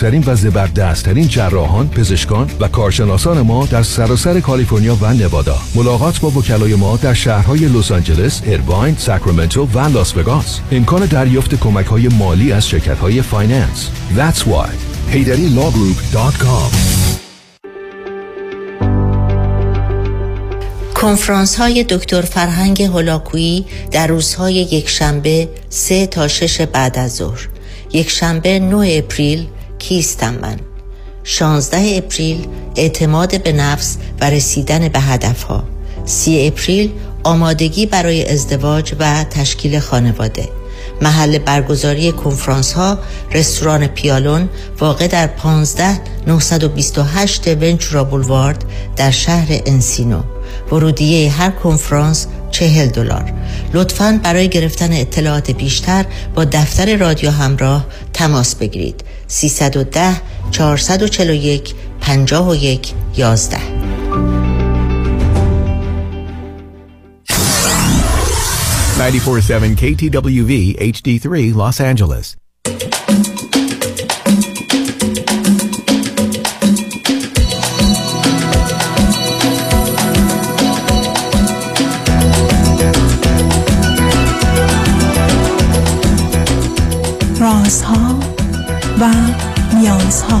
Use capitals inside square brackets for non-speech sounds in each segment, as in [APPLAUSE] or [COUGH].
بزرگترین و زبردستترین جراحان، پزشکان و کارشناسان ما در سراسر کالیفرنیا و نوادا. ملاقات با وکلای ما در شهرهای لس آنجلس، ایرواین، ساکرامنتو و لاس وگاس. امکان دریافت کمک های مالی از شرکت های finance. That's why. کنفرانس های دکتر فرهنگ هولاکویی در روزهای یک شنبه سه تا شش بعد از ظهر یک شنبه 9 April کیستم من. 16 April اعتماد به نفس و رسیدن به هدفها. 30 April آمادگی برای ازدواج و تشکیل خانواده. محل برگزاری کنفرانس ها رستوران پیالون واقع در 15 928 ونچورا بولوارد در شهر انسینو. ورودیه هر کنفرانس چهل دلار. لطفا برای گرفتن اطلاعات بیشتر با دفتر رادیو همراه تماس بگیرید. 310 441 51 11 94.7 KTWV HD3 Los Angeles. رازها و نیازها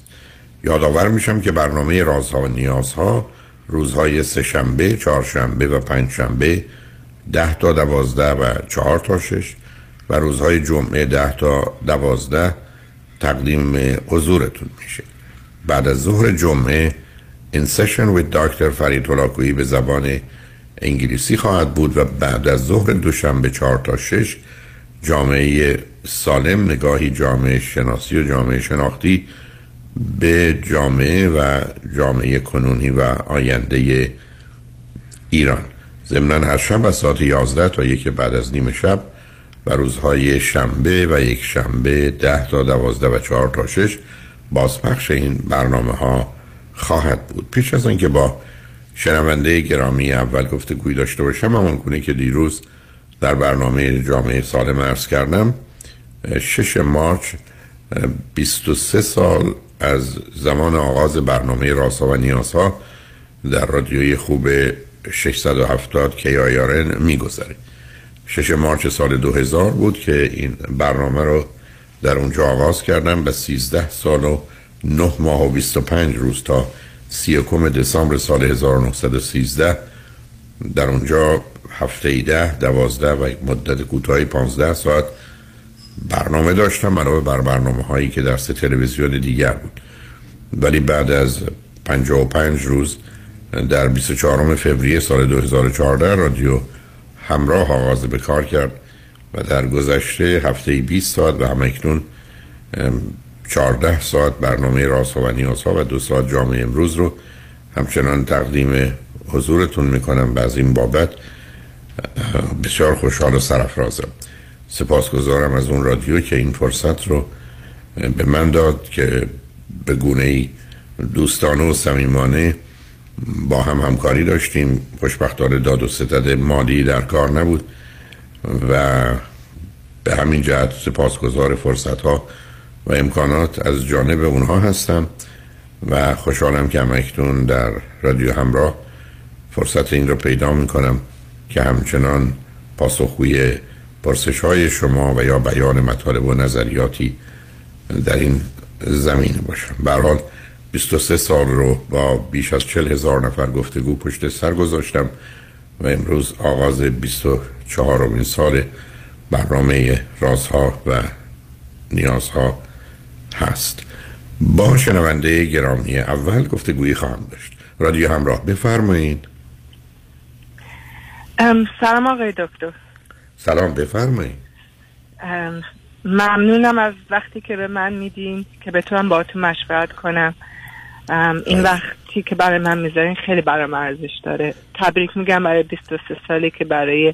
یادآور میشم که برنامه رازها و نیازها روزهای سهشنبه، چهارشنبه و پنجشنبه ده تا دوازده و چهار تا شش و روزهای جمعه ده تا دوازده تقدیم حضورتون میشه. بعد از ظهر جمعه این سشن with دکتر فرید هلاکویی به زبان انگلیسی خواهد بود و بعد از ظهر دوشنبه چهار تا شش جامعه سالم نگاهی جامعه شناسی و جامعه شناختی به جامعه و جامعه کنونی و آینده ایران. ضمنا هر شب از ساعت 11 تا یک بعد از نیم شب و روزهای شنبه و یک شنبه ده تا دوازده و چهار تا شش بازپخش این برنامه ها خواهد بود. پیش از آنکه با شنونده گرامی اول گفته گوی داشته باشم همان گونه که دیروز در برنامه جامعه سالم ارز کردم 6 مارچ 23 سال از زمان آغاز برنامه راسا و نیازها در رادیوی خوب 670 KIRN میگذره 6 مارچ سال 2000 بود که این برنامه رو در اونجا آغاز کردم به 13 سال و 9 ماه و 25 روز تا 31 دسامبر سال 1913 در اونجا هفته ده دوازده و مدت کوتاهی 15 ساعت برنامه داشتم علاوه بر برنامه هایی که در تلویزیون دیگر بود. ولی بعد از 55 روز در 24 فوریه سال 2014 رادیو همراه آغاز به کار کرد و در گذشته هفته 20 ساعت و همکنون 14 ساعت برنامه راست و نیازها و دو ساعت جامعه امروز رو همچنان تقدیم حضورتون می‌کنم. و از این بابت بسیار خوشحال و سرفرازم سپاسگزارم از اون رادیو که این فرصت رو به من داد که به گونه ای دوستانه و صمیمانه با هم همکاری داشتیم. خوشبختانه داد و ستد مالی در کار نبود و به همین جهت سپاسگزار فرصت ها و امکانات از جانب اونها هستم و خوشحالم که همکنون در رادیو همراه فرصت این رو پیدا می‌کنم که همچنان پاسخگوی پرسش های شما و یا بیان مطالب و نظریاتی در این زمینه باشم. برحال 23 سال رو با بیش از 40 هزار نفر گفتگو پشت سر گذاشتم و امروز آغاز 24 امین سال برنامه رازها و نیازها هست. با شنونده گرامی اول گفتگویی خواهم داشت. رادیو همراه بفرمایید. سلام آقای دکتر. سلام بفرمایید. ممنونم از وقتی که به من میدین که بتونم با تو مشورت کنم. این وقتی که برای من می‌ذارین خیلی برای من ارزش داره. تبریک میگم برای 23 سالی که برای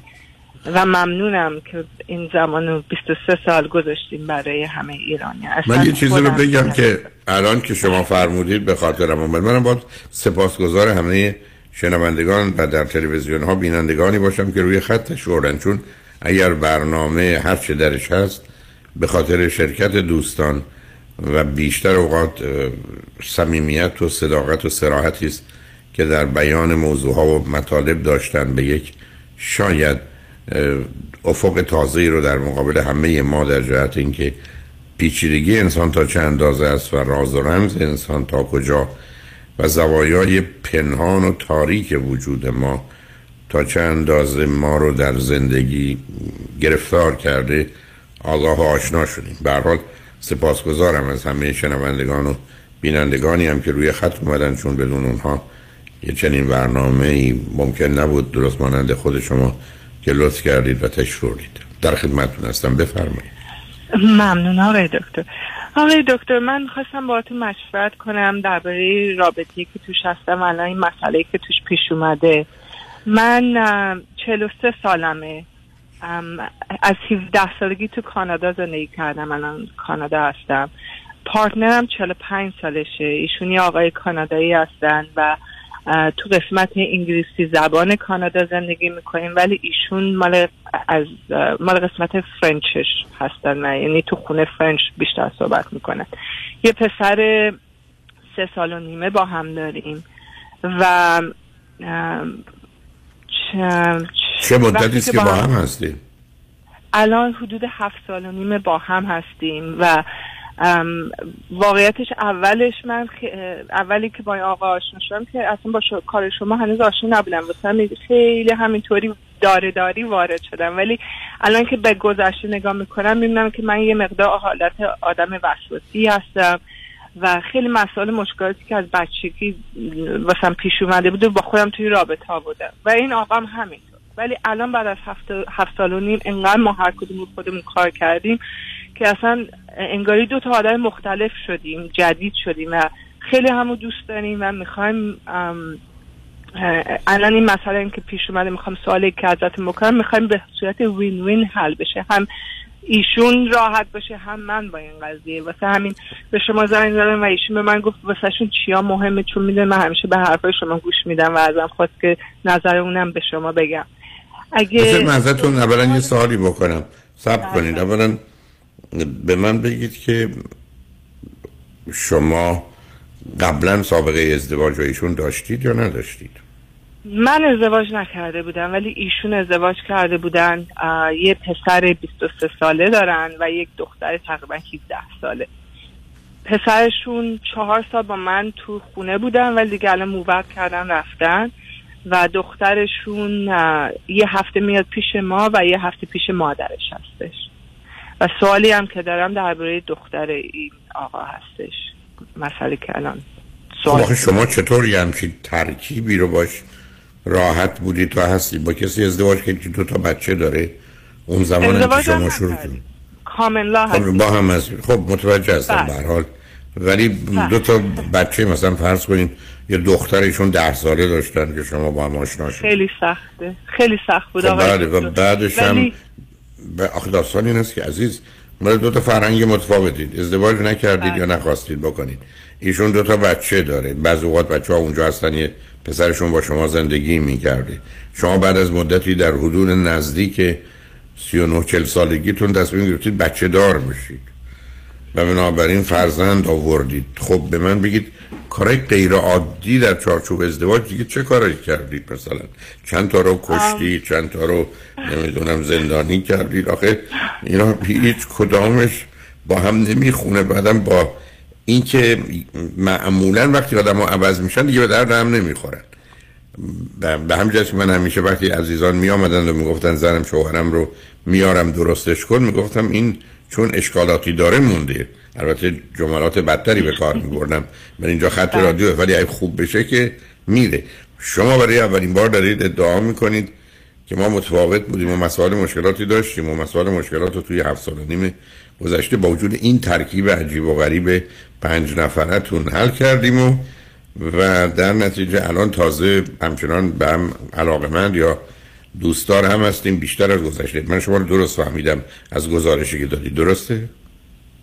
و ممنونم که این زمان 23 سال گذاشتیم برای همه ایرانی. من یه چیزی رو بگم که الان که شما فرمودید به خاطر من منم باید سپاسگزار همه شنوندگان و در تلویزیون ها بینندگانی باشم که روی خط شورن چون اگر برنامه هر چه درش هست به خاطر شرکت دوستان و بیشتر اوقات صمیمیت و صداقت و سراحتی است که در بیان موضوع ها و مطالب داشتن به یک شاید افق تازه رو در مقابل همه ما در جهت اینکه پیچیدگی انسان تا چه اندازه است و راز و رمز انسان تا کجا و زوایای پنهان و تاریک وجود ما تا چه اندازه ما رو در زندگی گرفتار کرده آگاه و آشنا شدیم. به حال سپاسگزارم از همه شنوندگان و بینندگانی هم که روی خط اومدن چون بدون اونها یه چنین برنامه ای ممکن نبود درست مانند خود شما که لطف کردید و تشوردید در خدمتتون هستم. بفرمایید. ممنون آقای دکتر. آقای دکتر من خواستم با تو مشورت کنم درباره رابطی که توش هستم. الان این مسئله که توش پیش اومده. من 43 سالمه. از 17 سالگی تو کانادا زندگی کردم الان کانادا هستم. partner م 45 سالشه. ایشون یه آقای کانادایی هستن و تو قسمت انگلیسی زبان کانادا زندگی می‌کنیم ولی ایشون مال از مال قسمت French ش هستن. نه یعنی تو خونه French بیشتر صحبت می‌کنن. یه پسر سه سال و نیمه با هم داریم و چه مدتی که با هم هستیم؟ الان حدود هفت سال و نیمه با هم هستیم و واقعیتش اولش من اولی که با این آقا آشنا شدم که اصلا با کار شما هنوز آشنا نبودم. واسه خیلی همینطوری داره داری وارد شدم. ولی الان که به گذشته نگاه می‌کنم می‌بینم که من یه مقدار حالت آدم وسواسی هستم. و خیلی مسائل مشکلاتی که از بچگی واسم پیش اومده بود و با خودم توی رابطه ها بودم و این آقام همینطور. ولی الان بعد از هفت, هفت سال و نیم انقدر ما هر کدوم خودمون کار کردیم که اصلا انگاری دو تا آدم مختلف شدیم جدید شدیم و خیلی همو دوست داریم و می‌خوایم الان این مسئله این که پیش اومده می‌خوام سوالی که ازتون بکنم می‌خوایم به صورت وین وین حل بشه. هم ایشون راحت باشه هم من با این قضیه. واسه همین به شما زنگ زدم و ایشون به من گفت واسه شون چیا مهمه چون می‌دونه من همیشه به حرفای شما گوش میدم و ازم خواست که نظر اونم به شما بگم. اگه من ازتون اولا یه سوالی بکنم. صبر بله. کنید. اولا به من بگید که شما قبلا سابقه ازدواج و ایشون داشتید یا نداشتید؟ من ازدواج نکرده بودم ولی ایشون ازدواج کرده بودن. یه پسر 23 ساله دارن و یک دختر تقریبا 17 ساله. پسرشون چهار سال با من تو خونه بودن ولی دیگه الان موت کردن رفتن. و دخترشون یه هفته میاد پیش ما و یه هفته پیش مادرش هستش. و سوالی هم که دارم درباره دختر این آقا هستش. مسئله که الان سوال شما چطور یه همچین ترکیبی رو باش راحت بودی تو هستی. با کسی ازدواج که دو تا بچه داره؟ اون زمان که شما شروع کنید کاملا خب با هم از خب متوجه هستم بله. به حال. ولی بله. دو تا بچه مثلا فرض کنید یه دخترشون ده ساله داشتن که شما با هم آشنا شدید. خیلی سخته. خیلی سخت بود. خب بله. و بعدش هم به آخه داستان این است که عزیز ما دو تا فرهنگ متفاوتید. ازدواج نکردید بله. یا نخواستید بکنید. ایشون دو تا بچه داره. بعض اوقات بچه ها اونجا هستن یه پسرشون با شما زندگی می‌کرده. شما بعد از مدتی در حدود نزدیک 39 40 سالگیتون تصمیم گرفتید بچه دار بشید. و بنابراین فرزند آوردید. خب به من بگید کارای غیر عادی در چارچوب ازدواج دیگه چه کاری کردید مثلا؟ چند تا رو کشتی چند تا رو نمی‌دونم زندانی کردید؟ آخه اینا هیچ کدامش با هم نمی‌خونه. بعدم با اینکه معمولا وقتی آدم ها عوض میشن دیگه به درد هم نمی‌خورن. به همین که من همیشه وقتی عزیزان می آمدن و می‌گفتن زنم شوهرم رو میارم درستش کن می‌گفتم این چون اشکالاتی داره مونده. البته جملات بدتری به کار میبردم. من اینجا خط بله. رادیو ولی اگه خوب بشه که میره. شما برای اولین بار دارید ادعا می‌کنید که ما متفاوت بودیم و مسائل مشکلاتی داشتیم و مسائل مشکلات رو توی هفت سال نیم گذشته با وجود این ترکیب عجیب و غریب پنج نفرتون حل کردیم و و در نتیجه الان تازه همچنان به هم علاقه یا دوستدار هم هستیم بیشتر از گذشته. من شما رو درست فهمیدم. از گزارشی که دادی درسته؟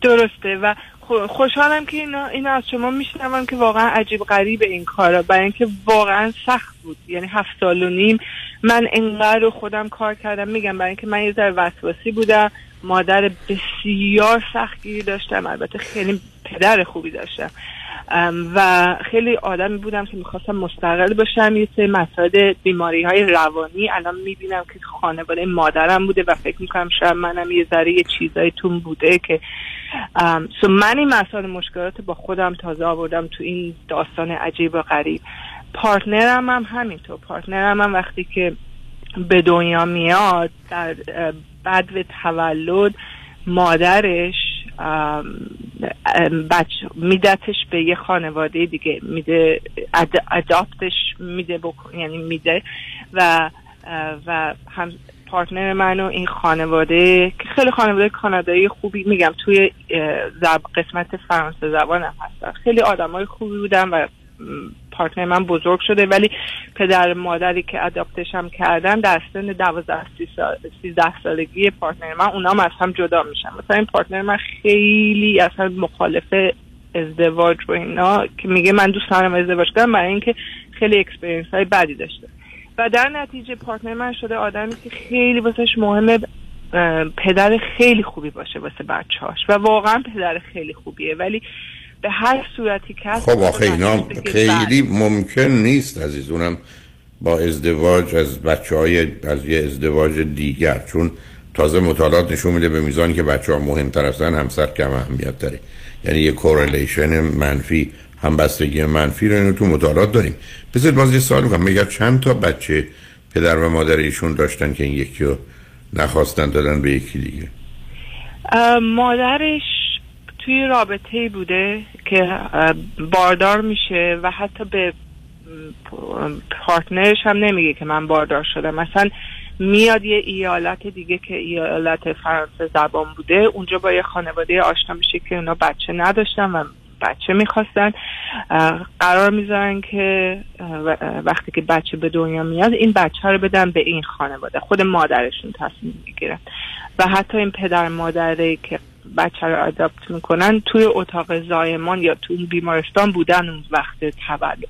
درسته و خوشحالم که اینا, اینا از شما میشنوم که واقعا عجیب غریب این کارا. برای اینکه واقعا سخت بود. یعنی هفت سال و نیم. من انقدر رو خودم کار کردم. میگم برای اینکه من یه ذره وسواسی بودم. مادر بسیار سختگیری داشتم. البته خیلی پدر خوبی داشتم. و خیلی آدمی بودم که می‌خواستم مستقل باشم. یه سری مسائل بیماری های روانی الان می‌بینم که خانواده مادرم بوده و فکر می‌کنم شاید منم یه ذره یه چیزایی تون بوده که so من این مسائل مشکلات با خودم تازه آوردم تو این داستان عجیب و غریب. partner م هم همینطور. partner م هم وقتی که به دنیا میاد در بدو تولد مادرش بچه میدتش به یه خانواده دیگه میده adopt ش میده یعنی میده و و هم partner من و این خانواده که خیلی خانواده کانادایی خوبی میگم توی قسمت فرانسه زبان هم هستن. خیلی آدم های خوبی بودن و partner من بزرگ شده ولی پدر مادری که adopt ش هم کردن در سن دوازده سیزده سالگی partner من اونام از هم جدا میشن. مثلا این partner من خیلی اصلا مخالف ازدواج و اینا که میگه من دوست دارم ازدواج کنم برای اینکه خیلی experience های بدی داشته. و در نتیجه partner من شده آدمی که خیلی واسش مهمه پدر خیلی خوبی باشه واسه بچهاش و واقعا پدر خیلی خوبیه. ولی به هر صورتی که خب آخه اینا خیلی ممکن نیست عزیز اونم با ازدواج از بچه های از یه ازدواج دیگر چون تازه مطالعات نشون میده به میزانی که بچه ها مهمتر هستن همسر کم اهمیت داره یعنی یه کورلیشن منفی همبستگی منفی رو اینو تو مطالعات داریم. بذارید باز یه سوال می‌کنم. میگه چند تا بچه پدر و مادر ایشون داشتن که این یکی رو نخواستن دادن به یکی دیگه؟ مادرش توی رابطه بوده که باردار میشه و حتی به پارتنرش هم نمیگه که من باردار شدم. مثلا میاد یه ایالت دیگه که ایالت فرانسه زبان بوده اونجا با یه خانواده آشنا میشه که اونا بچه نداشتن و بچه می‌خواستن. قرار می‌ذارن که وقتی که بچه به دنیا میاد این بچه رو بدن به این خانواده. خود مادرشون تصمیم می‌گیرن. و حتی این پدر مادره که بچه رو اداپت می‌کنن توی اتاق زایمان یا توی بیمارستان بودن اون وقت تولد.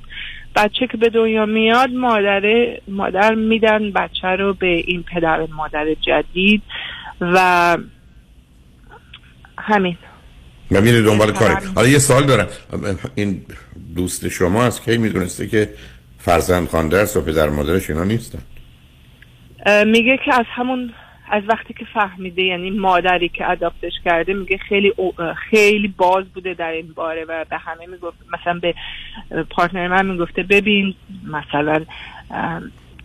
بچه که به دنیا میاد مادر مادر میدن بچه رو به این پدر مادر جدید و همین. و میره دنبال کاری. حالا یه سال دارم. این دوست شما از کی می‌دونسته که فرزند خانده است و پدر مادرش اینا نیستن. میگه که از همون از وقتی که فهمیده یعنی مادری که اداپتش کرده میگه خیلی خیلی باز بوده در این باره و به همه می‌گفت مثلا به پارتنر من می‌گفته ببین مثلا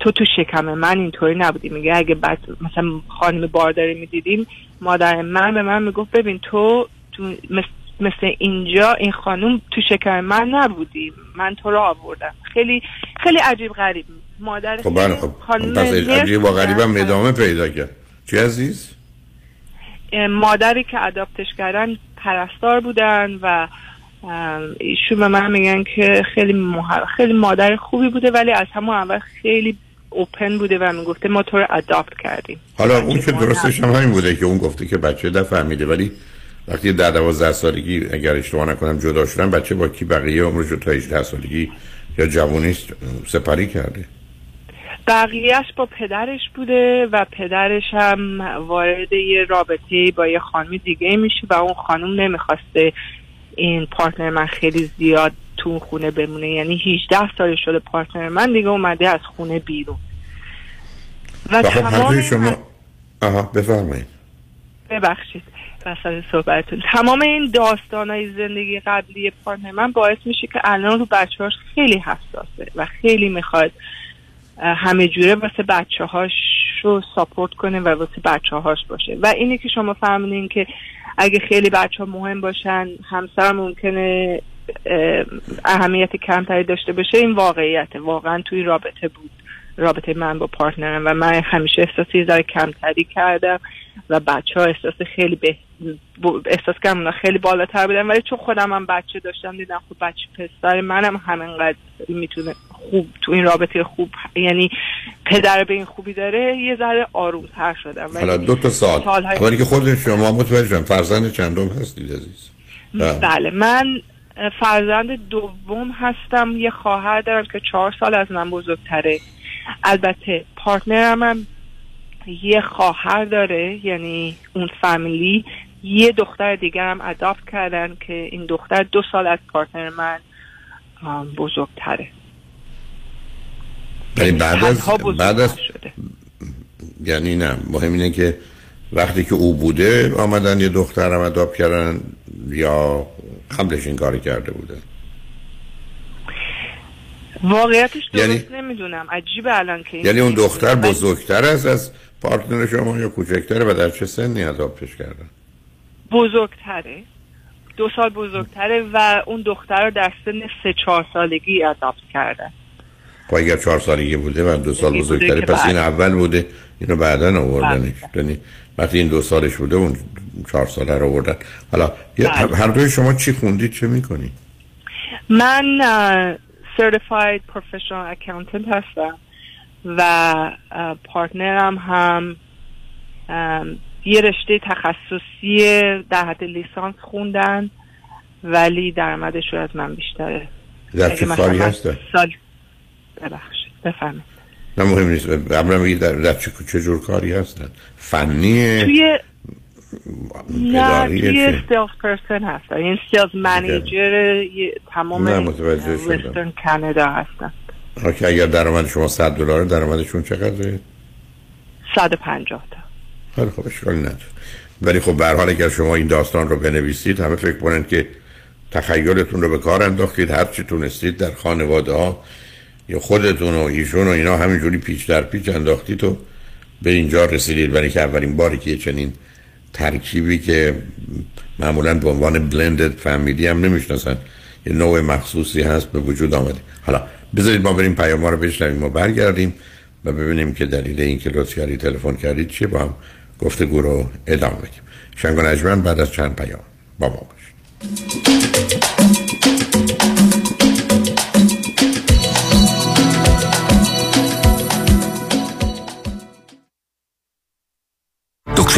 تو تو شکم من اینطوری نبودی. میگه اگه بعد مثلا خانم بارداری می‌دیدیم مادر من به من می‌گفت ببین تو تو مثل اینجا این خانم تو شکم من نبودی. من تو رو آوردم. خیلی خیلی عجیب غریب. مادر خب بله خب خانم عجیب و غریبم ادامه پیدا کرد. چی عزیز؟ مادری که اداپتش کردن پرستار بودن و ایشون به من میگن که خیلی خیلی مادر خوبی بوده ولی از همون اول خیلی اوپن بوده و می‌گفته ما تو رو اداپت کردیم. حالا اون که درستش هم همین بوده که اون گفته که بچه ده فهمیده ولی وقتی در دوازده سالگی اگر اشتباه نکنم جدا شدن بچه با کی بقیه عمرش تا 18 سالگی یا جوونیست سپری کرده؟ بقیهش با پدرش بوده و پدرش هم وارد یه رابطه با یه خانم دیگه میشه و اون خانم نمی‌خواسته این پارتنر من خیلی زیاد تو خونه بمونه. یعنی 18 سال شده پارتنر من دیگه اومده از خونه بیرون. و خب تمام شما آها بفرمایید. ببخشید وسط صحبتتون. تمام این داستان های زندگی قبلی پارتنر من باعث میشه که الان رو بچه خیلی حساسه و خیلی می‌خواد همه جوره واسه بچه هاش رو ساپورت کنه و واسه بچه هاش باشه. و اینی که شما فهمیدین که اگه خیلی بچه ها مهم باشن همسر ممکنه اهمیت کمتری داشته باشه این واقعیت واقعا توی رابطه بود. رابطه من با پارتنرم و من همیشه احساسی ذره کمتری کردم و بچه ها احساس خیلی به احساس کردم خیلی بالاتر بودن. ولی چون خودم هم بچه داشتم دیدم خوب بچه پسر منم همینقدر می‌تونه خوب تو این رابطه خوب یعنی پدر به این خوبی داره یه ذره تر شدم. حالا دو تا سال ولی که خود شما متوجه فرزند چندم هستید عزیز؟ بله. من فرزند دوم هستم. یه خواهر دارم که چهار سال از من بزرگتره. البته پارتنرم هم یه خواهر داره یعنی اون فامیلی. یه دختر دیگر هم اداپت کردن که این دختر دو سال از پارتنر من بزرگتره. بعد از بعد از یعنی نه مهم اینه که وقتی که او بوده آمدن یه دختر هم اداپت کردن یا قبلش این کاری کرده بوده واقعیتش درست یعنی... نمی‌دونم. عجیبه الان که یعنی اون دختر بزرگتر است از پارتنر شما یا کوچکتره و در چه سنی اداپتش کردن بزرگتره. دو سال بزرگتره و اون دختر رو در سن سه چهار سالگی اداپت کردن خب اگر چهار سالگی بوده و دو سال بزرگتره پس این اول بوده اینو بعدا آوردنش. یعنی وقتی این دو سالش بوده اون چهار ساله رو آوردن. حالا. هر دوی شما چی خوندید چه می‌کنی؟ من Certified Professional Accountant هستم و پارتنرم هم یه رشته تخصصی در حد لیسانس خوندن ولی درآمدش از من بیشتره. در چه کاری هستن؟ سال ببخشید بفرمایید. نه مهم نیست. قبلا در, در چه, چه جور کاری هستن؟ فنی توی نه توی سیلز پرسن هستن. این سیلز منیجر تمام وسترن کانادا هستن. اوکی اگر درآمد شما 100 دلار درآمدشون چقدره؟ 150 تا. خیلی خوب اشکالی نداره. ولی خب به حال اگر شما این داستان رو بنویسید همه فکر کنند که تخیلتون رو به کار انداختید هر چی تونستید در خانواده ها یا خودتون و ایشون و اینا همینجوری پیچ در پیچ انداختید و به اینجا رسیدید. برای که اولین باری که چنین ترکیبی که معمولا به عنوان بلندد فامیلی هم نمی‌شناسن. یه نوع مخصوصی هست به وجود آمده. حالا بذارید ما بریم پیام رو بشنویم و برگردیم و ببینیم که دلیل این که تلفن کردید چیه با هم گفتگو رو ادامه بدیم. شنگ و بعد از چند پیام با ما باشید.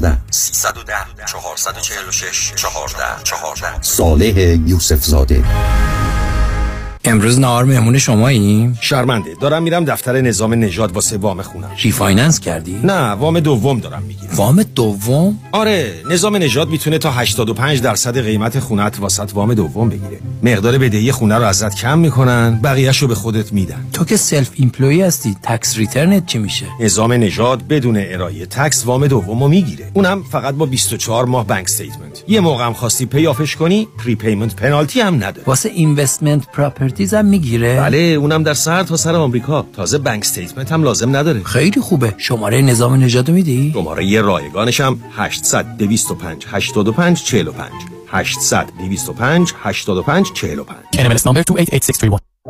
14 310 446 14 14 صالح یوسف زاده امروز نهار مهمون شماییم؟ شرمنده دارم میرم دفتر نظام نژاد واسه وام خونم refinance کردی؟ نه وام دوم دارم می‌گیرم وام دوم؟ آره نظام نژاد می‌تونه تا 85 درصد قیمت خونت واست وام دوم بگیره مقدار بدهی خونه رو ازت کم می‌کنن بقیهشو به خودت میدن تو که self employ هستی tax return ت چی میشه؟ نظام نژاد بدون ارائه tax وام دومو می‌گیره اونم فقط با 24 ماه bank statement یه موقع هم خواستی pay off ش کنی prepayment penalty هم نداره واسه investment properties هم می‌گیره؟ بله اونم در سر تا سر آمریکا. تازه bank statement هم لازم نداره. خیلی خوبه. شماره نظام نژاد میدی؟ شماره یه رایگانش هم 800 225 85 45 800 225 85 45 NMLS number 288631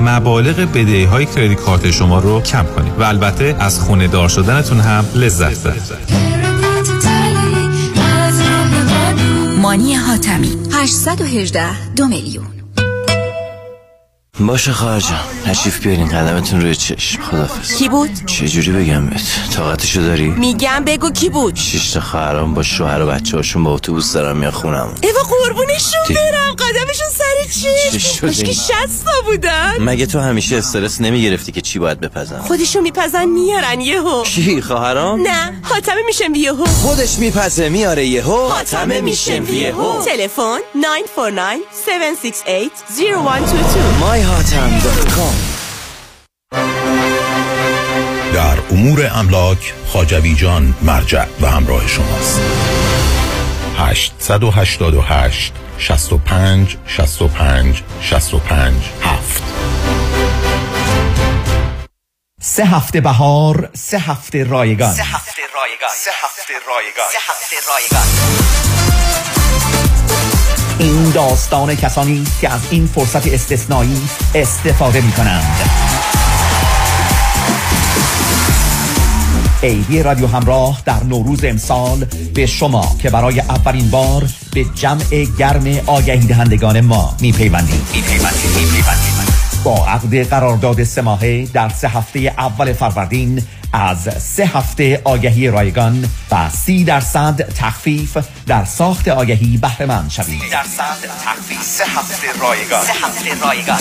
مبالغ بدهی های کردیت کارت شما رو کم کنید و البته از خونه دار شدنتون هم لذت ببرید. مانی حاتمی 818 دو میلیون. باشه خواهر جان تشریف بیارین قدمتون روی چشم. خدافز کی بود؟ چه جوری بگم بهت؟ طاقتشو داری؟ میگم بگو کی بود؟ شش تا خواهرام با شوهر و بچه هاشون با اتوبوس دارن میان خونم ایوا قربونشون برم. قدمشون سر چی؟ شده؟ که شستا بودن. مگه تو همیشه استرس نمی‌گرفتی که چی باید بپزن؟ خودشون میپزن میارن یهو. کی خواهرام؟ نه حاتمه میشم یهو. خودش میپزه میاره یهو. حاتمه میشم یهو. تلفن 949 768 0122 myhatam.com در امور املاک خاجوی جان مرجع و همراه شماست. 888 65 65 65 7 سه هفته بهار سه هفته رایگان. سه هفته رایگان. سه هفته رایگان. سه هفته رایگان. این داستان کسانی که از این فرصت استثنایی استفاده می کنند ایدی رادیو همراه در نوروز امسال به شما که برای اولین بار به جمع گرم آگهی دهندگان ما می پیوندیم با عقد قرارداد سه ماهه در سه هفته اول فروردین از سه هفته آگهی رایگان و سی درصد تخفیف در ساخت آگهی بهره مند شوید. درصد تخفیف. سه هفته رایگان. سه هفته رایگان.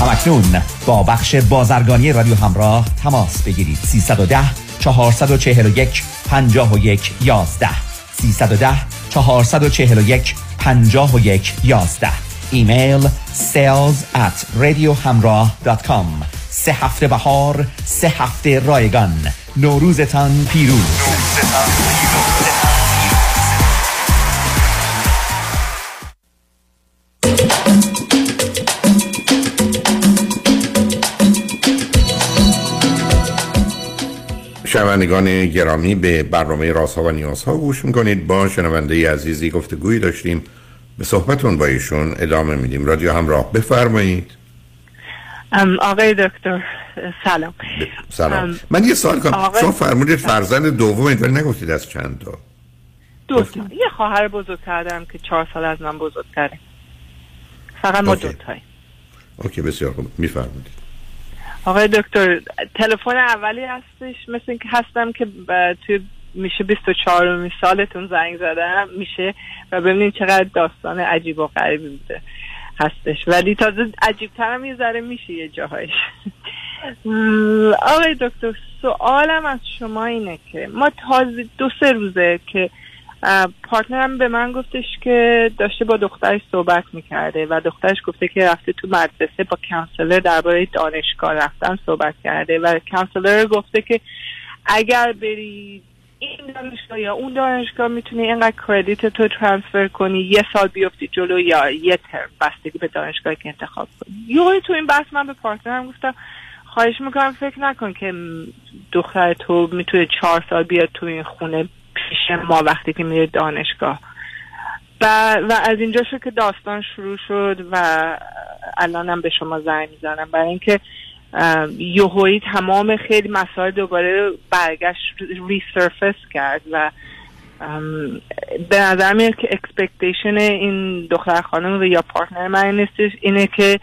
همکنون با بخش بازرگانی رادیو همراه تماس بگیرید. 310 441 51 11 310 441 51 11 ایمیل sales at radiohamrah.com سه هفته بهار سه هفته رایگان. نوروزتان پیروز شنوندگان گرامی به برنامه رازها و نیازها گوش می‌کنید. با شنونده عزیزی گفتگویی داشتیم. به صحبتون با ایشون ادامه میدیم. رادیو همراه بفرمایید. آقای دکتر سلام. سلام. ام، من یه سوال کنم. آقای- شما فرمودید فرزند دوم ولی نگفتید از چند تا؟ دو تا. یه خواهر بزرگتر دارم که چهار سال از من بزرگتره فقط ما. دو تاییم. اوکی بسیار خوب. میفرمودید آقای دکتر تلفن اولی هستش. مثل اینکه هستم که توی میشه 24 می سالتون زنگ زدم میشه و ببینید چقدر داستان عجیب و غریبی بوده هستش. ولی تازه عجیب هم یه ذره میشه یه جاهایش. آقای دکتر سوالم از شما اینه که ما تازه دو سه روزه که partner م به من گفتش که داشته با دخترش صحبت می‌کرده و دخترش گفته که رفته تو مدرسه با counselor درباره دانشگاه رفتن صحبت کرده و counselor گفته که اگر بری این دانشگاه یا اون دانشگاه می‌تونی اینقدر کردیت تو ترانسفر کنی یه سال بیفتی جلو یا یه ترم بستگی به دانشگاهی که انتخاب کنی. یه تو این بحث من به پارتنرم گفتم خواهش می‌کنم فکر نکن که دختر تو می‌تونه چهار سال بیاد تو این خونه پیش ما وقتی که میره دانشگاه. و, و از اینجا شد که داستان شروع شد و الانم به شما زنگ می‌زنم. برای اینکه اه، یهویی تمام خیلی مسائل دوباره برگشت resurface کرد و به نظر میاد که expectation این دختر خانم و یا partner من نیستش اینه که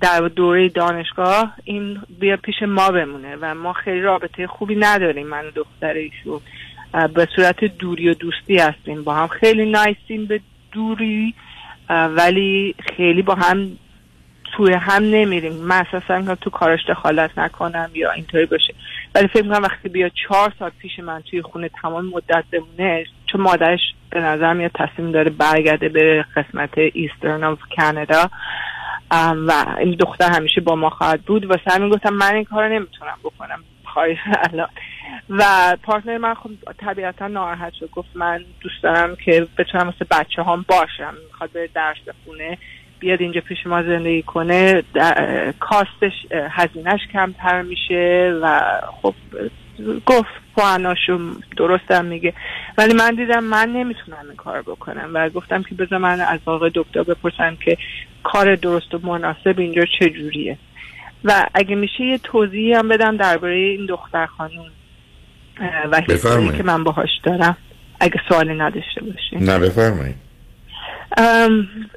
در دوره دانشگاه این بیا پیش ما بمونه و ما خیلی رابطه خوبی نداریم من و دختر ایشون. به صورت دوری و دوستی هستیم با هم خیلی nice یم به دوری ولی خیلی با هم توی هم نمیریم. من که تو کارش دخالت نکنم یا اینطوری باشه. ولی فکر می‌کنم وقتی بیا چهار سال پیش من توی خونه تمام مدت بمونه چون مادرش به نظر میاد تصمیم داره برگرده به قسمت eastern of کانادا و این دختر همیشه با ما خواهد بود. واسه همین گفتم من این کار نمی‌تونم بکنم. الان. و partner من خب طبیعتا ناراحت شد. گفت من دوست دارم که بتونم مثل بچه هم باشم. می‌خواد بره درس بخونه. بیاد اینجا پیش ما زندگی کنه کاستش هزینهش کمتر میشه و خب گفت پواناشو درستم میگه. ولی من دیدم من نمی‌تونم این کار بکنم و گفتم که بذار من از آقای دکتر بپرسم که کار درست و مناسب اینجا چجوریه. و اگه میشه یه توضیحی هم بدم درباره این دختر خانوم اه، و. که من باهاش دارم اگه سوالی نداشته باشین. نه بفرمایید.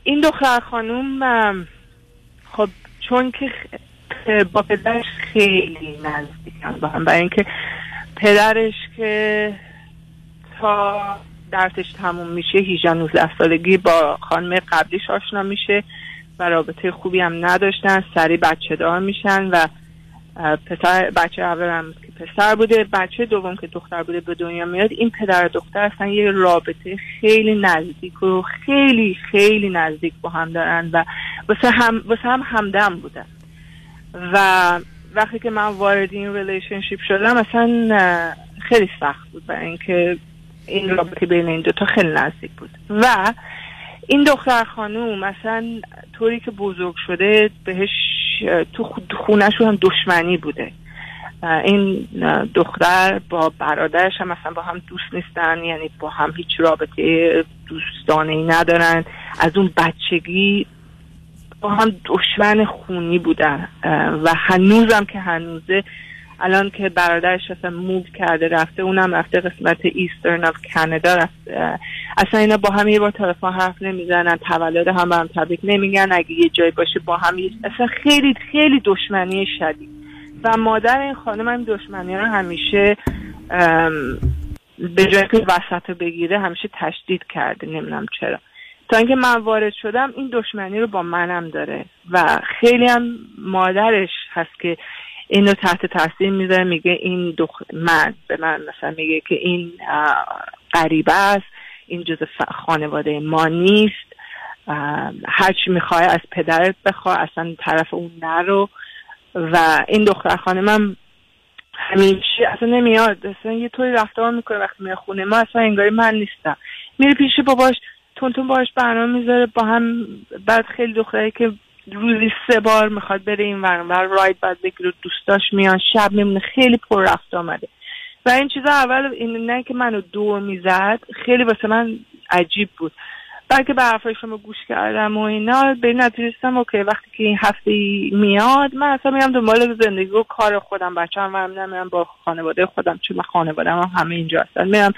این دختر خانوم خب چون که با پدرش خیلی نزدیکن با هم برای اینکه پدرش که تا درسش تموم میشه 18 19 سالگی با خانم قبلیش آشنا میشه و رابطه خوبی هم نداشتن سری بچه دار میشن و پسر بچه اول هم که پسر بوده بچه دوم که دختر بوده به دنیا میاد. این پدر و دختر اصلا یه رابطه خیلی نزدیک و خیلی خیلی نزدیک با هم دارن و واسه هم واسه هم همدم بودن. و وقتی که من وارد این relationship شدم اصلا خیلی سخت بود برای اینکه این رابطه بین این دوتا خیلی نزدیک بود. و این دختر خانوم مثلا طوری که بزرگ شده بهش تو خو- خونهشون هم دشمنی بوده. این دختر با برادرش هم مثلا با هم دوست نیستن یعنی با هم هیچ رابطه دوستانه ای ندارن. از اون بچگی با هم دشمن خونی بودن. و هنوزم که هنوزه الان که برادرش اصلا move کرده رفته اونم رفته قسمت eastern of کانادا رفته اصلا اینا با هم یه بار تلفن حرف نمی‌زنن تولد هم به هم تبریک نمیگن اگه یه جای باشه با هم اصلا خیلی خیلی دشمنی شدید. و مادر این خانم هم دشمنی رو همیشه به جای که وسط رو بگیره همیشه تشدید کرده نمی‌دونم چرا. تا اینکه من وارد شدم این دشمنی رو با منم داره. و خیلی هم mادرش هست که اینو تحت تاثیر می‌ذاره میگه این دخ... من به من مثلا میگه که این غریبه است این جز خانواده ما نیست هرچی می‌خوای از پدرت بخوا اصلا طرف اون نرو. و این دختر خانمم همیشه اصلا نمیاد اصلا یه طوری رفتار می‌کنه وقتی میاد خونه ما اصلا انگاری من نیستم. میره پیش باباش تون تون باش برنامه می‌ذاره با هم بعد خیلی دختری که روزی سه بار می‌خواد بره این ور اون ور. راید بعد بگیره دوستاش میان شب میمونه. خیلی پر رفت آمده. و این چیزا اول این نه که منو دور می‌زد خیلی واسه من عجیب بود. بلکه به حرفای شما گوش کردم و اینا به این نتیجه اوکی وقتی که این هفته میاد من اصلا میرم دنبال زندگی و کار خودم. بچه هم نمیرم با خانواده خودم چون من خانواده هم همه اینجا هستن. میرم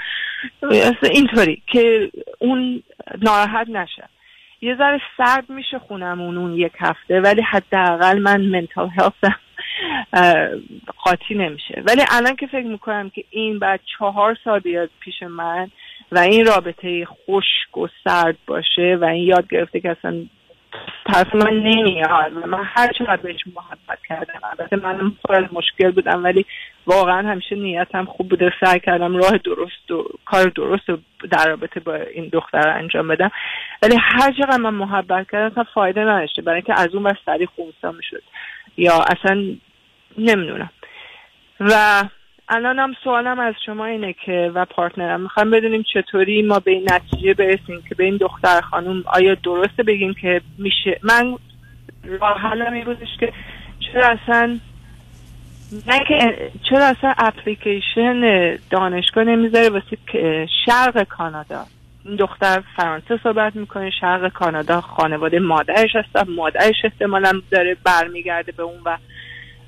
اینطوری که اون ناراحت نشه. یه ذره سرد میشه خونمون اون یک هفته ولی حداقل من منتال هلثم قاطی نمیشه. ولی الان که فکر می‌کنم که این بعد چهار سال بیاد پیش من و این رابطه خشک و سرد باشه و این یاد گرفته که اصلا طرف من نمیاد. من هر چقدر بهش محبت کردم. البته من پر مشکل بودم ولی واقعا همیشه نیتم خوب بوده. سعی کردم راه درست و کار درست و در رابطه با این دختر انجام بدم. ولی هر چقدر من محبت کردم اصلا فایده نداشته. برای اینکه از اون بر سری خونسا می‌شد. یا اصلا نمی‌دونم. و الان هم سوالم از شما اینه که و پارتنرم می‌خوام بدونیم چطوری ما به این نتیجه برسیم که به این دختر خانم آیا درسته بگیم که میشه؟ من راه حلم این که چرا اصلا نه که چرا اصلا اپلیکیشن دانشگاه نمی‌ذاره واسه شرق کانادا؟ این دختر فرانسه صحبت می‌کنه شرق کانادا خانواده مادرش هست مادرش احتمالا داره برمیگرده به اون و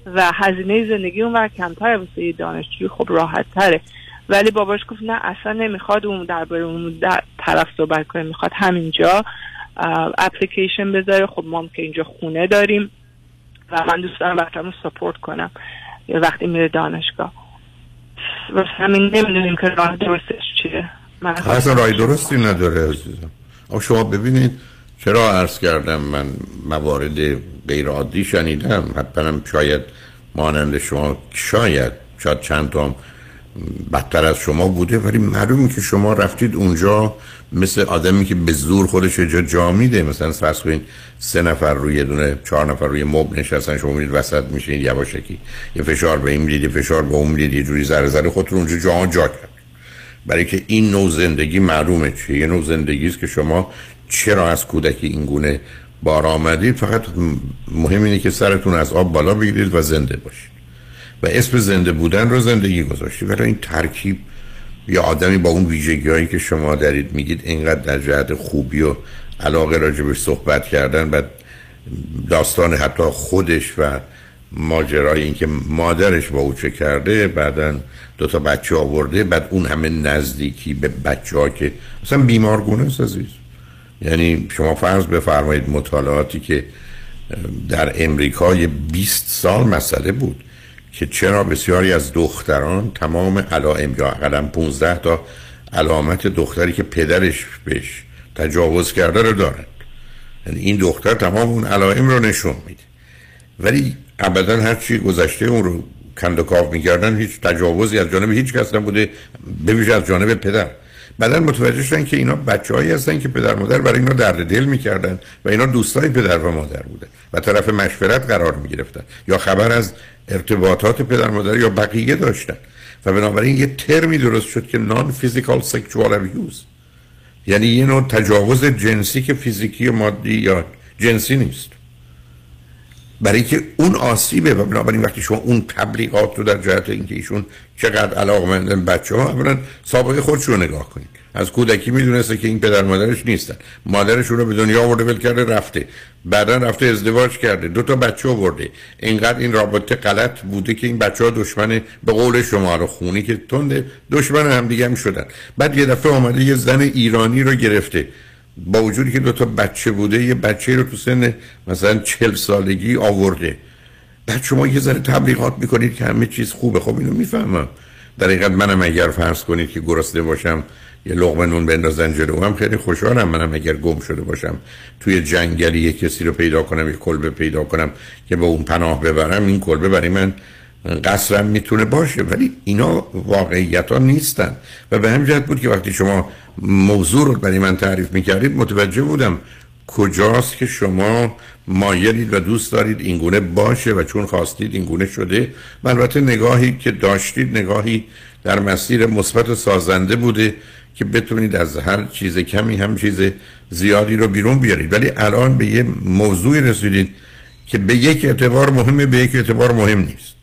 و هزینه زندگی اون کمتر واسه دانشجوی خب راحت تره ولی باباش گفت نه اصلا نمی‌خواد اون درباره اون در طرف صحبت کنه می‌خواد همینجا اپلیکیشن بذاره. خب ما که اینجا خونه داریم و من دوست دارم رو سپورت کنم وقتی میره دانشگاه. و همین نمی‌دونیم که راه درستش چیه. اصلا راه درستی نداره عزیزم. شما ببینید چرا عرض کردم من موارد غیر عادی شنیدم؟ حتما شاید مانند شما شاید شاید چند تا بدتر از شما بوده ولی معلومه که شما رفتید اونجا مثل آدمی که به زور خودش جا جا میده. مثلا فرض کنید سه نفر روی دونه چهار نفر روی مبل نشستن شما میرید وسط میشین یواشکی یه فشار به این می‌دید یه فشار به اون می‌دید یه جوری ذره ذره خودتون اونجا جا جا کرد. برای که این نوع زندگی معلومه چیه؟ یه نوع زندگی است که شما چرا از کودکی این گونه بار آمدید؟ فقط مهم اینه که سرتون از آب بالا بگیرید و زنده باشید. و اسم زنده بودن رو زندگی گذاشتید. ولی این ترکیب یا آدمی با اون ویژگی هایی که شما دارید میگید اینقدر در جهت خوبی و علاقه راجبش صحبت کردن و داستان حتی خودش و ماجرای اینکه مادرش با او چه کرده بعدا دو تا بچه آورده بعد اون همه نزدیکی به بچه ها که اصلا بیمارگونه است عزیز. یعنی شما فرض بفرمایید مطالعاتی که در امریکای 20 سال مسئله بود که چرا بسیاری از دختران تمام علائم یا اقلا 15 تا علامت دختری که پدرش بهش تجاوز کرده رو دارند یعنی این دختر تمام اون علائم رو نشون میده. ولی ابدا هر چی گذشته اون رو کندکاف می‌کردن هیچ تجاوزی از جانب هیچ کس نبوده بویژه از جانب پدر. بعدا متوجه شدن که اینا بچه‌هایی هستن که پدر مادر برای اینا درد دل می‌کردن و اینا دوستای پدر و مادر بودن و طرف مشورت قرار می‌گرفتن یا خبر از ارتباطات پدر مادر یا بقیه داشتن و بنابراین یه ترمی درست شد که نان فیزیکال سکشوال ابیوز یعنی یه نوع تجاوز جنسی که فیزیکی و مادی یا جنسی نیست. برای که اون آسیبه و بنابراین وقتی شما اون تبلیغات رو در جهت اینکه ایشون چقدر علاقمندن بچه ها اولا سابقه خودش رو نگاه کنید. از کودکی می‌دونسته که این پدر مادرش نیستن. مادرش رو به دنیا آورده ول کرده رفته. بعدا رفته ازدواج کرده. دو تا بچه آورده. اینقدر این رابطه غلط بوده که این بچه ها دشمن به قول شما رو خونی که تنده دشمن هم دیگه هم شدن. بعد یه دفعه آمده یه زن ایرانی رو گرفته. با وجودی که دو تا بچه بوده یه بچه رو تو سن مثلا چل سالگی آورده. بعد شما یه ذره تبلیغات می‌کنید که همه چیز خوبه. خب اینو می‌فهمم. در حقیقت منم اگر فرض کنید که گرسنه باشم یه لغمه نون بندازن جلو هم خیلی خوشحالم. منم اگر گم شده باشم توی جنگلی یه کسی رو پیدا کنم یه کلبه پیدا کنم که به اون پناه ببرم این کلبه برای من قصرم می‌تونه باشه ولی اینا واقعیت ها نیستن. و به همین جهت بود که وقتی شما موضوع رو برای من تعریف می‌کردید متوجه بودم کجاست که شما مایلید و دوست دارید اینگونه باشه و چون خواستید اینگونه شده. و البته نگاهی که داشتید نگاهی در مسیر مثبت سازنده بوده که بتونید از هر چیز کمی هم چیز زیادی رو بیرون بیارید. ولی الان به یه موضوعی رسیدید که به یک اعتبار مهمه به یک اعتبار مهم نیست.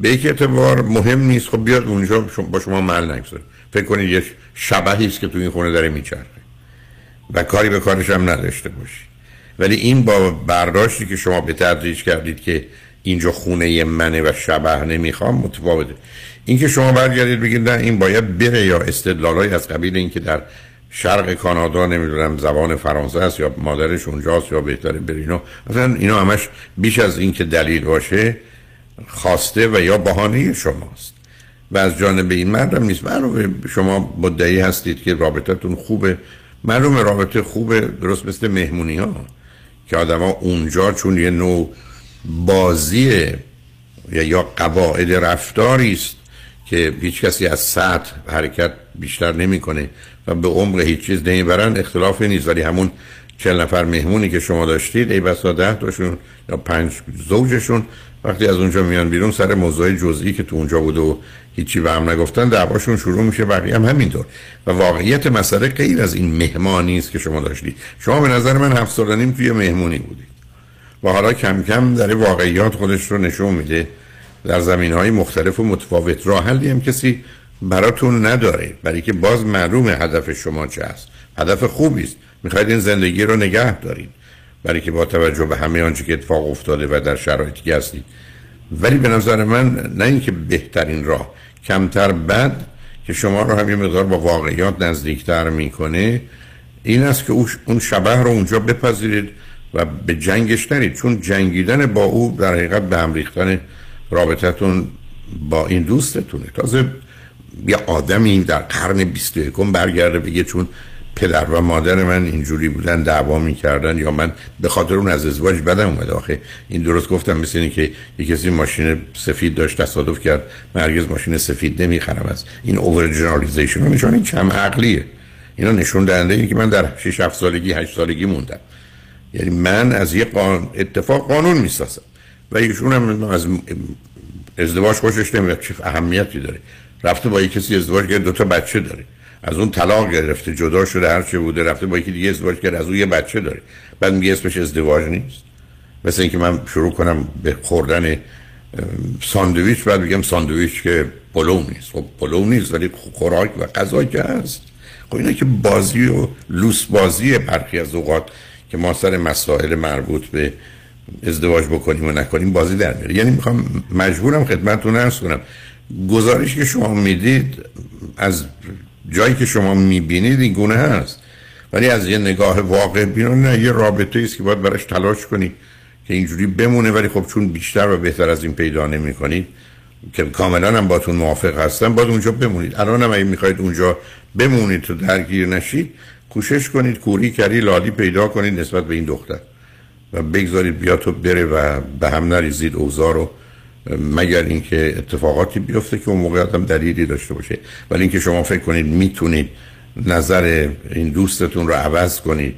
به یک اعتبار مهم نیست. خب بیاد اونجا با شما مل نگذاره. فکر کنید یه شبهی است که تو این خونه داره میچرخه. و کاری به کارش هم نداشته باشی. ولی این با برداشتی که شما به تدریج کردید که اینجا خونه منه و شبه نمی‌خوام متفاوته. اینکه شما برگردید بگید نه این باید بره یا استدلالای از قبیل اینکه در شرق کانادا نمی‌دونم زبان فرانسه است یا مادرش اونجاست یا بهتره برینا مثلا اینا همش بیش از اینکه دلیل باشه خواسته و یا بهانه شماست. و از جانب این مردم نیست. معلومه شما مدعی هستید که رابطتون خوبه. معلوم رابطه خوبه درست مثل مهمونی ها که آدما اونجا چون یه نوع بازیه یا یا قواعد رفتاری است که هیچ کسی از سطح حرکت بیشتر نمی‌کنه و به عمق هیچ چیز نمی‌برن اختلافی نیست. ولی همون چل نفر مهمونی که شما داشتید ای بسا ده تاشون یا پنج زوجشون وقتی از اونجا میان بیرون سر موضوع جزئی که تو اونجا بود و هیچی به هم نگفتن دعواشون شروع میشه بقیه هم همینطور. و واقعیت مسئله غیر از این مهمانی است که شما داشتید. شما به نظر من هفت سال نیم توی مهمونی بودید. و حالا کم کم در واقعیات خودش رو نشون میده. در زمین های مختلف و متفاوت راه حلی هم کسی براتون نداره. برای که باز معلومه هدف شما چه هدف خوبی است. می‌خواید این زندگی رو نگه دارید. برای که با توجه به همه آنچه که اتفاق افتاده و در شرایطی که هستید ولی به نظر من نه اینکه بهترین راه کمتر بد که شما رو هم یه مقدار با واقعیات نزدیکتر می‌کنه این است که او- اون شبه رو اونجا بپذیرید و به جنگش نرید. چون جنگیدن با او در حقیقت به هم ریختن رابطتون با این دوستتونه. تازه یه آدمی در قرن 21 برگرده بگه چون پدر و مادر من اینجوری بودن دعوا می‌کردن یا من به خاطر اون از ازدواج بدم اومده. آخه این درست گفتم مثل اینه که یه کسی ماشین سفید داشت تصادف کرد. من ماشین سفید نمی‌خرم. از این اوور جنرالیزیشن نشون این کم عقلیه. اینا نشون دهنده اینه که من در 6 7 سالگی 8 سالگی موندم. یعنی من از یه قان... اتفاق قانون می‌سازم. و ایشون هم از ازدواج خوشش نمیاد چه اهمیتی داره؟ رفته با یه کسی ازدواج کرد دو تا بچه داره. از اون طلاق گرفته جدا شده هر چه بوده رفته با یکی دیگه ازدواج کرد از اون یه بچه داره. بعد میگه اسمش ازدواج نیست. مثل اینکه من شروع کنم به خوردن ساندویچ بعد بگم ساندویچ که پلو نیست. خب پلو نیست ولی خوراک و غذا که هست. خب اینا که بازی و لوس بازی برخی از اوقات که ما سر مسائل مربوط به ازدواج بکنیم و نکنیم بازی در میاره. یعنی می‌خوام مجبورم خدمتتون عرض کنم گزارش که شما می‌دید از جایی که شما می‌بینید این گونه هست. ولی از یه نگاه واقع بینانه نه یه رابطه است که باید براش تلاش کنید که اینجوری بمونه. ولی خب چون بیشتر و بهتر از این پیدا نمی کنید که کاملا هم باتون موافق هستم باید اونجا بمونید. الان هم اگه می‌خواید اونجا بمونید تو درگیر نشید کوشش کنید کوری کری لالی پیدا کنید نسبت به این دختر. و بگذارید بیا تو بره و به هم نریزید اوضاع رو. مگر اینکه اتفاقاتی بیفته که اون موقع هم دلیلی داشته باشه. ولی اینکه شما فکر کنید می‌تونید نظر این دوستتون رو عوض کنید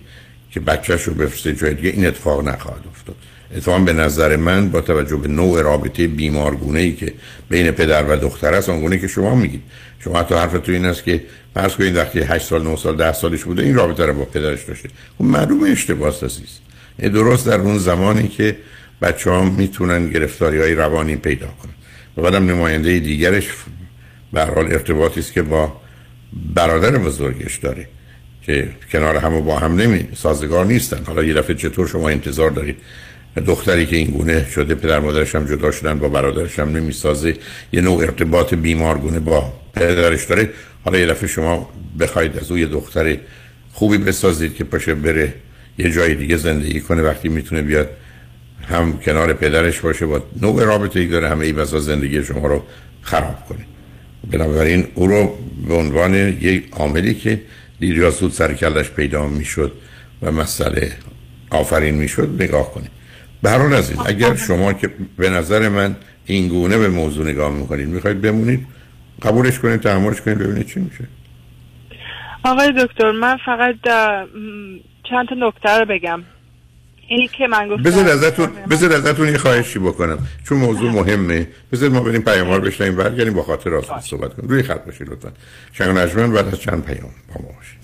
که بچهش رو بفرسته جای دیگه این اتفاق نخواهد افتاد. اتفاقا به نظر من با توجه به نوع رابطه بیمارگونه ای که بین پدر و دختر است آنگونه که شما میگید. شما حتی حرفتون این است که فرض کنید وقتی 8 سال 9 سال 10 سالش بوده این رابطه رو با پدرش داشته. خب معلومه اشتباه است درست در اون زمانی که بچه ها می‌تونن گرفتاری های روانی پیدا کنن. و بعدم نماینده دیگرش به حال ارتباطی است که با برادر بزرگش داره که کنار هم و با هم نمی سازگار نیستن. حالا یه دفعه چطور شما انتظار دارید؟ دختری که این گونه شده پدر مادرش هم جدا شدن با برادرش هم نمی‌سازه یه نوع ارتباط بیمارگونه با پدرش داره. حالا یه دفعه شما بخواید از او یه دختر خوبی بسازید که پاشه بره یه جای دیگه زندگی کنه. وقتی می‌تونه بیاد هم کنار پدرش باشه با نوع رابطه ای داره همه ای بسا زندگی شما رو خراب کنه. بنابراین او رو به عنوان یک عاملی که دیر یا زود سر کلش پیدا می‌شد و مسئله آفرین می‌شد نگاه کنید به هر عزیز اگر شما که به نظر من این گونه به موضوع نگاه می‌کنید می‌خواید بمونید قبولش کنید تحملش کنید ببینید چی میشه. آقای دکتر من فقط چند تا نکته رو بگم. اینی که من گفتم. بذار ازتون بذار ازتون یه خواهشی بکنم. چون موضوع مهمه. بذار ما بریم پیام رو بشنویم برگردیم با خاطر راست صحبت کنیم. روی خط باشید لطفا. شنگ نجمن بعد از چند پیام با ما باشید.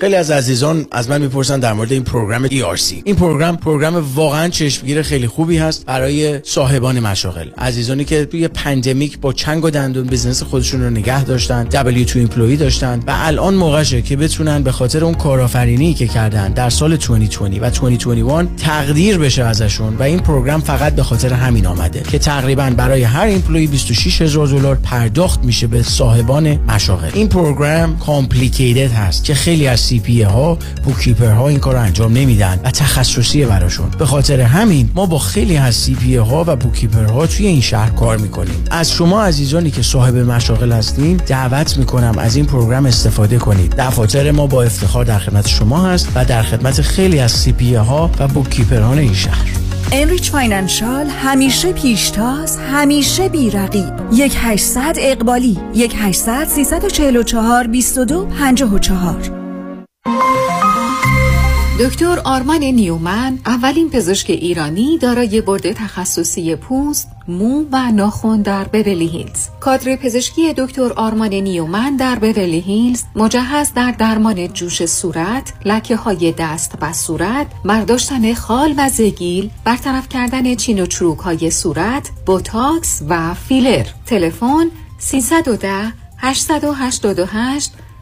خیلی از عزیزان از من می‌پرسن در مورد این program ERC این program program واقعا چشمگیر خیلی خوبی هست برای صاحبان مشاغل. عزیزانی که توی pandemic با چنگ و دندون business خودشون رو نگه داشتن W2 employee داشتن و الان موقعشه که بتونن به خاطر اون کارآفرینی که کردن در سال 2020 و 2021 تقدیر بشه ازشون و این program فقط به خاطر همین آمده که تقریبا برای هر employee 26 هزار دلار پرداخت میشه به صاحبان مشاغل. این program complicated هست که خیلی از CPA ها bookkeeper ها این کار انجام نمیدن و تخصصیه براشون. به خاطر همین ما با خیلی از CPA ها و bookkeeper ها توی این شهر کار می‌کنیم. از شما عزیزانی که صاحب مشاغل هستین دعوت می‌کنم از این program استفاده کنید. دفاتر ما با افتخار در خدمت شما هست و در خدمت خیلی از CPA ها و bookkeeper ان این شهر. Enrich Financial همیشه پیشتاز همیشه بیرقیب. یک 800 اقبالی یک 800 344 22 54 دکتر آرمان نیومن اولین پزشک ایرانی دارای board تخصصی پوست، مو و ناخن در بورلی هیلز. کادر پزشکی دکتر آرمان نیومن در بورلی هیلز مجهز در درمان جوش صورت، لکه های دست و صورت، برداشتن خال و زگیل، برطرف کردن چین و چروک های صورت، بوتاکس و فیلر. تلفن 310 888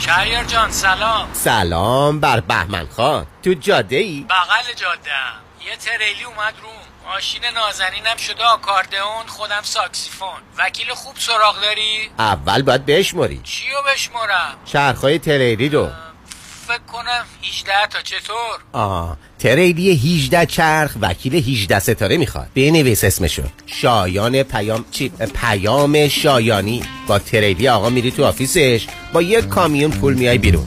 شهریار جان سلام. سلام بر بهمن خان. تو جاده ای؟ بغل جاده یه تریلی اومد روم ماشین نازنینم شده آکاردئون خودم ساکسیفون. وکیل خوب سراغ داری؟ اول باید بشماری چیو بشمارم؟ چرخهای تریلی رو. فکر کنم 18 تا. چطور؟ آه تریلی 18 چرخ وکیل 18 ستاره می‌خواد. بنویس اسمشو. شایان پیام چی پیام شایانی. با تریلی آقا میری تو office ش. با یک کامیون پول میای بیرون.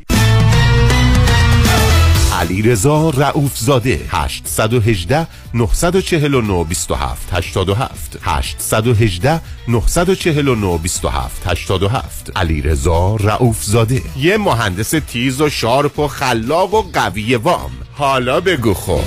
علی رضا رعوف زاده 818 949 27 87 818 949 27 87 علی رضا رعوف زاده یه مهندس تیز و شارپ و خلاق و قوی وام. حالا بگو خب.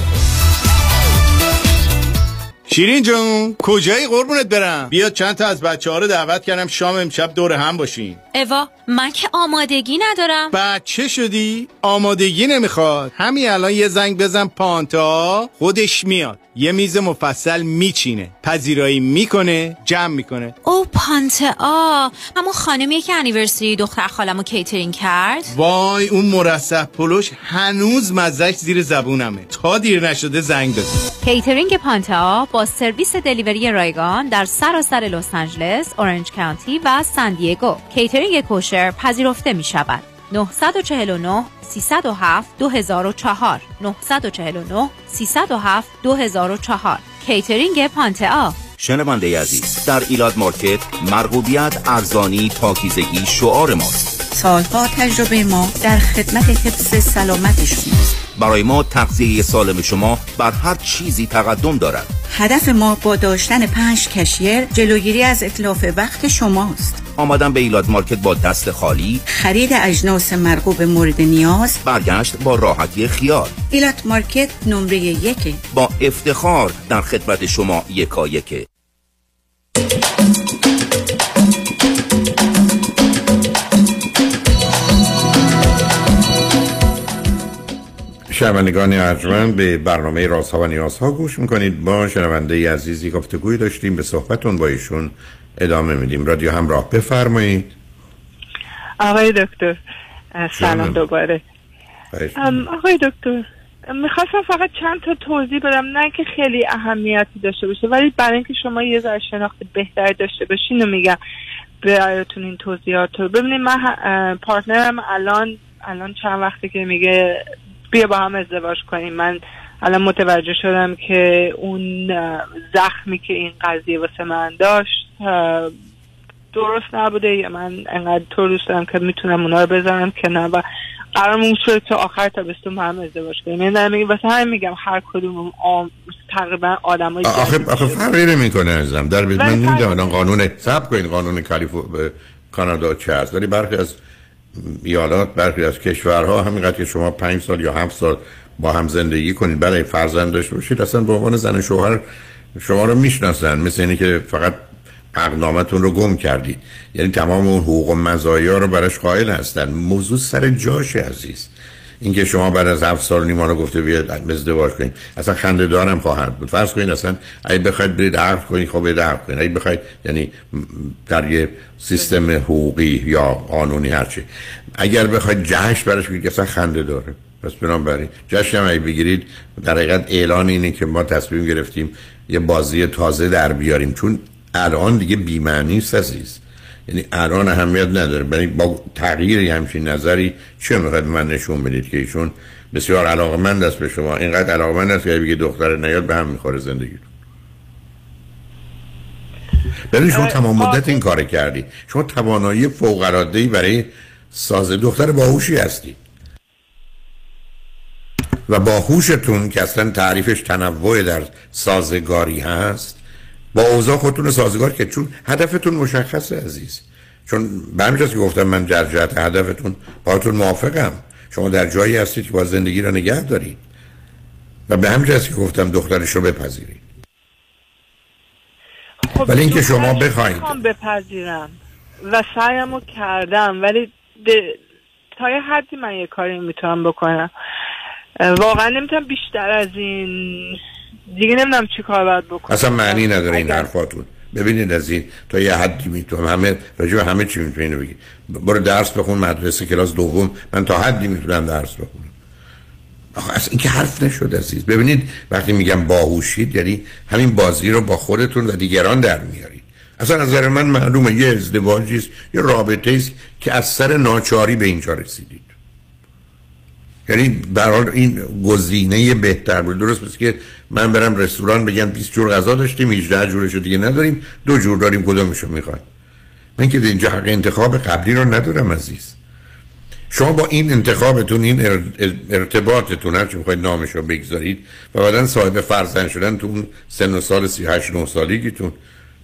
شیرین جون کجایی؟ قربونت برم. بیا چند تا از بچه ها رو دعوت کردم شام امشب دور هم باشین. اوا من که آمادگی ندارم. بچه شدی؟ آمادگی نمی‌خواد. همین الان یه زنگ بزن پانتا. خودش میاد. یه میز مفصل میچینه. پذیرایی می‌کنه جمع می‌کنه. او پانتا. همون خانمیه که anniversary دختر خالمو کیترینگ کرد؟ وای اون مرصع پلوش هنوز مزش زیر زبونمه. تا دیر نشده زنگ بزن. کیترینگ پانتا با سرویس delivery رایگان در سراسر لس آنجلس، Orange County و سان دیگو. catering kosher پذیرفته می شود. 949 307 2004 949 307 2004 کیترینگ پانتا شنونده عزیز در Elat Market مرغوبیت ارزانی پاکیزگی شعار ماست. سالها تجربه ما در خدمت حفظ سلامت شماست برای ما تغذیه سالم شما بر هر چیزی تقدم دارد. هدف ما با داشتن پنج cashier جلوگیری از اتلاف وقت شماست آمدن به ایلاد مارکت با دست خالی. خرید اجناس مرغوب مورد نیاز. برگشت با راحتی خیال. ایلات مارکت نمره یک با افتخار در خدمت شما یکا یکه شنوندگان ارجمند به برنامه رازها و نیازها گوش می‌کنید. با شنونده عزیزی گفتگوی داشتیم. به صحبتون با ایشون ادامه میدیم. رادیو همراه بفرمایید. آقای دکتر سلام. دوباره. آقای دکتر می‌خواستم فقط چند تا توضیح بدم. نه که خیلی اهمیتی داشته باشه ولی برای اینکه شما یه ذره شناخت بهتری داشته باشین و میگم. برایتون این توضیحات رو. ببینید من پارتنرم الان الان چند وقته که میگه بیا با هم ازدواج کنیم. من الان متوجه شدم که اون زخمی که این قضیه واسه من داشت درست نبوده. یا من انقدر تو دوست دارم که می‌تونم اونا رو بزنم که نه و قرارمون شد تا آخر تابستون هم ازدواج کنیم. یعنی واسه همین میگم هر کدوم آم... تقریبا آدم های آخه آخه فرقی نمی‌کنه ازم. در من نمی‌دونم الان قانون سب کنید قانون کالیفو به کانادا چه هست ولی برخی از ایالات برخی از کشورها همینقدر که شما پنج سال یا هفت سال با هم زندگی کنید. برای فرزند داشته باشید. اصلا به عنوان زن شوهر شما رو می‌شناسن. مثل اینی که فقط عقدنامتون رو گم کردید. یعنی تمام اون حقوق و مزایا رو براش قائل هستن. موضوع سر جاش عزیز. اینکه شما بعد از هفت سال نیما رو گفته بیاد ازدواج کنید. اصلا خنده دارم خواهد بود. فرض کنید اصلا اگه بخواید برید عقد کنید خب برید عقد کنید. اگه بخواید یعنی در یه سیستم حقوقی یا قانونی هرچی اگر بخواید جشن براش بگید اصلا خنده داره. پس بنابراین جشن هم بگیرید. در حقیقت اعلان اینه که ما تصمیم گرفتیم یه بازی تازه در بیاریم. چون الان دیگه بی‌معنی است عزیز. یعنی الان اهمیت نداره. برای با تغییر یه همچین نظری چه می‌خواید به من نشون بدید که ایشون بسیار علاقمند است به شما؟ اینقدر علاقمند است که بگه دختر نیاد به هم می‌خوره زندگی. ببین شما تمام مدت این کار کردی. شما توانایی فوق برای ساز دختر باهوشی هستی. و باهوشتون که اصلا تعریفش تنوع در سازگاری هست با اوضاع خودتون رو سازگار که چون هدفتون مشخصه عزیز. چون به همین جاست که گفتم من در جهت هدفتون باهاتون موافقم. شما در جایی هستید که با زندگی رو نگه دارید. و به همین که گفتم دخترش رو بپذیرید. خب ولی اینکه شما بخواید. بپذیرم و سعیمو کردم ولی ده- تا یه حدی من یه کاری می‌تونم بکنم. واقعا نمی‌تونم بیشتر از این دیگه نمی‌دونم چی کار باید بکنم. اصلا معنی نداره این حرفاتون. ببینید از این تا یه حدی می‌تونم همه راجع همه چی می‌تونین بگید. برو درس بخون مدرسه کلاس دوم. من تا حدی می‌تونم درس بخونم. آخه اصلا این که حرف نشد عزیز. ببینید وقتی میگم باهوشید یعنی همین بازی رو با خودتون و دیگران در میارید. اصلا از نظر من معلومه. یه ازدواجی است یه رابطه است که از سر ناچاری به اینجا رسیدید. یعنی برحال این گزینه بهتر بود. درست مثل که من برم رستوران بگم 20 جور غذا داشتیم 18 جورشو دیگه نداریم دو جور داریم کدومشو می‌خواد من که اینجا حق انتخاب قبلی رو ندارم عزیز. شما با این انتخابتون این ار- ارتباطتون هرچی می‌خواید نامش بگذارید و بعدا صاحب فرزند شدن تو اون سن و سال 38 9 سالگیتون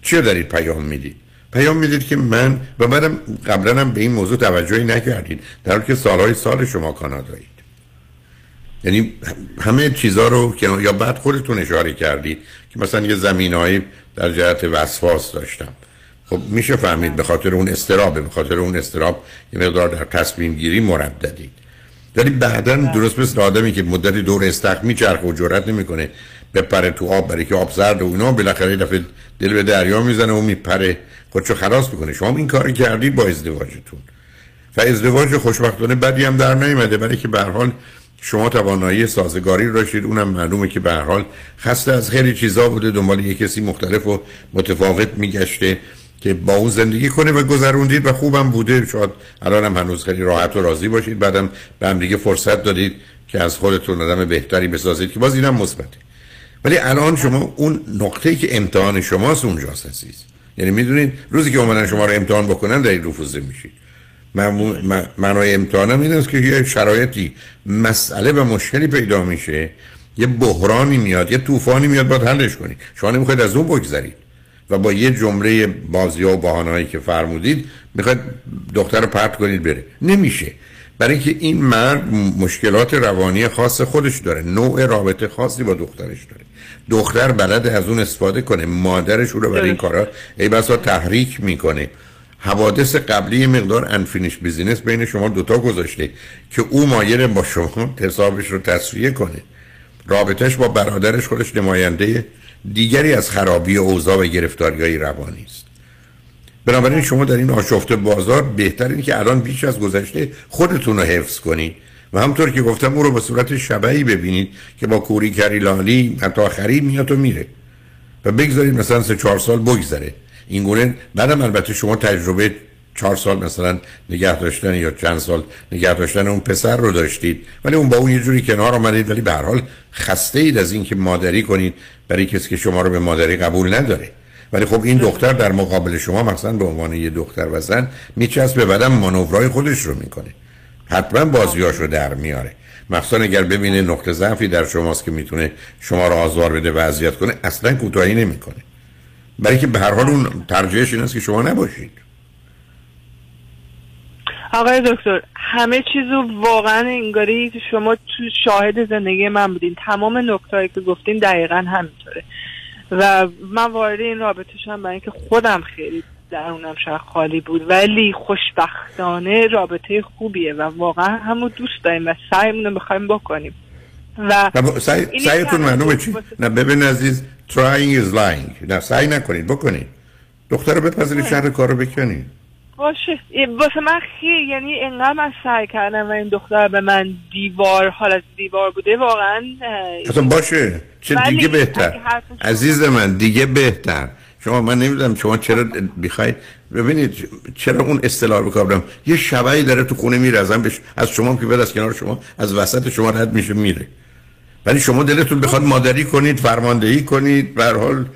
چی دارید پیام می‌دید؟ پیام می‌دید که من و بعدم قبلا هم به این موضوع توجهی نکردید در حالی که سالهای سال شما کانادایید یعنی همه چیزها رو که یا بعد خودتون اشاره کردید که مثلا یه زمینهایی در جهت وسواس داشتم. خب میشه فهمید به خاطر اون استرابه به خاطر اون استراب یه مقدار در تصمیم گیری مرددید. ولی بعدا درست مثل آدمی که مدتی دور استخ میچرخه و جرأت نمی‌کنه بپره تو آب برای که آب زرد و اینا بالاخره دفعه دل به دریا می‌زنه و میپره. خودشو خلاص می‌کنه؟ شما این کاری کردید با ازدواجتون. و ازدواج خوشبختانه بدی هم در نیومده برای که به هر حال شما توانایی سازگاری رو داشتید. اونم معلومه که به حال خسته از خیلی چیزا بوده. دنبال یه کسی مختلف و متفاوت میگشته که با اون زندگی کنه و گذروندید و خوبم بوده. شاید الان هم هنوز خیلی راحت و راضی باشید. بعدم به هم دیگه فرصت دادید که از خودتون آدم بهتری بسازید که باز اینم مثبته. ولی الان شما اون نقطه‌ای که امتحان شماست اونجاست عزیز. یعنی می‌دونید روزی که اومدن شما رو امتحان بکنن در رفوزه میشید. معنای امتحانم این است که یه شرایطی مسئله و مشکلی پیدا میشه. یه بحرانی میاد یه طوفانی میاد باید حلش کنید شما نمی‌خواید از اون بگذرید. و با یه جمله بازی و بحانهایی که فرمودید می‌خواید دختر رو پرت کنید بره. نمیشه. برای اینکه این مرد مشکلات روانی خاص خودش داره. نوع رابطه خاصی با دخترش داره. دختر بلد از اون استفاده کنه. مادرش او رو برای این کارا ای بسا تحریک می‌کنه. حوادث قبلی مقدار انفینیش بیزینس بین شما دوتا گذاشته که او مایل با شما حسابش رو تصویه کنه. رابطش با برادرش خودش نماینده دیگری از خرابی اوضاع و گرفتاری های روانی است. بنابراین شما در این آشفته بازار بهتر که الان بیش از گذشته خودتون رو حفظ کنید و همطور که گفتم او رو به صورت شبهی ببینید که با کوری کری لالی حتی آخری میاد و میره و بگذارید مثلا سه چهار سال بگذره. این گونه بعدم البته شما تجربه چهار سال مثلا نگه داشتن یا چند سال نگه داشتن اون پسر رو داشتید. ولی اون با اون یه جوری کنار آمدید. ولی به حال خسته اید از اینکه مادری کنید برای کسی که شما رو به مادری قبول نداره. ولی خب این دختر در مقابل شما مثلا به عنوان یه دختر و زن به بعدم مانورای خودش رو می‌کنه. حتما بازیاش رو در میاره. مخصوصا اگر ببینه نقطه ضعفی در شماست که می‌تونه شما رو آزار بده و اذیت کنه اصلا کوتاهی نمی‌کنه. برای که به هر حال اون ترجیحش این است که شما نباشید. آقای دکتر همه چیزو واقعا انگاری شما تو شاهد زندگی من بودین. تمام نکتهایی که گفتین دقیقا همینطوره. و من وارد این رابطه شدم برای اینکه خودم خیلی درونم شاید خالی بود. ولی خوشبختانه رابطه خوبیه و واقعا همو دوست داریم و سعیمون رو بخوایم بکنیم. و سعیتون معلومه چی؟ نه ببین عزیز trying is lying. نه سعی نکنید بکنید. دختر رو بپذیرید شهر کار رو بکنید. باشه. واسه من خیلی یعنی انقدر من سعی کردم و این دختر به من دیوار حالت دیوار بوده واقعا اصلا باشه. چه دیگه بهتر. عزیز من دیگه بهتر. شما من نمی‌دونم شما چرا بخواید ببینید چرا اون اصطلاح رو یه شبعی داره تو خونه میره ازم بش... از شما که از کنار شما از وسط شما رد میشه میره. ولی شما دلتون بخواد مادری کنید فرماندهی کنید به حال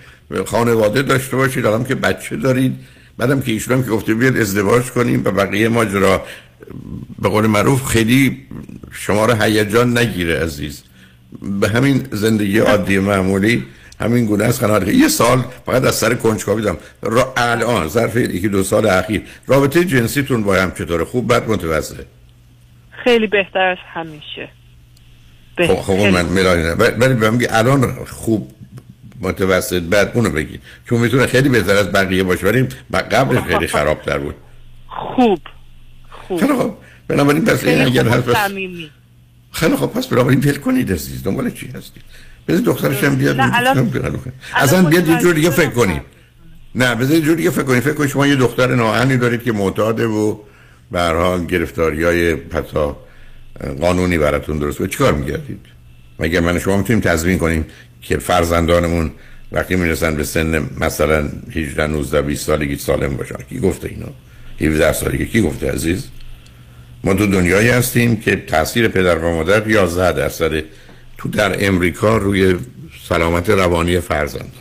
خانواده داشته باشید الان که بچه دارید. بعدم که ایشون که گفته بیاد ازدواج کنیم و بقیه ماجرا. به قول معروف خیلی شما رو هیجان نگیره عزیز. به همین زندگی عادی معمولی همین گونه است قناعت یه سال فقط از سر کنجکاوی دارم. را الان ظرف یکی دو سال اخیر. رابطه جنسیتون با هم چطوره؟ خوب بد متوسطه خیلی بهتر از همیشه. خب خب من ملانی ولی به الان خوب متوسط بعد اونو بگید چون می‌تونه خیلی بهتر از بقیه باشه. ولی قبلش خیلی [LAUGHS] خراب تر بود. خوب. خوب. خیلی خوب. بنابراین پس این اگر هست پس خیلی خوب. پس بنابراین پیل کنید عزیز. دنبال چی هستید؟ بذار دخترش هم بیاد اصلا بیاد یه جور دیگه فکر کنید نه بذار یه جور دیگه فکر کنید فکر کنید شما یه دختر ناهنی دارید که معتاده و به هر حال گرفتاری های پتا قانونی براتون درست. و چیکار میگردید؟ مگر من شما می‌تونیم تضمین کنیم که فرزندانمون وقتی می‌رسن به سن مثلا 18 19 20 سالگی سالم باشن؟ کی گفته اینو؟ 17 سالگی. کی گفته عزیز؟ ما تو دنیایی هستیم که تاثیر پدر و مادر 11 درصد تو در امریکا روی سلامت روانی فرزند.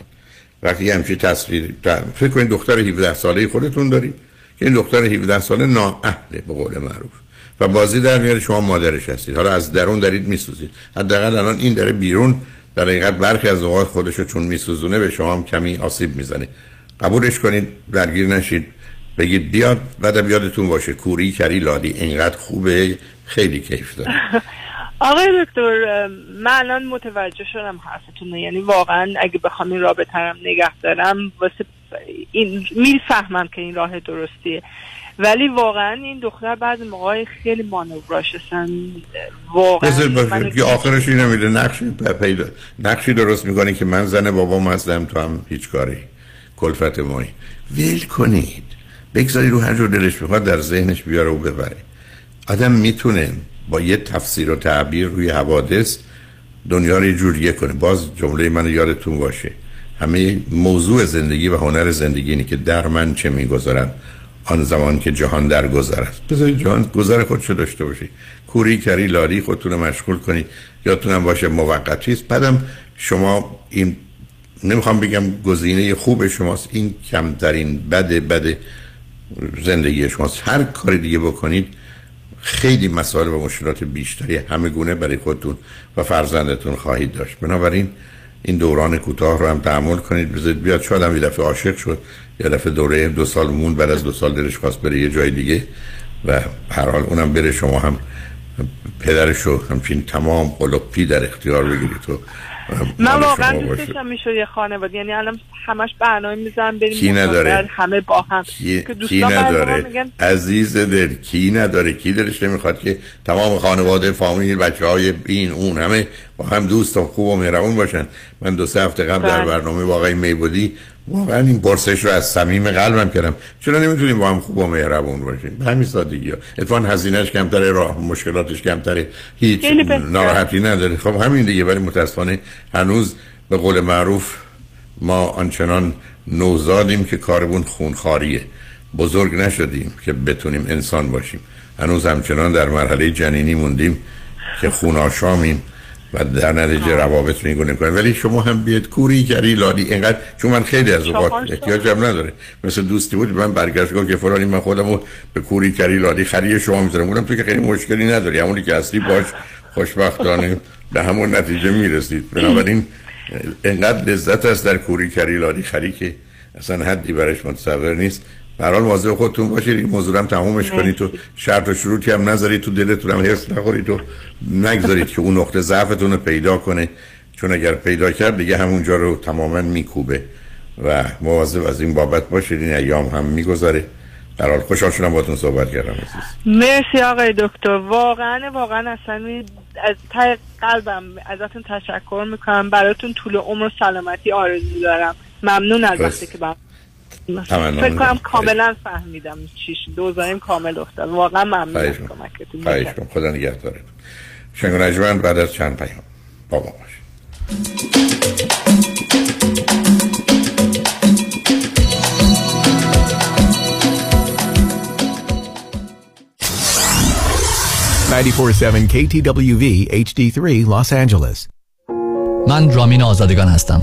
وقتی همچی تصویر فکر کنید دختر 17 ساله خودتون دارید که این دختر 17 ساله نااهله به قول معروف. و بازی در میاد شما مادرش هستید. حالا از درون دارید میسوزید. حداقل الان این داره بیرون در حقیقت برخی از اوقات خودشو چون میسوزونه به شما هم کمی آسیب می‌زنه. قبولش کنید درگیر نشید. بگید بیاد بعد یادتون باشه. کوری کری لادی اینقدر خوبه. خیلی کیف داره. [LAUGHS] آقای دکتر من الان متوجه شدم حرفتون یعنی واقعا اگه بخوام این رابطه نگه دارم واسه این می‌فهمم که این راه درستیه. ولی واقعا این دختر بعد موقع خیلی مانوراش هستن واقعا باشه که آخرش اینو میده. نقشی پیدا نقشی درست می‌کنی که من زن بابام هستم تو هم هیچ کاری. کلفت مایی ول کنید. بگذاری رو هر جور دلش بخواد در ذهنش بیاره و ببره. آدم می‌تونه با یه تفسیر و تعبیر روی حوادث دنیا رو یه جوریه کنه. باز جمله من یادتون باشه. همه موضوع زندگی و هنر زندگی اینه که در من چه می‌گذارم آن زمان که جهان در گذر است. بذارید جهان گذر خودشو داشته باشی. کوری کری لاری خودتون مشغول کنید یادتونم باشه موقتی است. بعدم شما این نمی‌خوام بگم گزینه خوب شماست. این کمترین بد بد زندگی شماست. هر کاری دیگه بکنید خیلی مسائل و مشکلات بیشتری همه گونه برای خودتون و فرزندتون خواهید داشت. بنابراین این دوران کوتاه رو هم تحمل کنید. بذارید بیاد. شاید هم یه دفعه عاشق شد. یه دفعه دوره دو سال مون بعد از دو سال دلش خواست بره یه جای دیگه و هر حال اونم بره شما هم پدرش رو همچین تمام قلپی در اختیار بگیرید تو من واقعا باشه. دوستشم می‌شد یه خانواده یعنی الان همش برنامه می‌زنم بریم کی نداره؟ همه با هم کی, که کی نداره میگن عزیز دل کی نداره کی دلش نمی‌خواد که تمام خانواده فامیل بچه های این اون همه با هم دوست و خوب و مهربون باشن من دو سه هفته قبل در بله. برنامه با آقای میبودی واقعا این پرسش رو از صمیم قلبم کردم. چرا نمی‌تونیم با هم خوب و مهربون باشیم؟ به همین سادگی ها. اتفاقا هزینهش کمتره راه مشکلاتش کمتره. هیچ. ناراحتی نداره. خب همین دیگه ولی متاسفانه هنوز به قول معروف ما آنچنان نوزادیم که کارمون خونخاریه بزرگ نشدیم که بتونیم انسان باشیم. هنوز همچنان در مرحله جنینی موندیم که خون آشامیم و در نتیجه روابط میگونه کنیم ولی شما هم بیاد کوری کری لادی اینقدر چون من خیلی از اوقات شما. احتیاجم نداره. مثل دوستی بود من برگشت گفت که فلانی من خودم رو به کوری کری لادی خری شما می‌ذارم. بودم تو که خیلی مشکلی نداری. همونی که اصلی باش خوشبختانه به همون نتیجه می‌رسید. بنابراین اینقدر لذت است در کوری کری لادی خری که اصلا حدی برش متصور نیست. به هر حال مواظب خودتون باشید این موضوع هم تمومش کنید تو شرط و شروطی هم نذارید تو دلتون هم حرص نخورید. و نگذارید که اون نقطه ضعفتون رو پیدا کنه. چون اگر پیدا کرد دیگه همونجا رو تماما میکوبه. و مواظب از این بابت باشید این ایام هم میگذره. در حال خوشحال شدم باهاتون صحبت کردم عزیز. مرسی آقای دکتر. واقعا واقعا اصلا از ته قلبم ازتون تشکر می‌کنم. براتون طول عمر و سلامتی آرزو دارم. ممنون از وقتی که فکر کنم. کاملا فهمیدم چیش. دوزاریم کامل افتاد. واقعا ممنون از. کمکتون. خدا نگهدارتون. شنگ و نجمن بعد از چند پیام. با ما باشید. 947 KTWV HD3 Los Angeles. من رامین آزادگان هستم.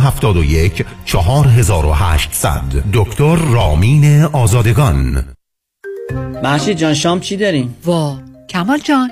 4800 دکتر رامین آزادگان. محشید جان شام چی داریم؟ وا کمال جان.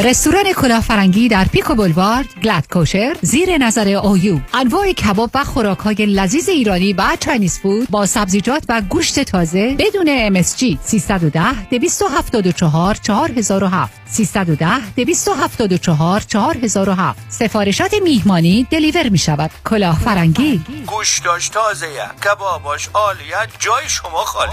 رستوران کلاه فرنگی در Pico Boulevard glatt kosher زیر نظر اویو انواع کباب و خوراک های لذیذ ایرانی و Chinese food با سبزیجات و گوشت تازه بدون MSG 310 274 4007 310 274 4007 سفارشات میهمانی deliver می شود کلاه فرنگی گوشتاش تازه کباباش عالیه جای شما خالی.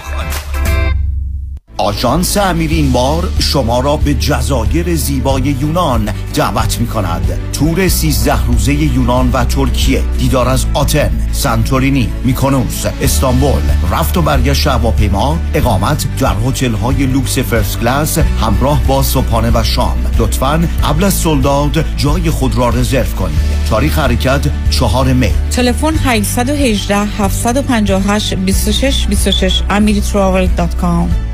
آژانس امیری این بار شما را به جزایر زیبای یونان دعوت می کند تور 13 روزه یونان و ترکیه دیدار از آتن سانتورینی میکونوس استانبول. رفت و برگشت هواپیما اقامت در هتل های لوکس first class همراه با صبحانه و شام. لطفا قبل از sold out جای خود را رزرو کنید. تاریخ حرکت چهار می. تلفن 818 758 26 26 amiritravel.com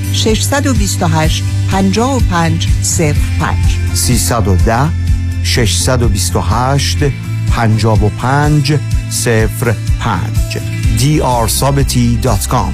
628 55 05 310 628 55 05 drsabati.com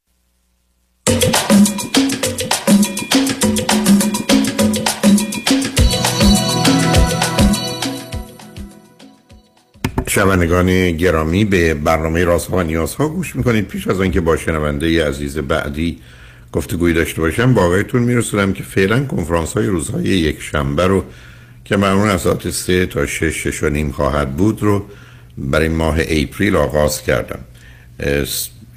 شنوندگان گرامی به برنامه راست ها و نیاز ها گوش می‌کنید. پیش از آنکه با شنونده عزیز بعدی گفتگوی داشته باشم با آقایتون میرسونم که فعلا کنفرانس های روزهای یک شنبه رو که معمولا از ساعت سه تا شش شش و نیم خواهد بود رو برای ماه April آغاز کردم.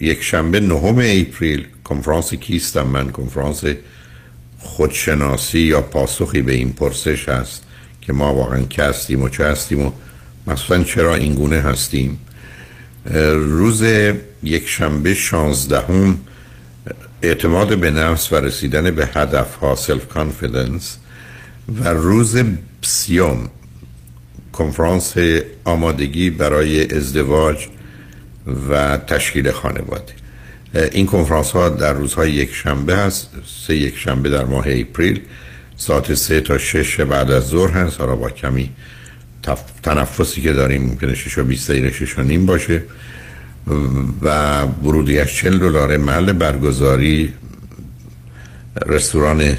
یک شنبه نهم April کنفرانس کیستم من کنفرانس خودشناسی یا پاسخی به این پرسش هست که ما واقعا که هستیم و چه هستیم و مثلا چرا این گونه هستیم. روز یک شنبه شانزدهم اعتماد به نفس و رسیدن به هدف ها self confidence و روز سیوم کنفرانس آمادگی برای ازدواج و تشکیل خانواده. این کنفرانس در روزهای یک شنبه هست. سه یک شنبه در ماه اپریل. ساعت سه تا شش بعد از ظهر هست. حالا با کمی. تنفسی که داریم ممکنه 6 و 20 دقیقه 6 و نیم باشه. و ورودیش 40 دلار محل برگزاری رستوران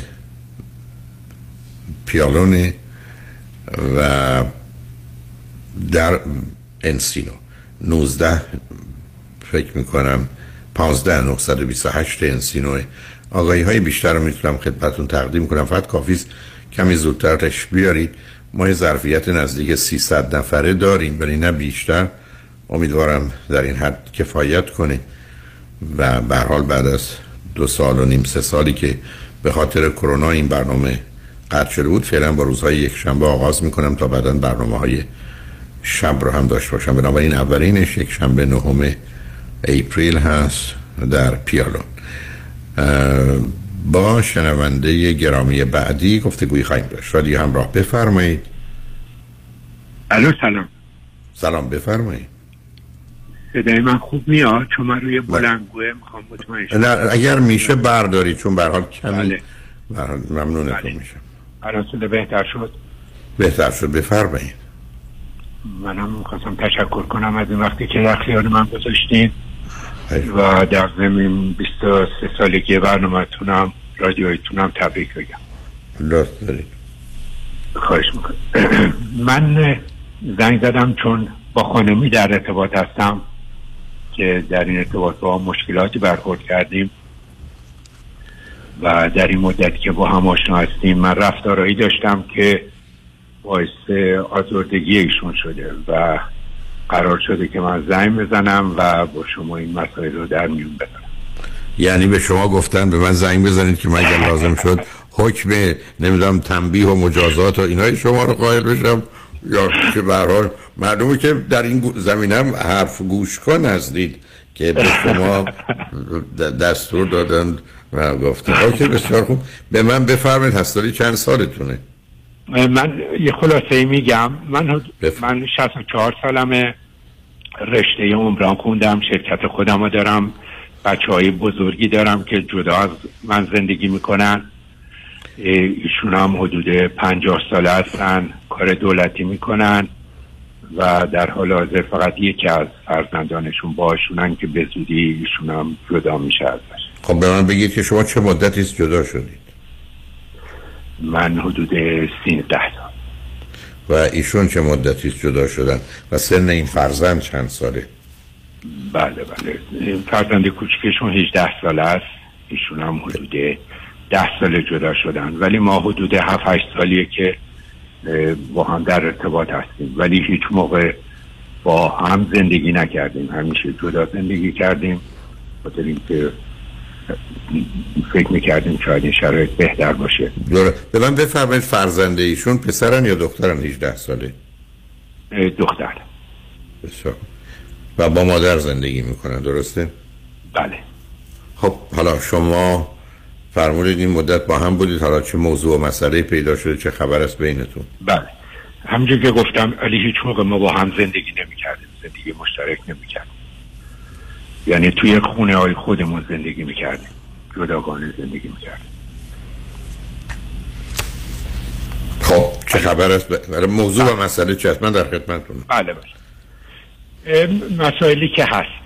پیالونه و در انسینو. 19 فکر می‌کنم 15 928 انسینو آقایی های بیشتر رو می‌تونم خدمتون تقدیم کنم. فقط کافیست کمی زودتر تش بیارید. ما یه ظرفیت نزدیک 300 نفره داریم ولی نه بیشتر. امیدوارم در این حد کفایت کنه و به حال بعد از دو سال و نیم سه سالی که به خاطر کرونا این برنامه قطع شده بود فعلا با روزهای یک شنبه آغاز می‌کنم تا بعدا برنامه های شب رو هم داشته باشم. بنابراین اولینش یک شنبه نهم اپریل هست در پیالون. با شنونده گرامی بعدی گفته گویی خواهیم داشت. رادیو همراه بفرمایید. الو سلام. سلام بفرمایید. صدای من خوب میاد؟ چون من روی بلنگوه می‌خوام مطمئن شم. نه اگر میشه بردارید چون به حال کمی بله. به هر حال ممنونتون بله. میشم. الان صدا بهتر شد. بهتر شد بفرمایید. منم می‌خواستم تشکر کنم از این وقتی که در خیال من گذاشتین و در زمین 23 سالگی برنامه تونم رادیویتونم تبریک بگم. لطف دارید. خواهش می‌کنم. [CLEARS THROAT] من زنگ زدم چون با خانمی در ارتباط هستم که در این ارتباط با مشکلاتی برخورد کردیم. و در این مدتی که با هم آشنا هستیم من رفتارهایی داشتم که باعث آزردگی ایشون شده و قرار شده که من زنگ بزنم و با شما این مسائل رو در میون بذارم. یعنی به شما گفتن به من زنگ بزنید که من لازم شد حکم نمی‌دونم تنبیه و مجازات و اینای شما رو قائل بشم. یا که به حال معلومه که در این هم حرف گوش کن هستید که به شما دستور دادن و گفتن اوکی بسیار خوب. به من بفرمایید هستاری چند سالتونه؟ من یه خلاصه میگم. من من 64 سالمه. رشته عمران خوندم شرکت خودم رو دارم بچه های بزرگی دارم که جدا از من زندگی می‌کنن. ایشون هم حدود پنجاه ساله هستن کار دولتی می‌کنن و در حال حاضر فقط یکی از فرزندانشون باشونن که به زودی ایشون هم جدا میشه ازش. خب به من بگید که شما چه مدتی است جدا شدید؟ من حدود سینزده سال و ایشون چه مدتی جدا شدن؟ و سن این فرزند چند ساله؟ بله بله. فرزند کوچکشون 18 ساله است. ایشون هم حدود 10 سال جدا شدن. ولی ما حدود 7 8 سالیه که با هم در ارتباط هستیم. ولی هیچ موقع با هم زندگی نکردیم. همیشه جدا زندگی کردیم. خاطر اینکه فکر می‌کردیم شاید این شرایط بهتر باشه. دوره. به من بفرمایید فرزنده ایشون پسرن یا دخترن؟ 18 ساله. دختر. بسیار. و با مادر زندگی می‌کنن درسته؟ بله. خب حالا شما فرمودید این مدت با هم بودید. حالا چه موضوع و مسئله پیدا شده چه خبر است بینتون؟ بله. همجور که گفتم علی هیچ موقع ما با هم زندگی نمی‌کردیم زندگی مشترک نمی‌کردیم. یعنی توی خونه های خودمون زندگی می‌کردیم. جداگانه زندگی می‌کردیم. خب چه خبر است؟ برای موضوع و مسئله چه من در خدمتتونم بله بله مسائلی که هست.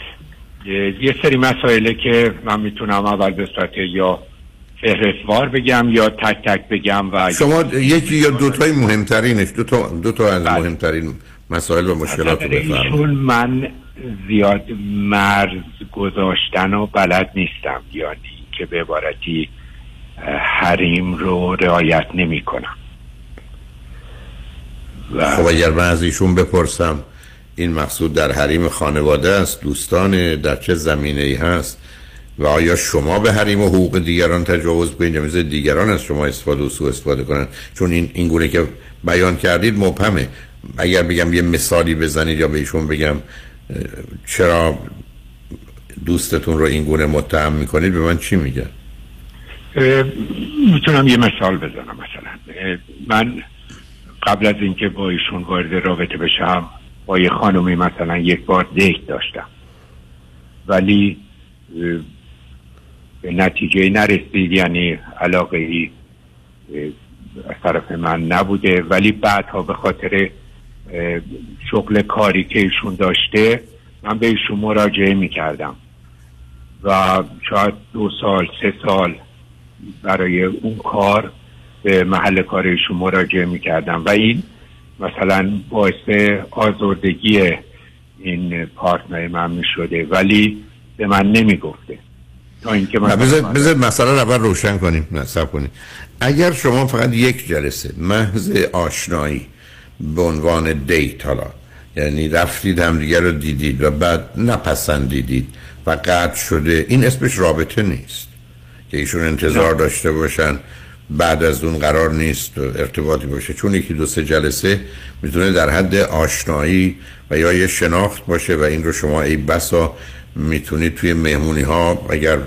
یه سری مسائله که من می‌تونم اول به صورت یا فهرستوار بگم یا تک تک بگم و شما یکی یا دو تای مهمترینش دو تا دو تا از مهمترین مسائل و مشکلات رو بفرمایید. من زیاد مرز گذاشتن و بلد نیستم یعنی که به عبارتی حریم رو رعایت نمی کنم. خب اگر من از ایشون بپرسم این مقصود در حریم خانواده است دوستان در چه زمینه ای هست؟ و آیا شما به حریم و حقوق دیگران تجاوز کنید؟ یا مثل دیگران از شما استفاده و سوء استفاده کنن؟ چون این این گونه که بیان کردید مبهمه. اگر بگم یه مثالی بزنید یا به ایشون بگم چرا دوستتون رو این گونه متهم می‌کنید؟ به من چی میگن اه، می‌تونم یه مثال بزنم مثلا. من قبل از اینکه با ایشون وارد رابطه بشم با یه خانمی مثلا یک بار دیت داشتم. ولی به نتیجه نرسید یعنی علاقه ای از طرف من نبوده. ولی بعدها به خاطر شغل کاری که ایشون داشته من به ایشون مراجعه می‌کردم. و شاید دو سال سه سال برای اون کار به محل کار ایشون مراجعه می‌کردم. و این مثلا باعث آزردگی این پارتنر من می‌شده ولی به من نمی‌گفته. تا اینکه بذار مثلا اول روشن کنیم نصب کنیم. اگر شما فقط یک جلسه محض آشنایی به عنوان دیت حالا. یعنی رفتید هم دیگر رو دیدید و بعد نپسندیدید و قطع شده. این اسمش رابطه نیست. که ایشون انتظار داشته باشن. بعد از اون قرار نیست ارتباطی باشه. چون یکی دو سه جلسه می‌تونه در حد آشنایی و یا یه شناخت باشه و این رو شما ای بسا می‌تونید توی مهمونی ها اگر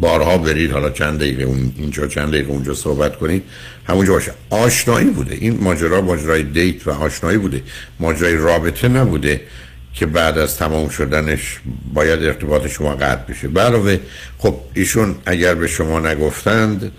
بارها برید حالا چند دقیقه اون اینجا چند دقیقه اونجا صحبت کنید همونجا باشه. آشنایی بوده. این ماجرا ماجرای دیت و آشنایی بوده. ماجرای رابطه نبوده که بعد از تمام شدنش باید ارتباط شما قطع بشه. علاوه خب ایشون اگر به شما نگفتند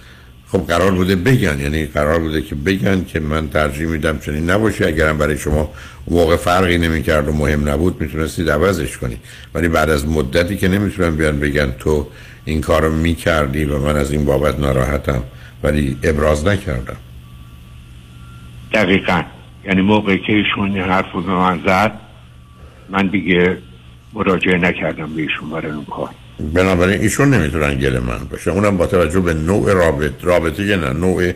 خب قرار بوده بگن. یعنی قرار بوده که بگن که من ترجیح میدم چنین نباشه. اگرم برای شما موقع فرقی نمی‌کرد و مهم نبود می‌تونستید عوضش کنید. ولی بعد از مدتی که نمی‌تونن بیان بگن تو این کارو می‌کردی و من از این بابت ناراحتم. ولی ابراز نکردم. دقیقا. یعنی موقعی که ایشون حرف رو به من زد من دیگه مراجعه نکردم به ایشون برای اون کار. بنابراین ایشون نمی‌تونن گل من باشه. اونم با توجه به نوع رابط رابطه که نه نوع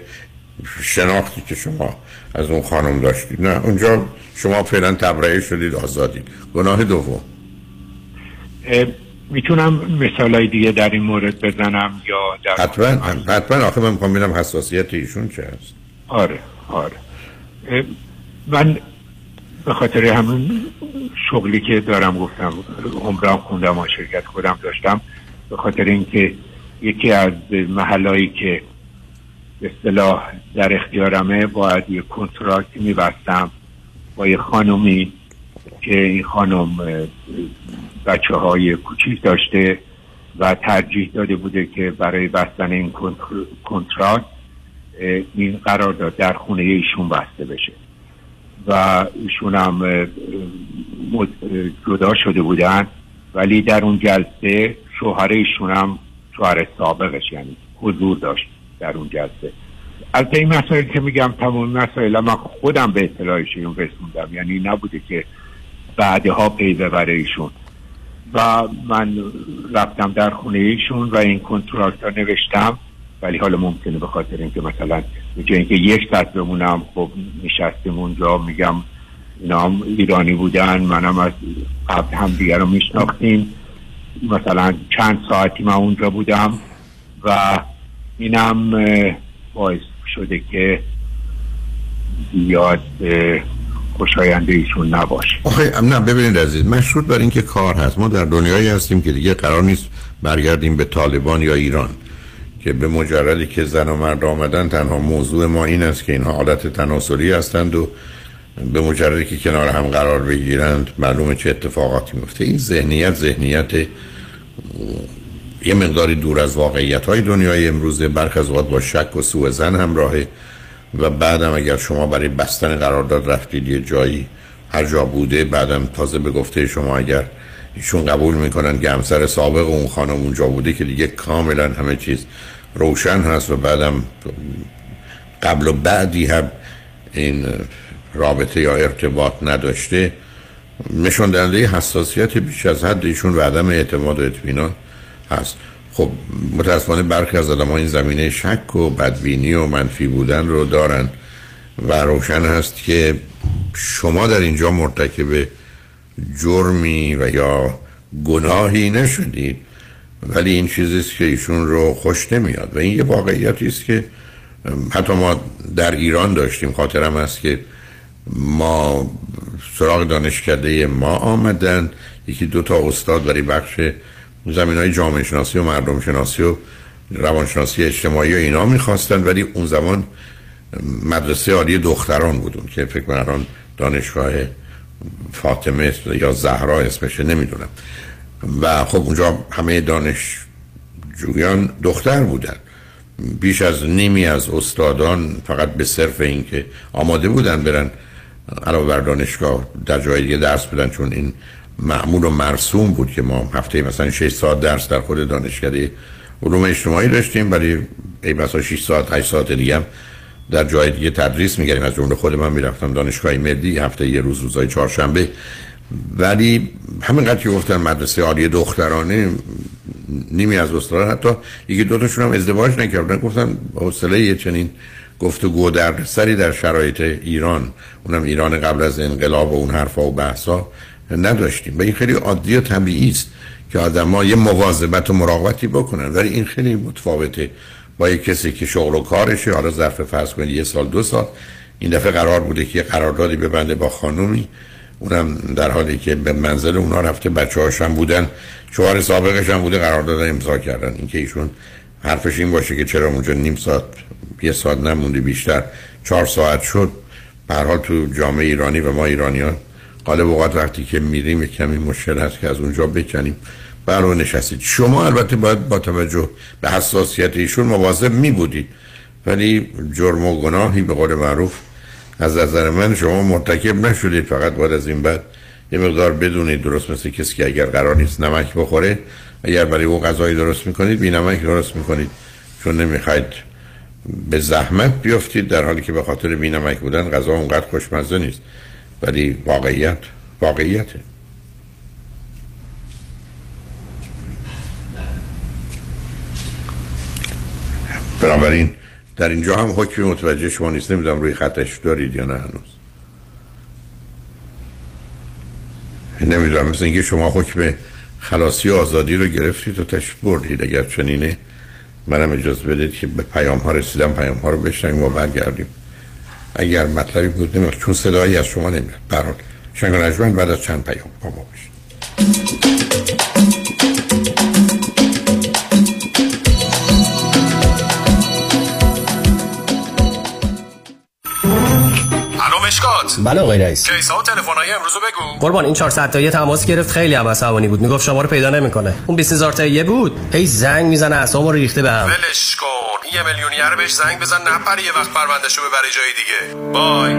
شناختی که شما از اون خانم داشتید. نه اونجا شما فعلا تبرئه شدید آزادید. گناه دوم. می‌تونم مثال های دیگه در این مورد بزنم یا در حتما حتما. آخه من می‌خوام ببینم حساسیت ایشون چه هست آره آره. من به خاطر همون شغلی که دارم گفتم عمرم خوندم و شرکت خودم داشتم به خاطر اینکه یکی از محلایی که به اصطلاح در اختیارمه باید یه کنترکت میبستم با یه خانومی که این خانم بچه های کوچیک داشته و ترجیح داده بوده که برای بستن این کنترکت این قرار داد در خونه ایشون بسته بشه. و ایشون هم جدا شده بودن ولی در اون جلسه شوهر ایشون هم شوهر سابقش یعنی حضور داشت در اون جلسه. البته این مسائل که میگم تمام مسائل من خودم به اطلاعشون رسوندم یعنی نبوده که بعدها پی ببره ایشون. و من رفتم در خونه ایشون و این کنترکت ها نوشتم ولی حالا ممکنه به خاطر اینکه مثلا اینکه یک ساعت بمونم خب نشستیم اونجا میگم اینا هم ایرانی بودن منم از قبل هم دیگر رو میشناختیم. مثلا چند ساعتی من اونجا بودم و اینم باعث شده که زیاد خوشاینده ایشون نباشه. آخه نه ببینید عزیز مشروط بر اینکه کار هست. ما در دنیایی هستیم که دیگه قرار نیست برگردیم به طالبان یا ایران که به مجردی که زن و مرد آمدن تنها موضوع ما این است که اینها حالت تناسلی هستند و به مجردی که کنار هم قرار بگیرند معلومه چه اتفاقاتی میفته. این ذهنیت ذهنیت یه مقداری دور از واقعیت های دنیای امروزه برخ از با شک و سوء زن همراهه. و بعدم اگر شما برای بستن قرارداد رفتید یه جایی هر جا بوده بعدم تازه به گفته شما اگر ایشون قبول می‌کنن که همسر سابق اون خانم اونجا بوده که دیگه کاملا همه چیز روشن هست و بعدم قبل و بعدی هم این رابطه یا ارتباط نداشته نشون دهنده حساسیت بیش از حد ایشون و عدم اعتماد و اطمینان هست. خب متاسفانه برخی از آدم این زمینه شک و بدبینی و منفی بودن رو دارن و روشن هست که شما در اینجا مرتکب جرمی و یا گناهی نشدید ولی این چیزیست که ایشون رو خوش نمیاد. و این یه واقعیتی است که حتی ما در ایران داشتیم. خاطرم است که ما سراغ دانشکده ما آمدن. یکی دو تا استاد برای بخش زمین های جامعه شناسی و مردم شناسی و روانشناسی اجتماعی و اینا می‌خواستن ولی اون زمان مدرسه عالی دختران بودون که فکر کنم دانشگاه فاطمه یا زهرا اسمشه نمی‌دونم. و خب اونجا همه دانشجویان دختر بودن. بیش از نیمی از استادان فقط به صرف اینکه آماده بودن برن علاوه بر دانشگاه در جای دیگه درس بدن چون این معمول و مرسوم بود که ما هفته مثلا 6 ساعت درس در خود دانشکده علوم اجتماعی داشتیم ولی ای مثلا 6 ساعت 8 ساعت دیگه هم در جای دیگه تدریس میگردیم از جمله خود من می‌رفتم دانشگاه ملی هفته یه روز روزای چهارشنبه. ولی همینقدر که گفتن مدرسه عالی دخترانه نیمی از استادان حتی یکی دو تاشون هم ازدواج نکردن. گفتن حوصله یه چنین گفتگو در سری در شرایط ایران اونم ایران قبل از انقلاب و اون حرفا و بحثا نداشتیم. و این خیلی عادی و طبیعی است که آدما یه مواظبت و مراقبتی بکنن. ولی این خیلی متفاوته. با یه کسی که شغل و کارشه حالا ظرف فرض کنید یه سال دو سال این دفعه قرار بوده که یه قراردادی ببنده با خانومی. اونم در حالی که به منزل اونا رفته بچه هاشم بودن شوهر سابقش هم بوده قرارداد امضا کردن. اینکه ایشون حرفش این باشه که چرا اونجا نیم ساعت یه ساعت نمونده بیشتر چهار ساعت شد. به حال تو جامعه ایرانی و ما ایرانیان قالب اوقات وقتی که میریم کمی مشکل هست که از اونجا بکنیم. برای نشستید. شما البته باید با توجه به حساسیت ایشون مواظب می بودید ولی جرم و گناهی به قول معروف از نظر من شما مرتکب نشدید. فقط باید از این بعد یه مقدار بدونید درست مثل کسی که اگر قرار نیست نمک بخوره اگر برای او غذایی درست می‌کنید بی نمک درست می‌کنید. چون نمی‌خواید به زحمت بیفتید در حالی که به خاطر بی نمک بودن غذا اونقدر خوشمزه نیست. ولی واقعیت واقعیته بنابراین در اینجا هم حکمی متوجه شما نیست. نمی‌دونم روی خطش دارید یا نه هنوز. نمی‌دونم. مثل اینکه شما حکم خلاصی و آزادی رو گرفتید و تشریف بردید. اگر چنینه منم اجازه بدید که به پیام ها رسیدم پیام ها رو بشنیم و برگردیم. اگر مطلبی بود نمی‌دونم چون صدایی از شما نمیاد برحال شنگ بعد از چند پیام با ما باشید. مشکات. بله آقای رئیس. کیسا و تلفن‌های امروز بگو. قربان این 400 تایی تماس گرفت خیلی هم عصبانی بود. می‌گفت شما رو پیدا نمی‌کنه. اون 20000 تایی بود. هی زنگ می‌زنه اعصابمو ریخته بهم ولش کن. یه میلیونیر بهش زنگ بزن نپره یه وقت پروندهشو ببره جای دیگه. بای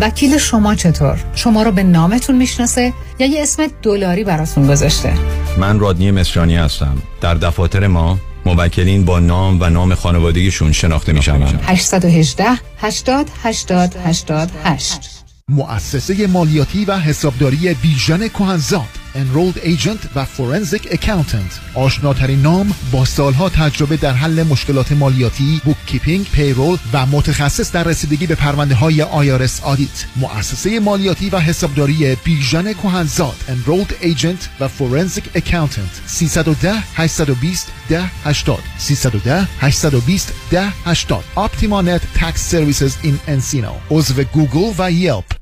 وکیل شما چطور؟ شما رو به نامتون می‌شناسه یا یه اسم دلاری براتون گذاشته؟ من رادنی مصریانی هستم. در دفاتر ما موکلین با نام و نام خانوادگیشون شناخته میشن 818 80 80 88 مؤسسه مالیاتی و حسابداری بیژن کهنزاد. Enrolled Agent و Forensic Accountant. آشناترین نام با سالها تجربه در حل مشکلات مالیاتی bookkeeping، payroll و متخصص در رسیدگی به پرونده های IRS audit مؤسسه مالیاتی و حسابداری بیژن کهنزاد Enrolled Agent و Forensic Accountant. 310 820 10 80 310 820 10 80 Optima Net Tax Services in Encino. عضو گوگل و Yelp.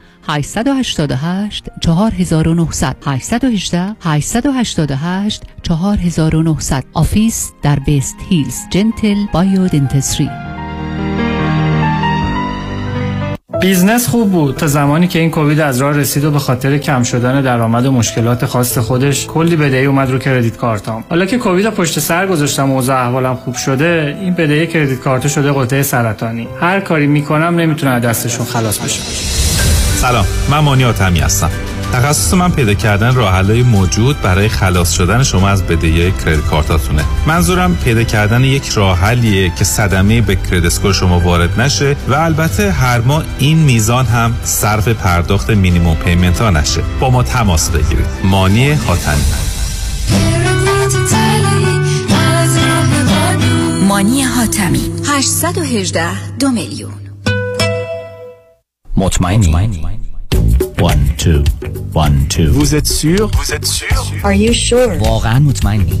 888 4900 818 888 4900 office در West Hills Gentle Biodentistry business خوب بود. تا زمانی که این کووید از راه رسید و به خاطر کم شدن درآمد و مشکلات خاص خودش کلی بدهی اومد رو credit card ام. حالا که کووید پشت سر گذاشتم و اوضاع احوالم خوب شده این بدهی credit card شده غده سرطانی. هر کاری می‌کنم نمی‌تونم دستشون خلاص بشم سلام. من مانی آتمی هستم. تخصص من پیدا کردن راه موجود برای خلاص شدن شما از بدهی کردیت کارتاتونه. منظورم پیدا کردن یک راه حلیه که صدمه به کردیت شما وارد نشه و البته هر ماه این میزان هم صرف پرداخت مینیمم پیمنت ها نشه. با ما تماس بگیرید. مانی حاتمی مانی حاتمی 818 دو میلیون. مطمئنی One, two, one, two. Vous êtes sûr Vous êtes sûr Are you sure واقعا مطمئنی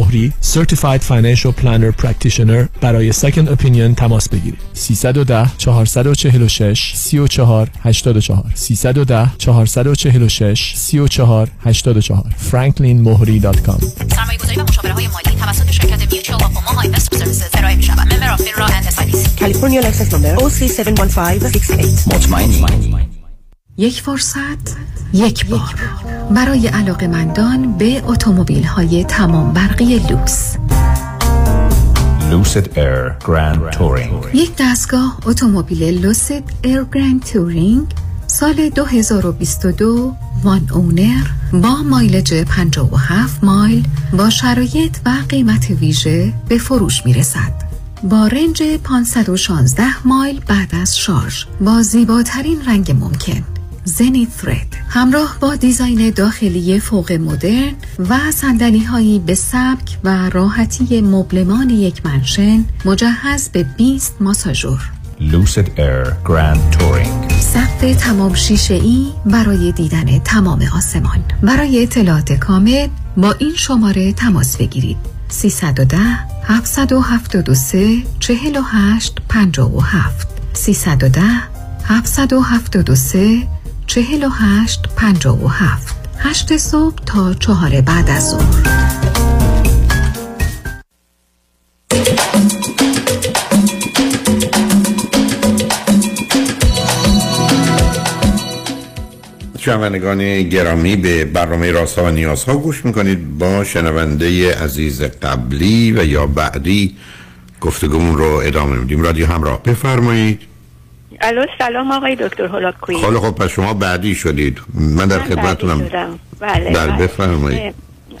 مهری Certified Financial Planner Practitioner برای Second Opinion تماس بگیرید. 310 446 34 84 310 446 34 84 franklinmohri.com سرمایه گذاری و مشاوره های مالی توسط شرکت Mutual of Omaha Investor Services ارائه می شود member of FINRA and S California license number OC71568 مطمئنی؟ یک فرصت یک بار. برای علاقمندان به اتومبیل های تمام برقی لوکس. Lucid Air Grand Touring. یک دستگاه اتومبیل Lucid Air Grand Touring سال 2022 one owner با mileage 57 مایل با شرایط و قیمت ویژه به فروش می رسد. با رنج 516 مایل بعد از شارژ. با زیباترین رنگ ممکن. زنی ثرد همراه با دیزاین داخلی فوق مدرن و صندلی هایی به سبک و راحتی مبلمان یک منشن مجهز به 20 ماساژور. Lucid Air Grand Touring. سقف تمام شیشه ای برای دیدن تمام آسمان. برای اطلاعات کامل با این شماره تماس بگیرید. 310 773 48 57 310 773 48 57 8 صبح تا چهار بعد از ظهر. شنوندگان گرامی به برنامه راسا و نیازها گوش می‌کنید. با شنونده عزیز قبلی و یا بعدی گفتگومون رو ادامه میدیم. رادیو همراه. بفرمایید. الو سلام آقای دکتر هولاکویی خیلی خب پس شما بعدی شدید. من در خدمتتونم. بله, بله بله. بفرمایید.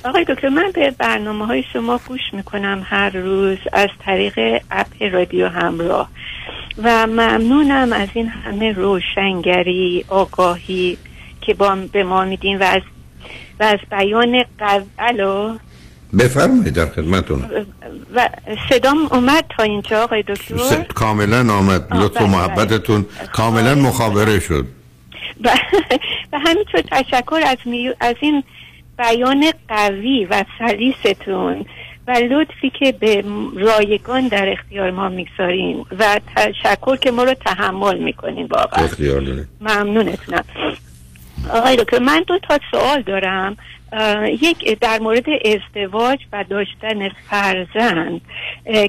آقای دکتر من به برنامه های شما گوش می‌کنم هر روز از طریق اپ رادیو همراه. و ممنونم از این همه روشنگری آگاهی که با به ما میدین و از و از بیان قو... الو؟ بفرمایید در خدمتتون. و صدام اومد تا اینجا آقای دکتر؟ س... کاملا آمد لطف و محبتتون. کاملا مخابره شد. و, [LAUGHS] و همینطور تشکر از, می... از این بیان قوی و سلیستون و لطفی که به رایگان در اختیار ما می‌گذارین و تشکر که ما رو تحمل می‌کنین واقعا. ممنونتونم. آقای دکتر من دو تا سوال دارم. یک در مورد ازدواج و داشتن فرزند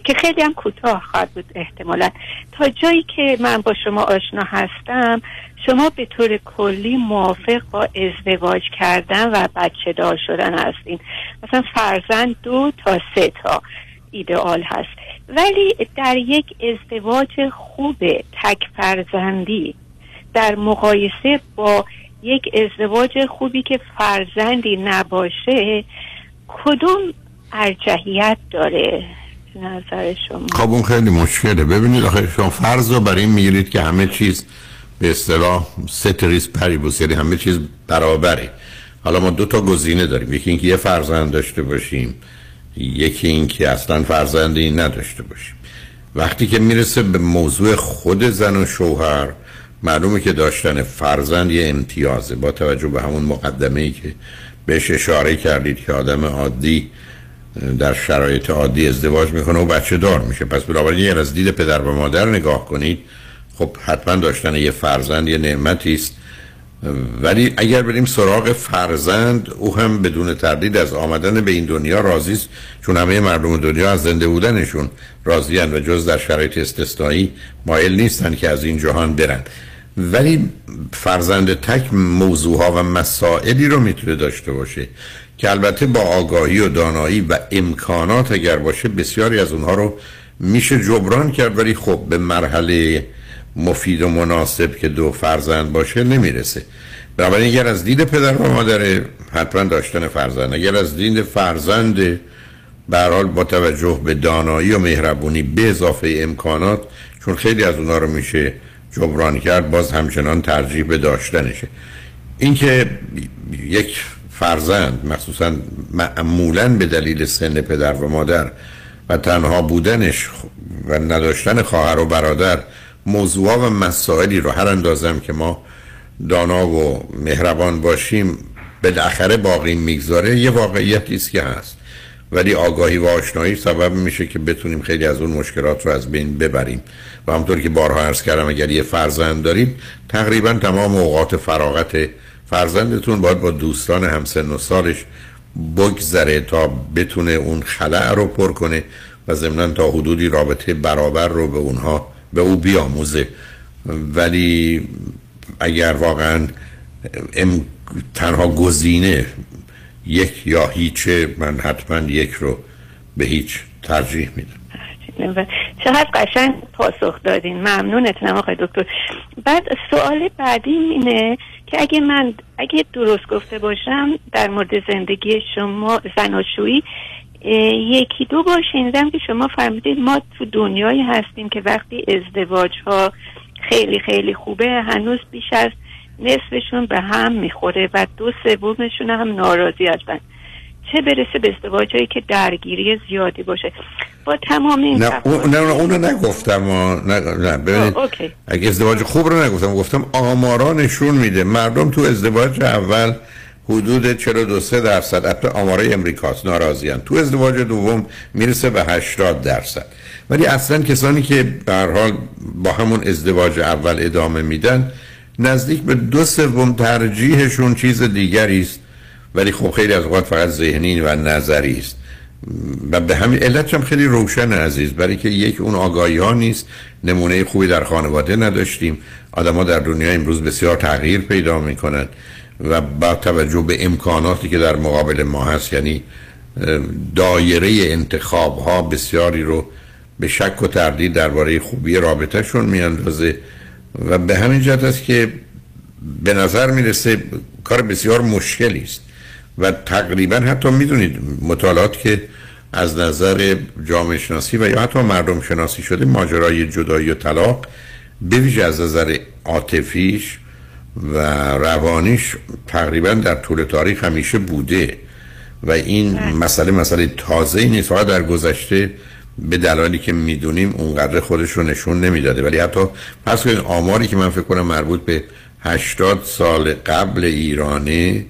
که خیلی هم کوتاه خواهد بود احتمالا. تا جایی که من با شما آشنا هستم شما به طور کلی موافق با ازدواج کردن و بچه دار شدن هستین. مثلا فرزند دو تا سه تا ایدئال هست. ولی در یک ازدواج خوب تک فرزندی در مقایسه با یک ازدواج خوبی که فرزندی نباشه کدوم ارجحیت داره؟ نظر شما. خب اون خیلی مشکله. ببینید آخه شما فرض رو برای این می‌گیرید که همه چیز به اصطلاح ستریس پریبوس یعنی همه چیز برابره. حالا ما دو تا گزینه داریم. یکی اینکه یه فرزند داشته باشیم یکی اینکه اصلا فرزندی نداشته باشیم. وقتی که می‌رسه به موضوع خود زن و شوهر معلومه که داشتن فرزند یه امتیازه. با توجه به همون مقدمه ای که بهش اشاره کردید که آدم عادی در شرایط عادی ازدواج می‌کنه و بچه دار میشه. پس بنابراین یه از دید پدر و مادر نگاه کنید. خب حتما داشتن یه فرزند یه نعمتی است. ولی اگر بریم سراغ فرزند او هم بدون تردید از آمدن به این دنیا راضی است. چون همه مردم دنیا از زنده بودنشون راضیان و جز در شرایط استثنایی مایل نیستن که از این جهان برن ولی فرزند تک موضوع ها و مسائلی رو می‌تونه داشته باشه که البته با آگاهی و دانایی و امکانات اگر باشه بسیاری از اونها رو میشه جبران کرد ولی خب به مرحله مفید و مناسب که دو فرزند باشه نمی‌رسه. بنابراین اگر از دید پدر و مادر حتما داشتن فرزند اگر از دید فرزند به حال با توجه به دانایی و مهربونی به اضافه امکانات چون خیلی از اونا رو میشه جبران کرد باز همچنان ترجیح به داشتنشه. اینکه یک فرزند مخصوصا معمولا به دلیل سن پدر و مادر و تنها بودنش و نداشتن خواهر و برادر موضوع و مسائلی رو هر اندازم که ما دانا و مهربان باشیم بالاخره باقی می‌گذاره یه واقعیتی است که هست. ولی آگاهی و آشنایی سبب میشه که بتونیم خیلی از اون مشکلات رو از بین ببریم. و همطور که بارها عرض کردم اگر یه فرزند دارید تقریبا تمام اوقات فراغت فرزندتون باید با دوستان همسن و سالش بگذره تا بتونه اون خلع رو پر کنه و ضمنا تا حدودی رابطه برابر رو به اونها به او بیاموزه. ولی اگر واقعا ام تنها گزینه یک یا هیچه من حتما یک رو به هیچ ترجیح میدم. چقدر قشنگ پاسخ دادین. ممنونتونم آقای دکتر. بعد سوال بعدی اینه که اگه من اگه درست گفته باشم در مورد زندگی شما زناشویی یکی دو بار شنیدم که شما فرمودید ما تو دنیایی هستیم که وقتی ازدواج ها خیلی خیلی خوبه هنوز بیش از نصفشون به هم می‌خوره و دو سومشون هم ناراضی هستن. چه برسه به ازدواج هایی که درگیری زیادی باشه. با تمام این نه اون نه اونو نگفتم نه نه ببینید اگه ازدواج خوب رو نگفتم گفتم آمارا نشون میده. مردم تو ازدواج اول حدود 42 درصد البته آمارای امریکاست ناراضیان تو ازدواج دوم می‌رسه به 80 درصد. ولی اصلا کسانی که به حال با همون ازدواج اول ادامه میدن نزدیک به دو سوم ترجیحشون چیز دیگری است. ولی خب خیلی از اوقات فقط ذهنی و نظری است. و به همین علت هم خیلی روشن عزیز. برای که یک اون آگاهی ها نیست. نمونه خوبی در خانواده نداشتیم. آدما در دنیا امروز بسیار تغییر پیدا می‌کنند و با توجه به امکاناتی که در مقابل ما هست یعنی دایره انتخاب ها بسیاری رو به شک و تردید درباره خوبی رابطهشون میاندازه. و به همین جهت است که به نظر می‌رسه کار بسیار مشکلی است و تقریبا حتی می‌دونید مطالعات که از نظر جامعه شناسی و یا حتی مردم شناسی شده ماجرای جدایی و طلاق به از نظر عاطفیش و روانیش تقریبا در طول تاریخ همیشه بوده و این بله. مسئله مسئله تازه نیست فقط در گذشته به دلایلی که می‌دونیم اونقدر خودش رو نشون نمی‌داده. ولی حتی پس کنید آماری که من فکر کنم مربوط به 80 سال قبل ایرانه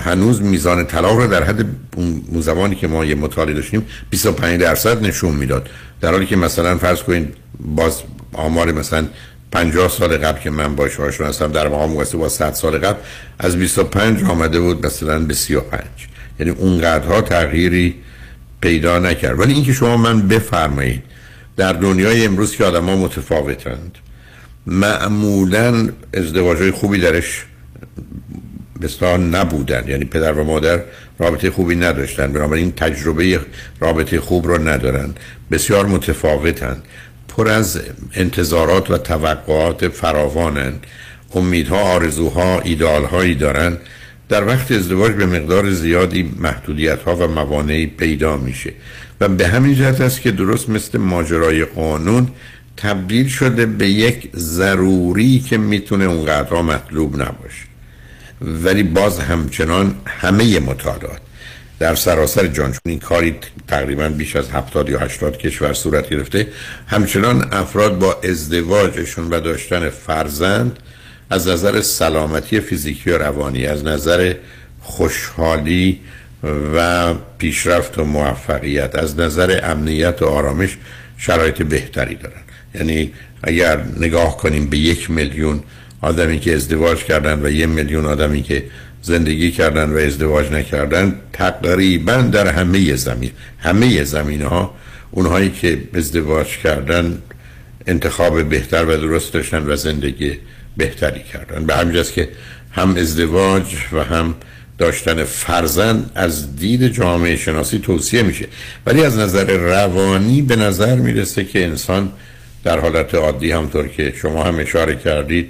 هنوز میزان طلاق رو در حد اون زمانی که ما یه مطالعه داشتیم 25 درصد نشون می‌داد. در حالی که مثلا فرض کنید باز آمار مثلا 50 سال قبل که من باش آشنا هستم در مقام مقایسه با 100 سال قبل از 25 آمده بود مثلا به 35 یعنی اونقدرها تغییری پیدا نکرد. ولی اینکه شما من بفرمایید در دنیای امروز که آدم ها متفاوتند معمولا ازدواج های خوبی درش بسیار نبودن. یعنی پدر و مادر رابطه خوبی نداشتن. بنابراین تجربه رابطه خوب رو ندارن. بسیار متفاوتن پر از انتظارات و توقعات فراوانن امیدها آرزوها ایدالهایی دارن. در وقت ازدواج به مقدار زیادی محدودیت ها و موانعی پیدا میشه و به همین جهت است که درست مثل ماجرای قانون تبدیل شده به یک ضروری که می‌تونه اونقدرها مطلوب نباشه. ولی باز همچنان همه مطالعات در سراسر جان چون این کاری تقریبا بیش از 70 یا 80 کشور صورت گرفته همچنان افراد با ازدواجشون و داشتن فرزند از نظر سلامتی فیزیکی و روانی از نظر خوشحالی و پیشرفت و موفقیت از نظر امنیت و آرامش شرایط بهتری دارن. یعنی اگر نگاه کنیم به یک میلیون آدمی که ازدواج کردن و یک میلیون آدمی که زندگی کردن و ازدواج نکردن تقریبا در همه زمین همه زمین ها اونهایی که ازدواج کردن انتخاب بهتر و درست داشتن و زندگی بهتری کردن. به همین که هم ازدواج و هم داشتن فرزند از دید جامعه شناسی توصیه میشه. ولی از نظر روانی به نظر می‌رسه که انسان در حالت عادی همطور که شما هم اشاره کردید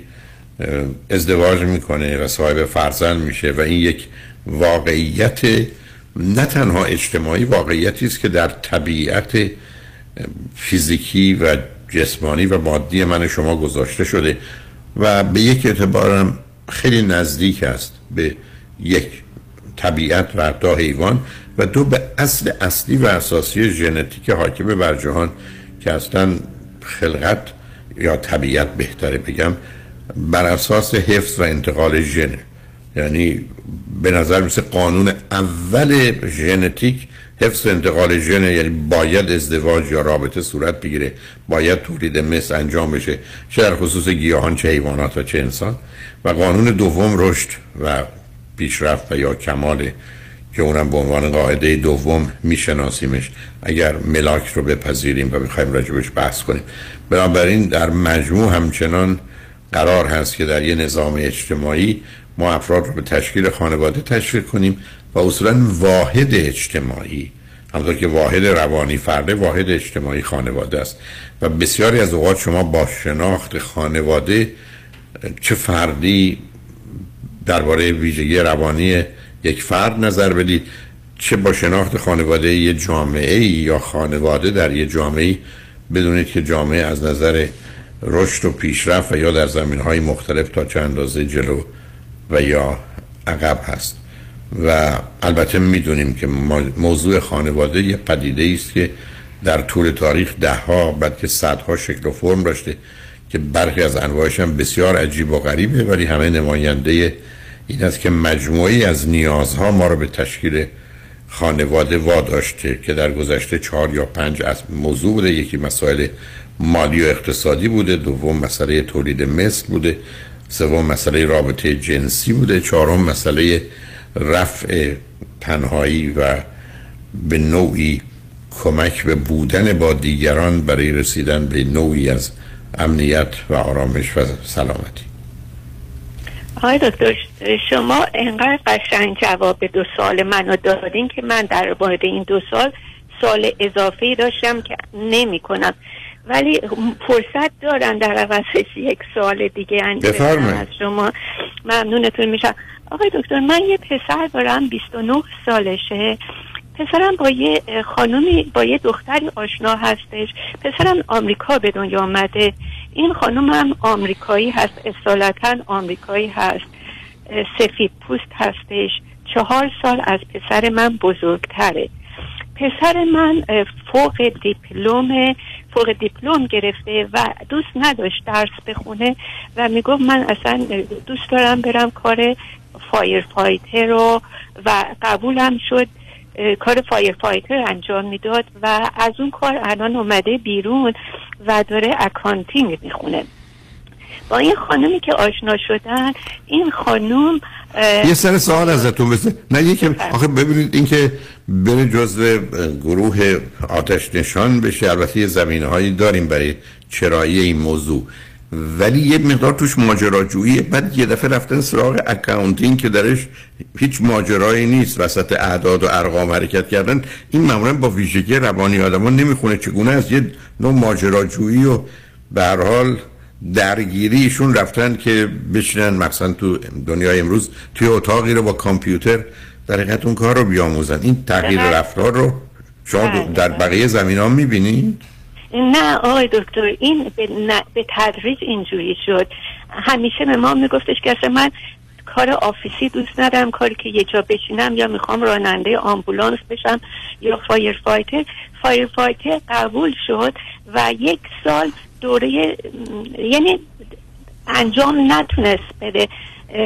ازدواج می‌کنه و صاحب فرزند میشه و این یک واقعیت نه تنها اجتماعی واقعیتی است که در طبیعت فیزیکی و جسمانی و مادی من شما گذاشته شده. و به یک اعتبارم خیلی نزدیک است به یک طبیعت و حتی حیوان و دو به اصل اصلی و اساسی ژنتیک حاکم بر جهان که اصلا خلقت یا طبیعت بهتره بگم بر اساس حفظ و انتقال ژنه یعنی به نظر مثل قانون اول ژنتیک حفظ انتقال ژن یعنی باید ازدواج یا رابطه صورت بگیره باید تولید مثل انجام بشه چه در خصوص گیاهان چه حیوانات و چه انسان. و قانون دوم رشد و پیشرفت و یا کمال که اونم به عنوان قاعده دوم میشناسیمش. اگر ملاک رو بپذیریم و بخوایم راجبش بحث کنیم. بنابراین در مجموع همچنان قرار هست که در یه نظام اجتماعی ما افراد رو به تشکیل خانواده تشویق کنیم و اصولا واحد اجتماعی همونطور که واحد روانی فرده واحد اجتماعی خانواده است. و بسیاری از اوقات شما با شناخت خانواده چه فردی درباره ویژگی روانی یک فرد نظر بدید چه با شناخت خانواده یه جامعه یا خانواده در یه جامعه بدونید که جامعه از نظر رشد و پیشرفت و یا در زمین های مختلف تا چه اندازه جلو و یا عقب هست. و البته می‌دونیم که موضوع خانواده یه پدیده است که در طول تاریخ ده ها بعد که صدها شکل و فرم داشته که برخی از انواعش هم بسیار عجیب و غریبه ولی همه نماینده این است که مجموعی از نیازها ما رو به تشکیل خانواده واداشته که در گذشته چهار یا پنج از موضوع بوده. یکی مسائل مالی و اقتصادی بوده دوم مسئله تولید مثل بوده سوم مسئله رابطه جنسی بوده. چهارم مسئله رفع تنهایی و به نوعی کمک به بودن با دیگران برای رسیدن به نوعی از امنیت و آرامش و سلامتی. آقای دکتر شما انقدر قشنگ جواب دو سال منو دادین که من در مورد این دو سال سال اضافه داشتم که نمی کنم ولی فرصت دارن در عوضش یک سال دیگه از شما. ممنونتون میشم. آقای دکتر من یه پسر دارم 29 سالشه. پسرم با یه خانومی با یه دختری آشنا هستش. پسرم آمریکا به دنیا آمده این خانم هم آمریکایی هست. اصالتا آمریکایی هست. سفید پوست هستش. چهار سال از پسر من بزرگتره. پسر من فوق دیپلم فوق دیپلم گرفته و دوست نداشت درس بخونه و می‌گفت من اصلا دوست دارم برم کار firefighter رو و قبولم شد کار firefighter انجام می‌داد و از اون کار الان اومده بیرون و داره accounting می‌خونه. با این خانمی که آشنا شدن این خانم یه سر سوال ازتون بسه. نه یکی. آخه ببینید اینکه بره جزو گروه آتش نشان بشه. البته یه زمینه هایی داریم برای چرایی این موضوع. ولی یه مقدار توش ماجراجویی بعد یه دفعه رفتن سراغ اکاونتینگ که درش هیچ ماجرایی نیست. وسط اعداد و ارقام حرکت کردن. این معمولا با ویژگی روانی آدما نمی‌خونه چگونه از یه نوع ماجراجویی و به هر حال درگیریشون رفتن که بشینن مثلا تو دنیای امروز توی اتاقی رو با کامپیوتر در اون کار رو بیاموزن این تغییر رفتار رو شما بله، در بله. بقیه زمینه ها می‌بینید؟ نه آقای دکتر این به, به تدریج اینجوری شد همیشه به ما میگفتش که اصلا من کار office ی دوست ندارم کاری که یه جا بشینم یا می‌خوام راننده آمبولانس بشم یا firefighter firefighter قبول شد و یک سال دوره یعنی انجام نتونست بده.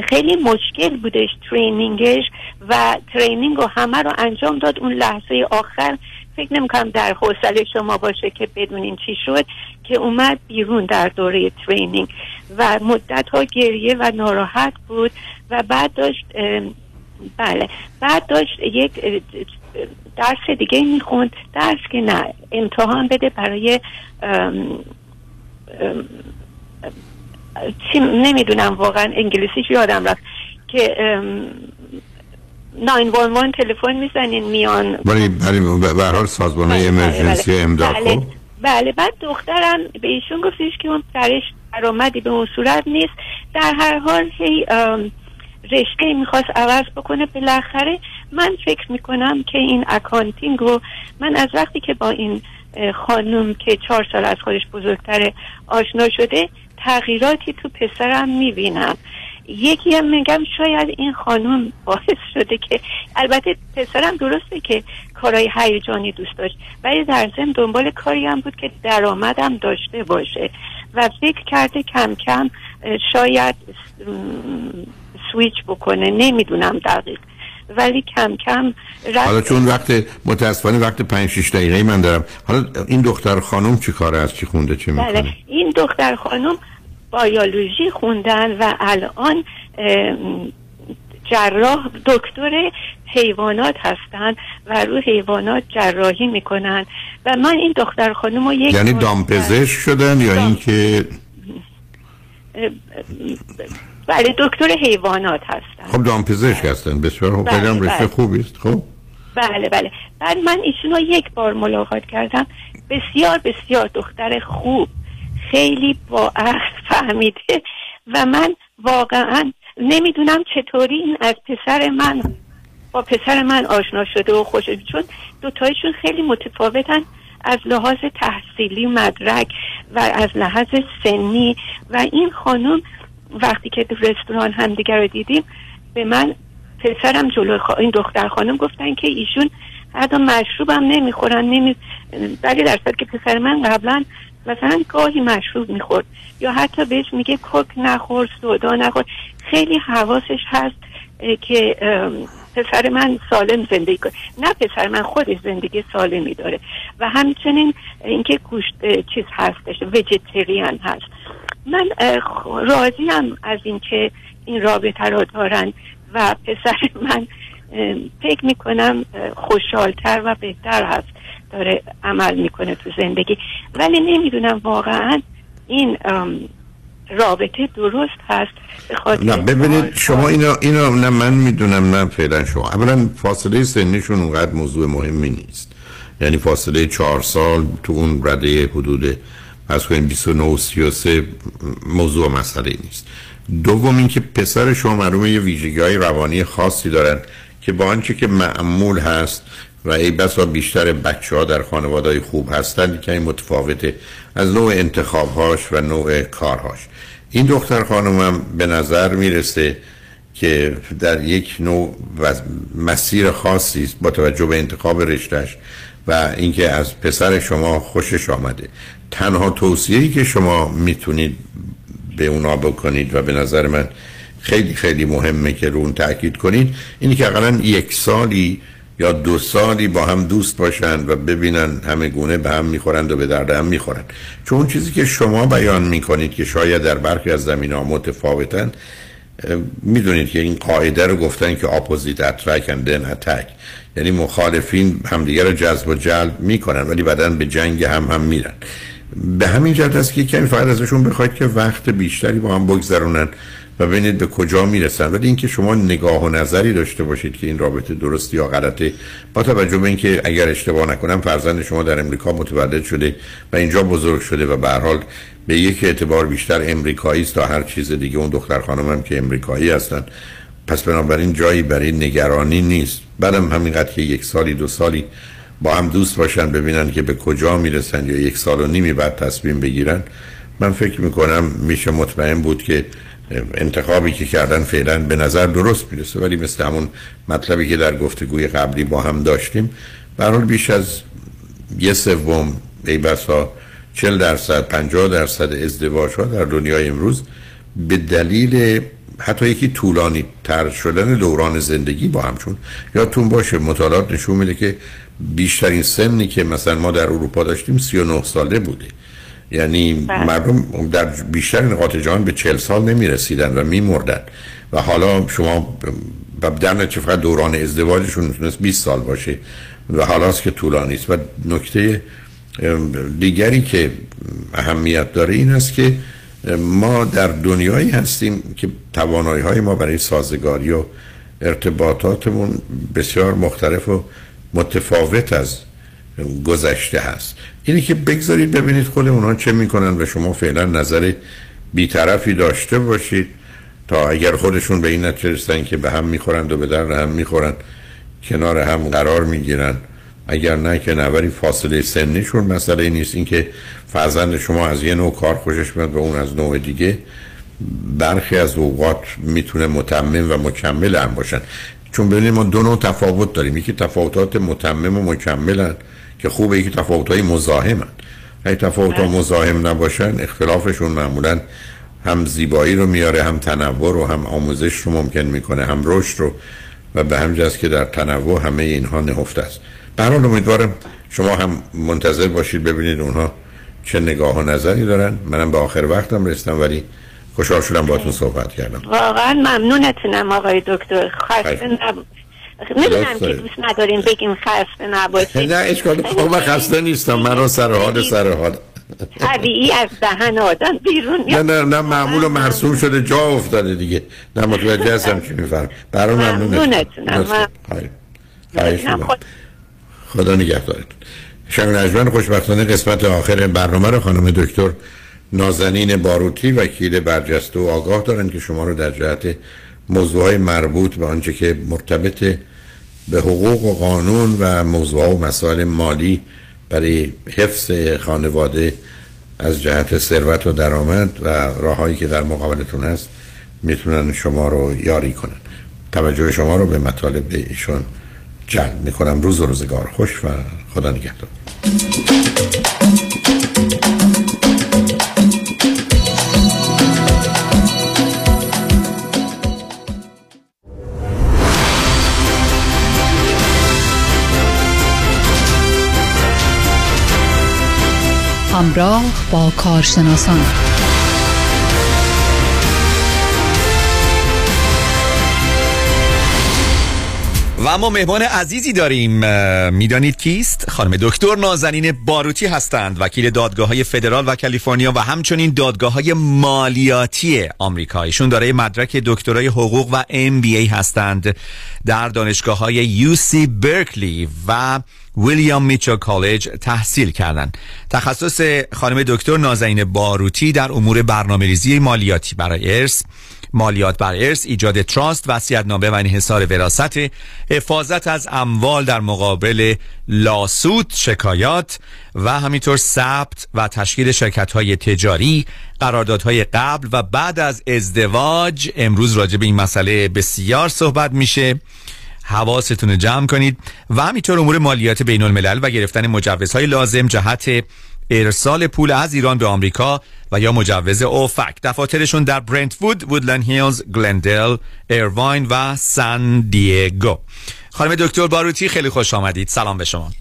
خیلی مشکل بودش training ش و training و همه رو انجام داد. اون لحظه آخر فکر نمی‌کنم در حوصله شما باشه که بدونین چی شد که اومد بیرون در دوره training و مدت ها گریه و ناراحت بود و بعد داشت بله بعد داشت یک درس دیگه می‌خوند. درس که نه امتحان بده برای چی نمی‌دونم واقعا انگلیسیش یادم رفت که 911 تلفن می‌زنین میان ولی به هر حال سازمان بله، امرجنسی بله. امداد بله. خب؟ بله بعد دخترم به ایشون گفتش که اون درش درآمدی به اون صورت نیست در هر حال هی رشته می‌خواست عوض بکنه بالاخره من فکر می‌کنم که این اکانتینگ رو من از وقتی که با این خانم که چهار سال از خودش بزرگتر آشنا شده تغییراتی تو پسرم می‌بینم. یکی هم میگم شاید این خانم باعث شده که البته پسرم درسته که کارهای هیجانی دوست داشت ولی در ضمن دنبال کاری هم بود که درآمدم داشته باشه و فکر کرده کم کم شاید سویچ بکنه نمی‌دونم دقیق. ولی کم کم حالا چون وقت متاسفانه وقت 5 6 دقیقه من دارم. حالا این دختر خانم چی کاره از چی خونده چی می‌کنه؟ بله این دختر خانم بایولوژی خوندن و الان جراح دکتر حیوانات هستن و رو حیوانات جراحی می‌کنن. و من این دختر خانم رو یک یعنی دامپزشک شدن یا اینکه بله دکتر حیوانات هستن. خب دامپزشک هستن بسیار خوب. بله رشته بله. خوبی است خب؟ بله بله. بعد من ایشون رو یک بار ملاقات کردم. بسیار بسیار دختر خوب. خیلی با فهمیده و من واقعا نمی‌دونم چطوری این از پسر من با پسر من آشنا شده و خوش چون دوتایشون خیلی متفاوتن از لحاظ تحصیلی مدرک و از لحاظ سنی و این خانم وقتی که رستوران همدیگر رو دیدیم به من پسرم جلو این دختر خانم گفتن که ایشون حتی مشروب هم نمی‌خورن نمی... ولی در که پسر من قبلا مثلا گاهی مشروب می‌خورد یا حتی بهش میگه کوک نخور سودا نخور. خیلی حواسش هست که پسر من سالم زندگی کنه. نه پسر من خودش زندگی سالمی داره. و همچنین اینکه گوشت چیز هستش ویژیتریان هست. من راضیم از اینکه این رابطه را دارن و پسر من فکر می‌کنم خوشحالتر و بهتر هست. داره عمل می‌کنه تو زندگی. ولی نمی‌دونم واقعا این رابطه درست هست نه ببینید شما. اینا اینا نه من می‌دونم نه فعلا شما. اولا فاصله سنیشون اونقدر موضوع مهمی نیست. یعنی فاصله چهار سال تو اون رده حدود از کنیم 29 33 موضوع مسئله نیست. دوم اینکه پسر شما معلومه یه ویژگی های روانی خاصی دارن که با آنچه که معمول هست و ای بسا بیشتر بچه ها در خانواده خوب هستند که این متفاوته از نوع انتخابهاش و نوع کارهاش. این دختر خانمم به نظر می‌رسه که در یک نوع مسیر خاصی است با توجه به انتخاب رشتهش و اینکه از پسر شما خوشش آمده. تنها توصیه‌ای که شما می‌تونید به اونا بکنید و به نظر من خیلی خیلی مهمه که رو اون تاکید کنید اینی که اقلا یک سالی یا دو سالی با هم دوست باشن و ببینن همه گونه به هم می‌خورند و به درد هم می‌خورند. چون چیزی که شما بیان می‌کنید که شاید در برخی از زمین ها متفاوتن می‌دونید که این قاعده رو گفتن که اپوزیت اترک then اتک یعنی مخالفین همدیگه رو جذب و جلب می‌کنن ولی بعدا به جنگ هم هم میرن. به همین جهت است که کمی فقط ازشون بخواید که وقت بیشتری با هم بگذرونن و ببینید به کجا می‌رسن. ولی اینکه شما نگاه و نظری داشته باشید که این رابطه درست یا غلطه با توجه به اینکه اگر اشتباه نکنم فرزند شما در امریکا متولد شده و اینجا بزرگ شده و به حال به یک اعتبار بیشتر امریکایی است تا هر چیز دیگه. اون دختر خانم هم که امریکایی هستن پس بنابراین جایی برای نگرانی نیست. بعدم همینقدر که یک سالی دو سالی با هم دوست باشن ببینن که به کجا می‌رسن یا یک سال و نیمی بعد تصمیم بگیرن من فکر می‌کنم میشه مطمئن بود که انتخابی که کردن فعلا به نظر درست می‌رسه. ولی مثل همون مطلبی که در گفتگوی قبلی با هم داشتیم برحال بیش از یه سوم ای بسا چل درصد پنجاه درصد ازدواج ها در دنیای امروز به دلیل حتی یکی طولانی تر شدن دوران زندگی با هم چون یادتون باشه مطالعات نشون میده که بیشترین سنی که مثلا ما در اروپا داشتیم 39 ساله بوده. یعنی بله. مردم در بیشتر نقاط جهان به 40 سال نمی رسیدن و می مردن و حالا شما در نتیجه فقط دوران ازدواجشون می‌تونست 20 سال باشه و حالا که طولانی است. و نکته دیگری که اهمیت داره این است که ما در دنیایی هستیم که توانایی های ما برای سازگاری و ارتباطاتمون بسیار مختلف و متفاوت از گذشته هست. اینی که بگذارید ببینید خود اونا چه می‌کنن و شما فعلا نظر بیطرفی داشته باشید تا اگر خودشون به این نتیجه که به هم می‌خورند و به در هم می‌خورند کنار هم قرار می‌گیرن. اگر نه که نوری فاصله سنیشون مسئله نیست. اینکه فرزند شما از یه نوع کار خوشش میاد و اون از نوع دیگه برخی از اوقات می‌تونه متمم و مکمل هم باشن. چون ببینید ما دو نوع تفاوت داریم. یکی تفاوتات متمم و مکملن که خوبه یکی تفاوت های مزاحمن اگه تفاوت ها مزاحم نباشن اختلافشون معمولا هم زیبایی رو میاره هم تنوع رو هم آموزش رو ممکن می‌کنه هم رشد رو. و به همجاست که در تنوع همه اینها نهفته است. برحال امیدوارم شما هم منتظر باشید ببینید اونها چه نگاه و نظری دارن. منم به آخر وقتم رسیدم ولی خوشحال شدم باهاتون صحبت کردم. واقعا ممنونتونم آقای دکتر. خسته نب... می‌دونم که دوست نداریم بگیم خسته نباشید. نه اشکال خب خسته نیستم. من رو سر حال سر حال. طبیعی از دهن آدم بیرون نه نه نه معمول و مرسوم شده. جا افتاده دیگه. نه متوجه هستم چی میفرم برای ممنونتونم. خدا نگهدارتون. شنگ نجمن خوشبختانه قسمت آخر برنامه رو خانم دکتر نازنین باروتی وکیل برجسته و آگاه دارن که شما رو در جهت موضوعهای مربوط به آنچه که مرتبط به حقوق و قانون و موضوع و مسائل مالی برای حفظ خانواده از جهت ثروت و درآمد و راههایی که در مقابلتون هست می‌تونن شما رو یاری کنن. توجه شما رو به مطالب ایشون جلب می‌کنم. روز و روزگار خوش و خدا نگهدار. همراه با کارشناسان. و اما مهمان عزیزی داریم می‌دانید کیست؟ خانم دکتر نازنین باروتی هستند وکیل دادگاه های فدرال و کالیفرنیا و همچنین دادگاه های مالیاتی آمریکا ایشون دارای مدرک دکترای حقوق و ام بی ای هستند در دانشگاه های یو سی برکلی و ویلیام میچل کالج تحصیل کردند. تخصص خانم دکتر نازنین باروتی در امور برنامه‌ریزی مالیاتی برای ارث مالیات بر ارث ایجاد تراست نامه و انحصار وراثت حفاظت از اموال در مقابل لاسوت شکایات و همینطور ثبت و تشکیل شرکت های تجاری قراردادهای قبل و بعد از ازدواج. امروز راجع به این مسئله بسیار صحبت میشه. حواستون جمع کنید. و همینطور امور مالیات بین الملل و گرفتن مجوزهای لازم جهت ارسال پول از ایران به آمریکا و یا مجوز اوفک. دفاترشون در برنتفود، وودلند هیلز، گلندل، ایرواین و سان دیگو. خانم دکتر باروتی خیلی خوش آمدید. سلام به شما.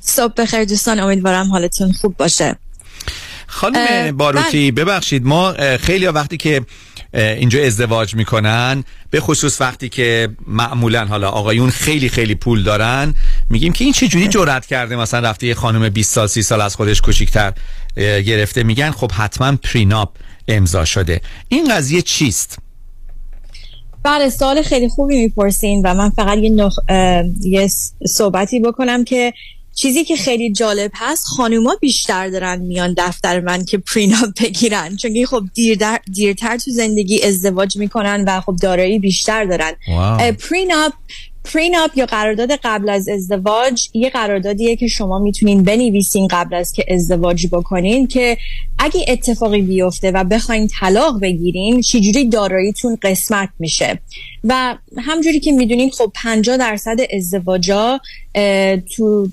صبح بخیر دوستان امیدوارم حالتون خوب باشه. خانم باروتی ببخشید ما خیلی وقتی که اینجا ازدواج می‌کنن. به خصوص وقتی که معمولا حالا آقایون خیلی خیلی پول دارن میگیم که این چه جوری جرأت کرده؟ مثلا رفته یه خانم 20 سال 30 سال از خودش کوچیک‌تر گرفته. میگن خب حتما پریناپ امضا شده. این قضیه چیست؟ بله سوال خیلی خوبی می‌پرسین و من فقط یه, نخ... یه صحبتی بکنم که چیزی که خیلی جالب هست خانوما بیشتر دارن میان دفتر من که پریناپ بگیرن. چون خب دیر دیرتر تو زندگی ازدواج می‌کنن و خب دارایی بیشتر دارن. پریناپ پریناپ یا قرارداد قبل از ازدواج یه قراردادیه که شما می‌تونین بنویسین قبل از که ازدواج بکنین که اگه اتفاقی بیفته و بخواین طلاق بگیرین چجوری داراییتون قسمت میشه؟ و همجوری که می‌دونین خب 50 درصد ازدواجا تو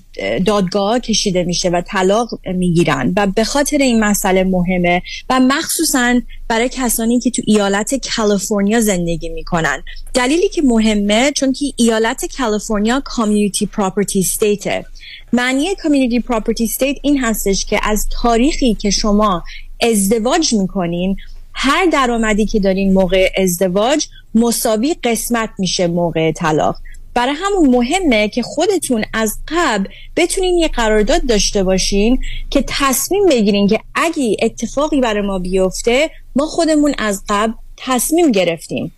دادگاه کشیده میشه و طلاق می‌گیرن. و به خاطر این مسئله مهمه و مخصوصا برای کسانی که تو ایالت کالیفرنیا زندگی می‌کنن. دلیلی که مهمه چون که ایالت کالیفرنیا کامیونیتی پراپرتی استیته معنی کامیونیتی پراپرتی استیت این هستش که از تاریخی که شما ازدواج می‌کنین هر درآمدی که دارین موقع ازدواج مساوی قسمت میشه موقع طلاق. برای همون مهمه که خودتون از قبل بتونین یه قرارداد داشته باشین که تصمیم بگیرین که اگه اتفاقی برای ما بیفته ما خودمون از قبل تصمیم گرفتیم.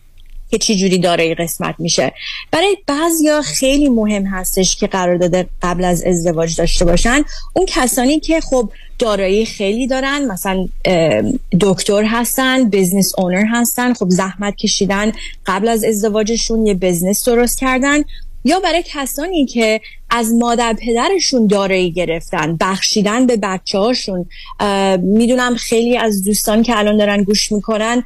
که چی جوری دارایی قسمت میشه. برای بعضیا خیلی مهم هستش که قرارداد قبل از ازدواج داشته باشن. اون کسانی که خب دارایی خیلی دارن مثلا دکتر هستن بزنس اونر هستن خب زحمت کشیدن قبل از ازدواجشون یه بزنس درست کردن. یا برای کسانی که از مادر پدرشون دارایی گرفتن بخشیدن به بچه هاشون می‌دونم خیلی از دوستان که الان دارن گوش می‌کنن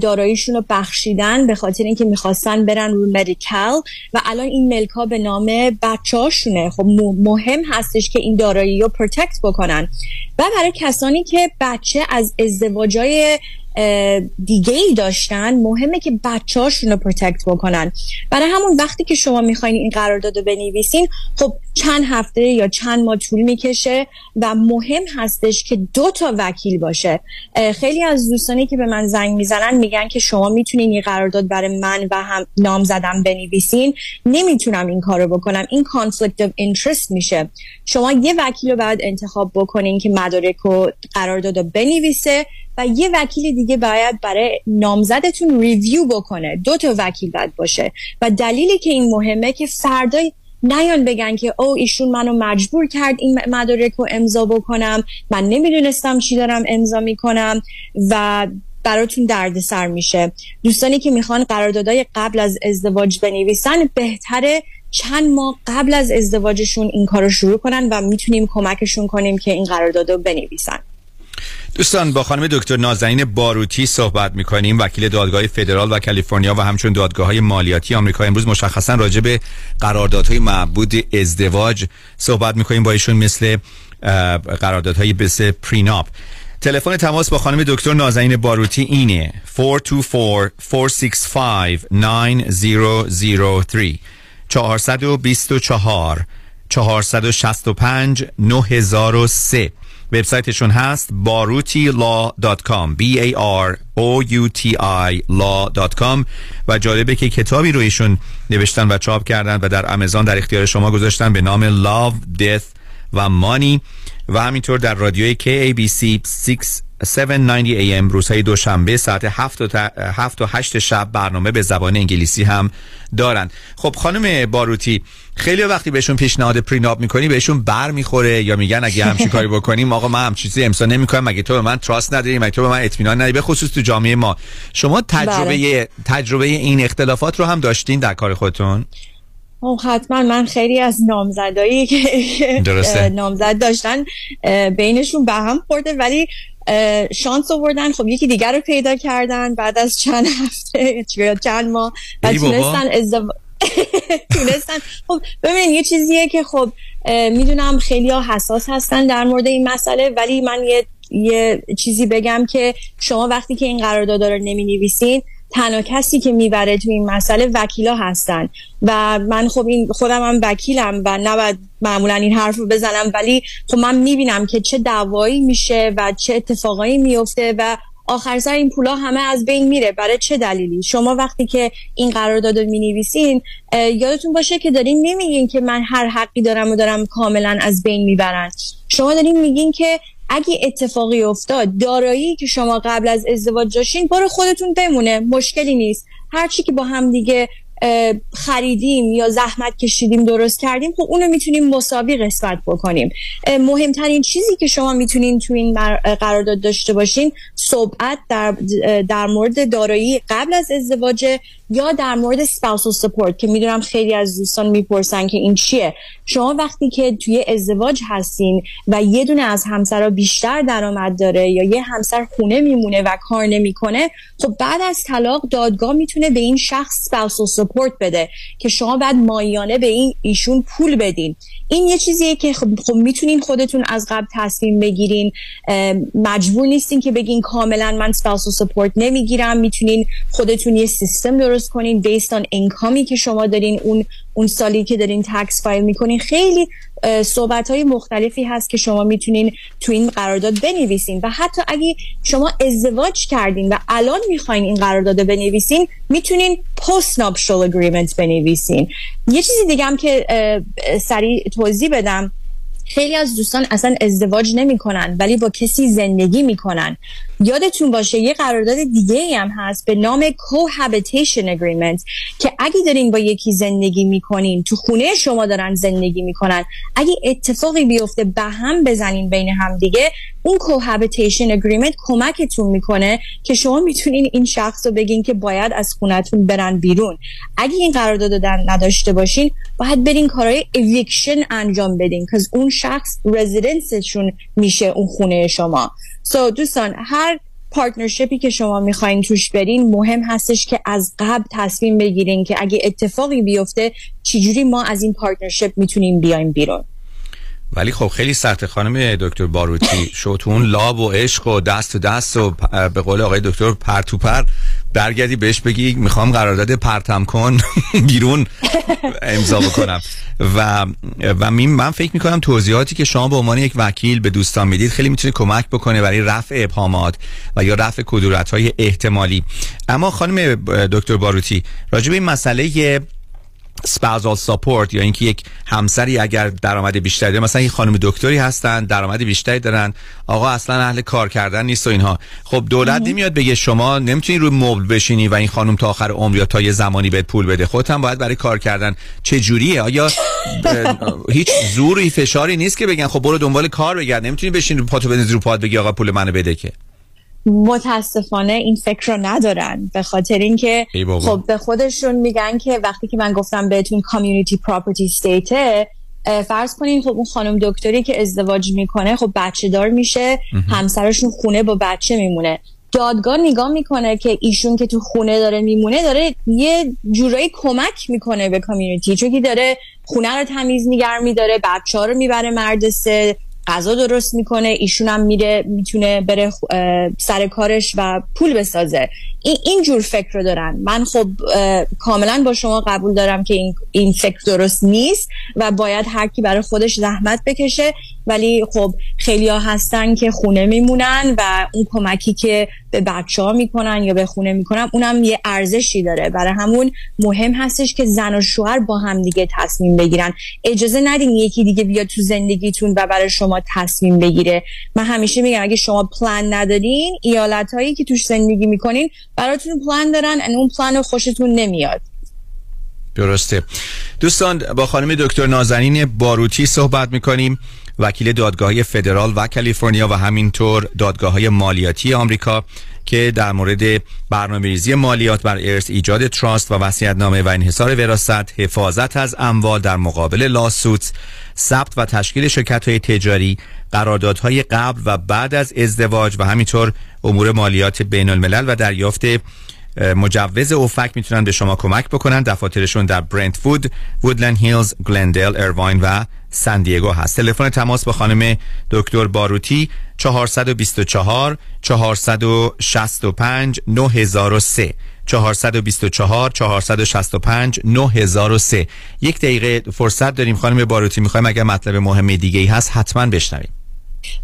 داراییشون رو بخشیدن به خاطر اینکه می‌خواستن برن رو Medi-Cal و الان این ملک ها به نام بچه هاشونه خب مهم هستش که این دارایی رو protect بکنن. و برای کسانی که بچه از ازدواجای دیگه ای داشتن مهمه که بچه هاشون رو protect بکنن. برای همون وقتی که شما می‌خواین این قرارداد رو بنویسین خب چند هفته یا چند ماه طول می‌کشه و مهم هستش که دو تا وکیل باشه. خیلی از دوستانی که به من زنگ می‌زنن میگن که شما می‌تونین این قرارداد برای من و هم نامزدم بنویسین. نمی‌تونم این کارو بکنم. این conflict of interest میشه. شما یه وکیل رو باید انتخاب بکنین که مدارک و قرارداد رو بنویسه و یه وکیل دیگه باید برای نامزدتون review بکنه. دو تا وکیل باید باشه. و دلیلی که این مهمه که فردا نیان بگن که او ایشون منو مجبور کرد این مدارک رو امضا بکنم. من نمی‌دونستم چی دارم امضا می‌کنم. و براتون دردسر میشه. دوستانی که می‌خوان قراردادهای قبل از ازدواج بنویسن بهتره چند ماه قبل از ازدواجشون این کار رو شروع کنن و می‌تونیم کمکشون کنیم که این قرارداد رو بنویسن. دوستان با خانم دکتر نازنین باروتی صحبت می‌کنیم. وکیل دادگاه فدرال و کالیفرنیا و همچون دادگاه های مالیاتی آمریکا امروز مشخصا راجع به قراردادهای معبود ازدواج صحبت می‌کنیم با ایشون مثل قراردادهای بس پریناپ. تلفن تماس با خانم دکتر نازنین باروتی اینه. 424-465-9003 424 465 9003 وبسایتشون هست baruti.law.com b a r o u t i law.com و جالبه که کتابی رو ایشون نوشتن و چاپ کردن و در آمازون در اختیار شما گذاشتن به نام Love, Death و Money. و همینطور در رادیوی KABC 6 790 AM روزهای دوشنبه ساعت 7 تا 7 تا 8 شب برنامه به زبان انگلیسی هم دارن. خب خانم باروتی خیلی وقتی بهشون پیشنهاد پریناب می‌کنی بهشون بر می‌خوره یا میگن اگه همچین کاری بکنیم؟ آقا من هم چیزی امضا نمی‌کنم مگه تو به من تراست نداری؟ مگه تو به من اطمینان نداری؟ به خصوص تو جامعه ما. شما تجربه بله. تجربه این اختلافات رو هم داشتین در کار خودتون؟ خب حتما من خیلی از نامزدایی که نامزد داشتن بینشون به هم خورده ولی شانس آوردن. خب یکی دیگر رو پیدا کردن بعد از چند هفته چند ماه و تونستن ازدواج [LAUGHS] تونستن. خب ببین یه چیزیه که خب می‌دونم خیلی ها حساس هستن در مورد این مسئله ولی من یه یه چیزی بگم که شما وقتی که این قرارداد رو نمی نویسین تنها کسی که می‌بره تو این مسئله وکیلا هستن. و من خب این خودم هم وکیلم و نباید معمولا این حرف رو بزنم ولی خب من می‌بینم که چه دعوایی میشه و چه اتفاقایی میفته و آخر سر این پولا همه از بین میره. برای چه دلیلی؟ شما وقتی که این قرارداد رو می‌نویسین یادتون باشه که دارین نمیگین که من هر حقی دارم و دارم کاملا از بین می‌برن شما دارین میگین که اگه اتفاقی افتاد دارایی که شما قبل از ازدواج داشتین برو خودتون بمونه مشکلی نیست. هرچی که با هم دیگه خریدیم یا زحمت کشیدیم درست کردیم خب اونو می‌تونیم مساوی قسمت بکنیم. مهمترین چیزی که شما می‌تونین تو این قرارداد داشته باشین صحبت در, در مورد دارایی قبل از ازدواج یا در مورد spousal support که می‌دونم خیلی از دوستان می‌پرسن که این چیه. شما وقتی که توی ازدواج هستین و یه دونه از همسرها بیشتر درآمد داره یا یه همسر خونه میمونه و کار نمی‌کنه خب بعد از طلاق دادگاه می‌تونه به این شخص spousal support بده که شما بعد مایانه به این ایشون پول بدین. این یه چیزیه که خب, خب می‌تونین خودتون از قبل تصمیم بگیرین. مجبور نیستین که بگین کاملا من spousal support نمی‌گیرم. می‌تونین خودتون یه سیستم درست کنین بیست آن انکامی که شما دارین اون اون سالی که دارین تکس فایل می‌کنین خیلی صحبت های مختلفی هست که شما می‌تونین تو این قرارداد بنویسین. و حتی اگه شما ازدواج کردین و الان می‌خواین این قرارداد بنویسین می‌تونین پست نابشال اگریمنت بنویسین. یه چیزی دیگه هم که سریع توضیح بدم. خیلی از دوستان اصلا ازدواج نمی‌کنن ولی با کسی زندگی می‌کنن. یادتون باشه یه قرارداد دیگه هم هست به نام cohabitation agreement که اگه دارین با یکی زندگی می‌کنین تو خونه شما دارن زندگی می‌کنن اگه اتفاقی بیفته به هم بزنین بین هم دیگه اون cohabitation agreement کمکتون می‌کنه که شما می‌تونین این شخص رو بگین که باید از خونتون برن بیرون. اگه این قرارداد دادن نداشته باشین باید برین کارهای اویکشن انجام بدین که اون شخص رزیدنسشون میشه اون خونه شما. سو so, دوستان هر partnership ی که شما می‌خواین توش برین مهم هستش که از قبل تصمیم بگیرین که اگه اتفاقی بیفته چجوری ما از این partnership می‌تونیم بیایم بیرون. ولی خب خیلی سخته خانم دکتر باروتی شو تو اون love و عشق و دست و دست و به قول آقای دکتر پر تو پر. برگردی بهش بگی می‌خوام قرارداد پرتم کن [LAUGHS] بیرون امضا بکنم. و و من فکر می‌کنم توضیحاتی که شما به عنوان یک وکیل به دوستان می‌دید خیلی می‌تونه کمک بکنه برای رفع ابهامات و یا رفع کدورت های احتمالی. اما خانم دکتر باروتی راجع به این مسئله spousal support یا اینکه یک همسری اگر درآمد بیشتری داره مثلا یک خانم دکتری هستن درآمد بیشتری دارن آقا اصلا اهل کار کردن نیست و اینها. خب دولت نمیاد بگه شما نمی‌تونی روی مبل بشینی و این خانم تا آخر عمر یا تا یه زمانی بهت پول بده. خودت هم باید برای کار کردن. چه جوریه؟ آیا [LAUGHS] هیچ زوری فشاری نیست که بگن خب برو دنبال کار بگرد. نمی‌تونی بشین رو پاتو بنزی رو پات بگی آقا پول منو بده که. متاسفانه این فکر رو ندارن به خاطر اینکه خب به خودشون میگن که وقتی که من گفتم بهتون کامیونیتی پراپرتی استیت فرض کنین خب اون خانم دکتری که ازدواج می‌کنه خب بچه دار میشه همسرشون خونه با بچه میمونه. دادگاه نگاه می‌کنه که ایشون که تو خونه داره میمونه داره یه جورایی کمک می‌کنه به کامیونیتی چون که داره خونه رو تمیز نگر میداره بچه ها رو می‌بره مدرسه غذا درست می‌کنه ایشون هم میره می‌تونه بره سر کارش و پول بسازه. این این جور فکر رو دارن. من خب کاملا با شما قبول دارم که این, این فکر درست نیست و باید هر کی برای خودش زحمت بکشه. ولی خب خیلی ها هستن که خونه میمونن و اون کمکی که به بچه ها می‌کنن یا به خونه می‌کنن اونم یه ارزشی داره. برای همون مهم هستش که زن و شوهر با هم دیگه تصمیم بگیرن. اجازه ندین یکی دیگه بیاد تو زندگیتون و برای شما تصمیم بگیره. من همیشه میگم اگه شما پلان ندارین ایالت هایی که توش زندگی می‌کنین براتون پلان دارن و اون پلان خوشتون نمیاد. درسته. دوستان با خانم دکتر نازنین باروتی صحبت می‌کنیم. وکیل دادگاهی فدرال و کالیفرنیا و همینطور دادگاه های مالیاتی آمریکا که در مورد برنامه‌ریزی مالیات بر ارث ایجاد تراست و وصیت‌نامه و انحصار وراثت حفاظت از اموال در مقابل لاسوت ثبت و تشکیل شرکت های تجاری قراردادهای قبل و بعد از ازدواج و همینطور امور مالیات بین الملل و دریافت مجوز اوفک می‌تونن به شما کمک بکنن. دفاترشون در برنتفود، وودلند هیلز، گلندل، ارواین و سندیگو هست. تلفن تماس با خانم دکتر باروتی 424 465 9003 424 465 9003 یک دقیقه فرصت داریم خانم باروتی. می‌خوایم اگر مطلب مهم دیگه ای هست حتما بشنویم.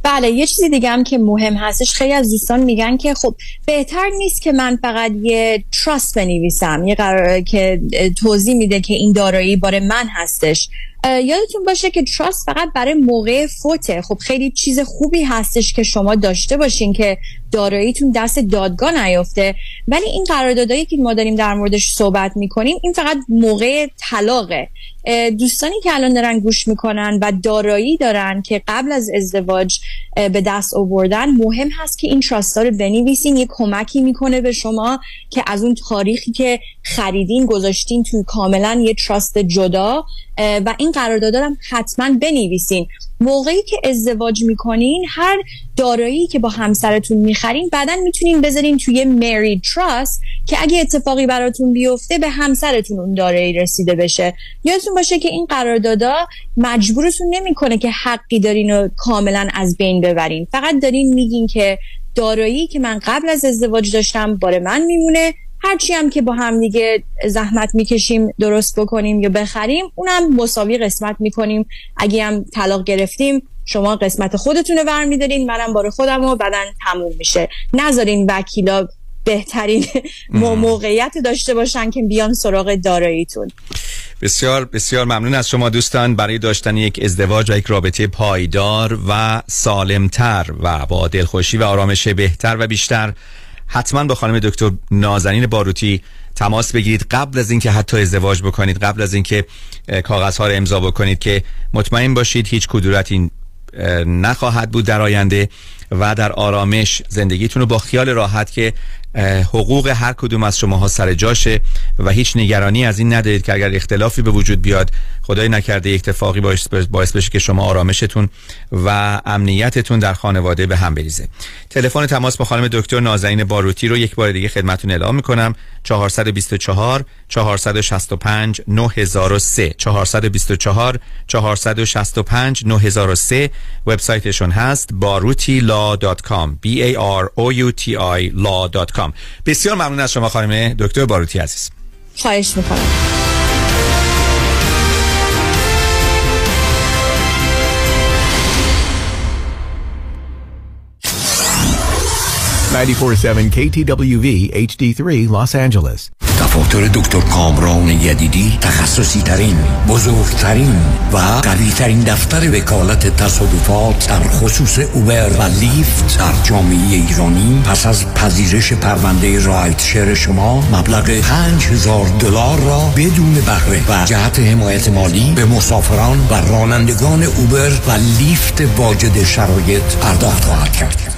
بله یه چیزی دیگه هم که مهم هستش خیلی از دوستان میگن که خب بهتر نیست که من فقط یه تراست بنویسم یه قرار که توضیح میده که این دارایی بار من هستش. یادتون باشه که تراست فقط برای موقع فوته. خب خیلی چیز خوبی هستش که شما داشته باشین که داراییتون دست دادگاه نیفته ولی این قراردادایی که ما داریم در موردش صحبت می‌کنیم این فقط موقع طلاقه. دوستانی که الان دارن گوش می‌کنن و دارایی دارن که قبل از ازدواج به دست آوردن مهم هست که این تراست رو بنویسین. یه کمکی می‌کنه به شما که از اون تاریخی که خریدین گذاشتین تو کاملا یه تراست جدا. و این قرارداد هم حتما بنویسین. موقعی که ازدواج می‌کنین هر دارایی که با همسرتون می‌خرین بعدا می‌تونین بذارین توی مری تراست که اگه اتفاقی براتون بیفته به همسرتون اون دارایی رسیده بشه. یادتون باشه که این قراردادا مجبورتون نمی‌کنه که حقی دارین و کاملا از بین ببرین. فقط دارین میگین که دارایی که من قبل از ازدواج داشتم بار من میمونه. هرچی هم که با هم دیگه زحمت می‌کشیم درست بکنیم یا بخریم اونم مساوی قسمت می‌کنیم. اگه هم طلاق گرفتیم شما قسمت خودتون رو برمیدارین منم بار خودم و بعدا تموم میشه. نذارین وکیلا بهترین موقعیت داشته باشن که بیان سراغ داراییتون. بسیار بسیار ممنون از شما دوستان. برای داشتن یک ازدواج و یک رابطه پایدار و سالمتر و با دلخوشی و آرامش بهتر و بیشتر حتما با خانم دکتر نازنین باروتی تماس بگیرید قبل از اینکه حتی ازدواج بکنید قبل از اینکه کاغذها رو امضا بکنید که مطمئن باشید هیچ کدورتی نخواهد بود در آینده و در آرامش زندگیتون رو با خیال راحت که حقوق هر کدوم از شماها سر جاشه و هیچ نگرانی از این ندارید که اگر اختلافی به وجود بیاد خدای نکرده اتفاقی باعث بشه که شما آرامشتون و امنیتتون در خانواده به هم بریزه. تلفن تماس با خانم دکتر نازنین باروتی رو یک بار دیگه خدمتتون اعلام می‌کنم. 424 465 9003 424 465 9003 وبسایتشون هست baruti.law.com b a r o u t i law.com بسیار ممنون از شما خانم دکتر باروتی عزیز. خواهش می‌کنم. 94.7 KTWV HD3 Los Angeles. دفاتر دکتر کامران یدیدی تخصصی ترین بزرگترین و قوی ترین دفتر وکالت تصادفات در خصوص اوبر و لیفت در جامعه ایرانی پس از پذیرش پرونده رایت شیر شما مبلغ 5000 دلار را بدون بهره و جهت حمایت مالی به مسافران و رانندگان اوبر و لیفت واجد شرایط پرداخت خواهد کرد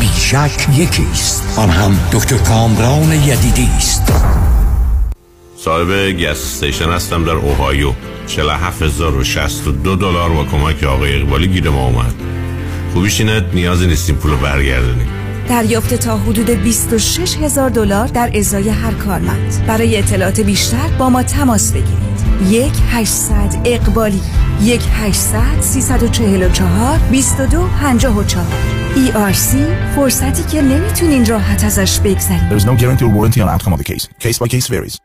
بیشک یکی است آن هم دکتر کامران یدیدی است. صاحب گس استیشن هستم در اوهایو. 47062 دلار با کمک آقای اقبالی گیر ما اومد. خوبیش اینه نیازی نیستیم پولو برگردونیم. دریافت تا حدود 26 هزار دلار در ازای هر کارمند. برای اطلاعات بیشتر با ما تماس بگیرید. یک 800 اقبالی یک 800 344 22 54 ERC فرصتی که نمی‌تونین راحت ازش بگذرید. There is no guarantee or warranty on outcome of the case. Case by case varies.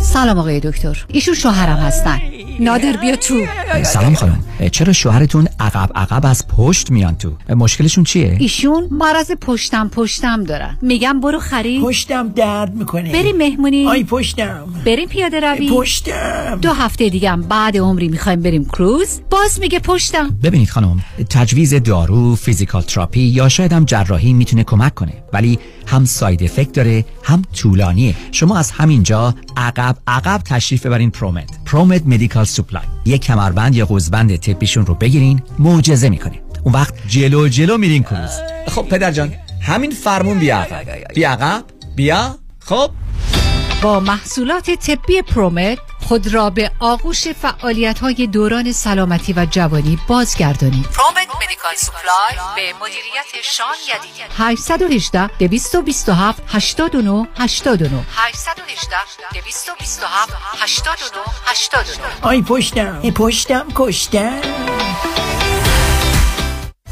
سلام آقای دکتر. ایشون شوهرم هستن. نادر بیا تو. سلام خانم. چرا شوهرتون عقب عقب از پشت میان تو؟ مشکلشون چیه؟ ایشون مرض پشتم پشتم دارن. میگم برو خرید. پشتم درد می‌کنه. بریم مهمونی. آی پشتم. بریم پیاده روی. پشتم. دو هفته دیگه هم بعد عمری می‌خوایم بریم کروز. باز میگه پشتم. ببینید خانم تجویز دارو physical therapy یا شاید هم جراحی می‌تونه کمک کنه. ولی هم side effect داره هم طولانیه. شما از همینجا عقب عقب تشریف ببرین پرومت پرومت medical supply یک کمربند یا قوزبند طبیشون رو بگیرین معجزه می‌کنه اون وقت جلو جلو میرین کروز خب پدر جان همین فرمون بیا عقب. بیا عقب بیا خب. با محصولات طبی پرومت خود را به آغوش فعالیت های دوران سلامتی و جوانی بازگردانید. پرومت medical supply به مدیریت شان یدیدی 818 227 89 89 818 227 89 89 آی پشتم ای پشتم کشتم.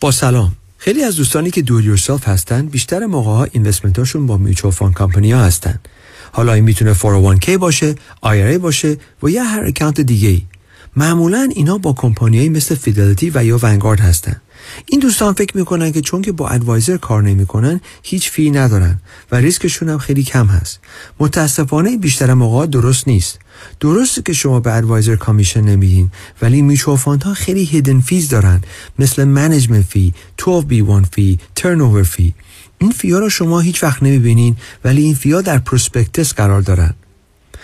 با سلام. خیلی از دوستانی که do it yourself هستن بیشتر موقع ها investment هاشون با mutual fund company ها هستن. حالا این می‌تونه 401k باشه IRA باشه و یا هر account دیگه ای معمولا اینا با کمپانیایی مثل فیدلیتی و یا ونگارد هستن. این دوستان فکر می‌کنن که چون که با advisor کار نمی‌کنن هیچ fee ندارن و ریسکشون هم خیلی کم هست. متاسفانه بیشتر موقع درست نیست. درسته که شما به advisor commission نمیدین ولی mutual fund ها خیلی hidden fees دارن. مثل management fee 12B1 fee turn fee این fee ا رو شما هیچ وقت نمی‌بینین ولی این fee ا در prospectus قرار دارن.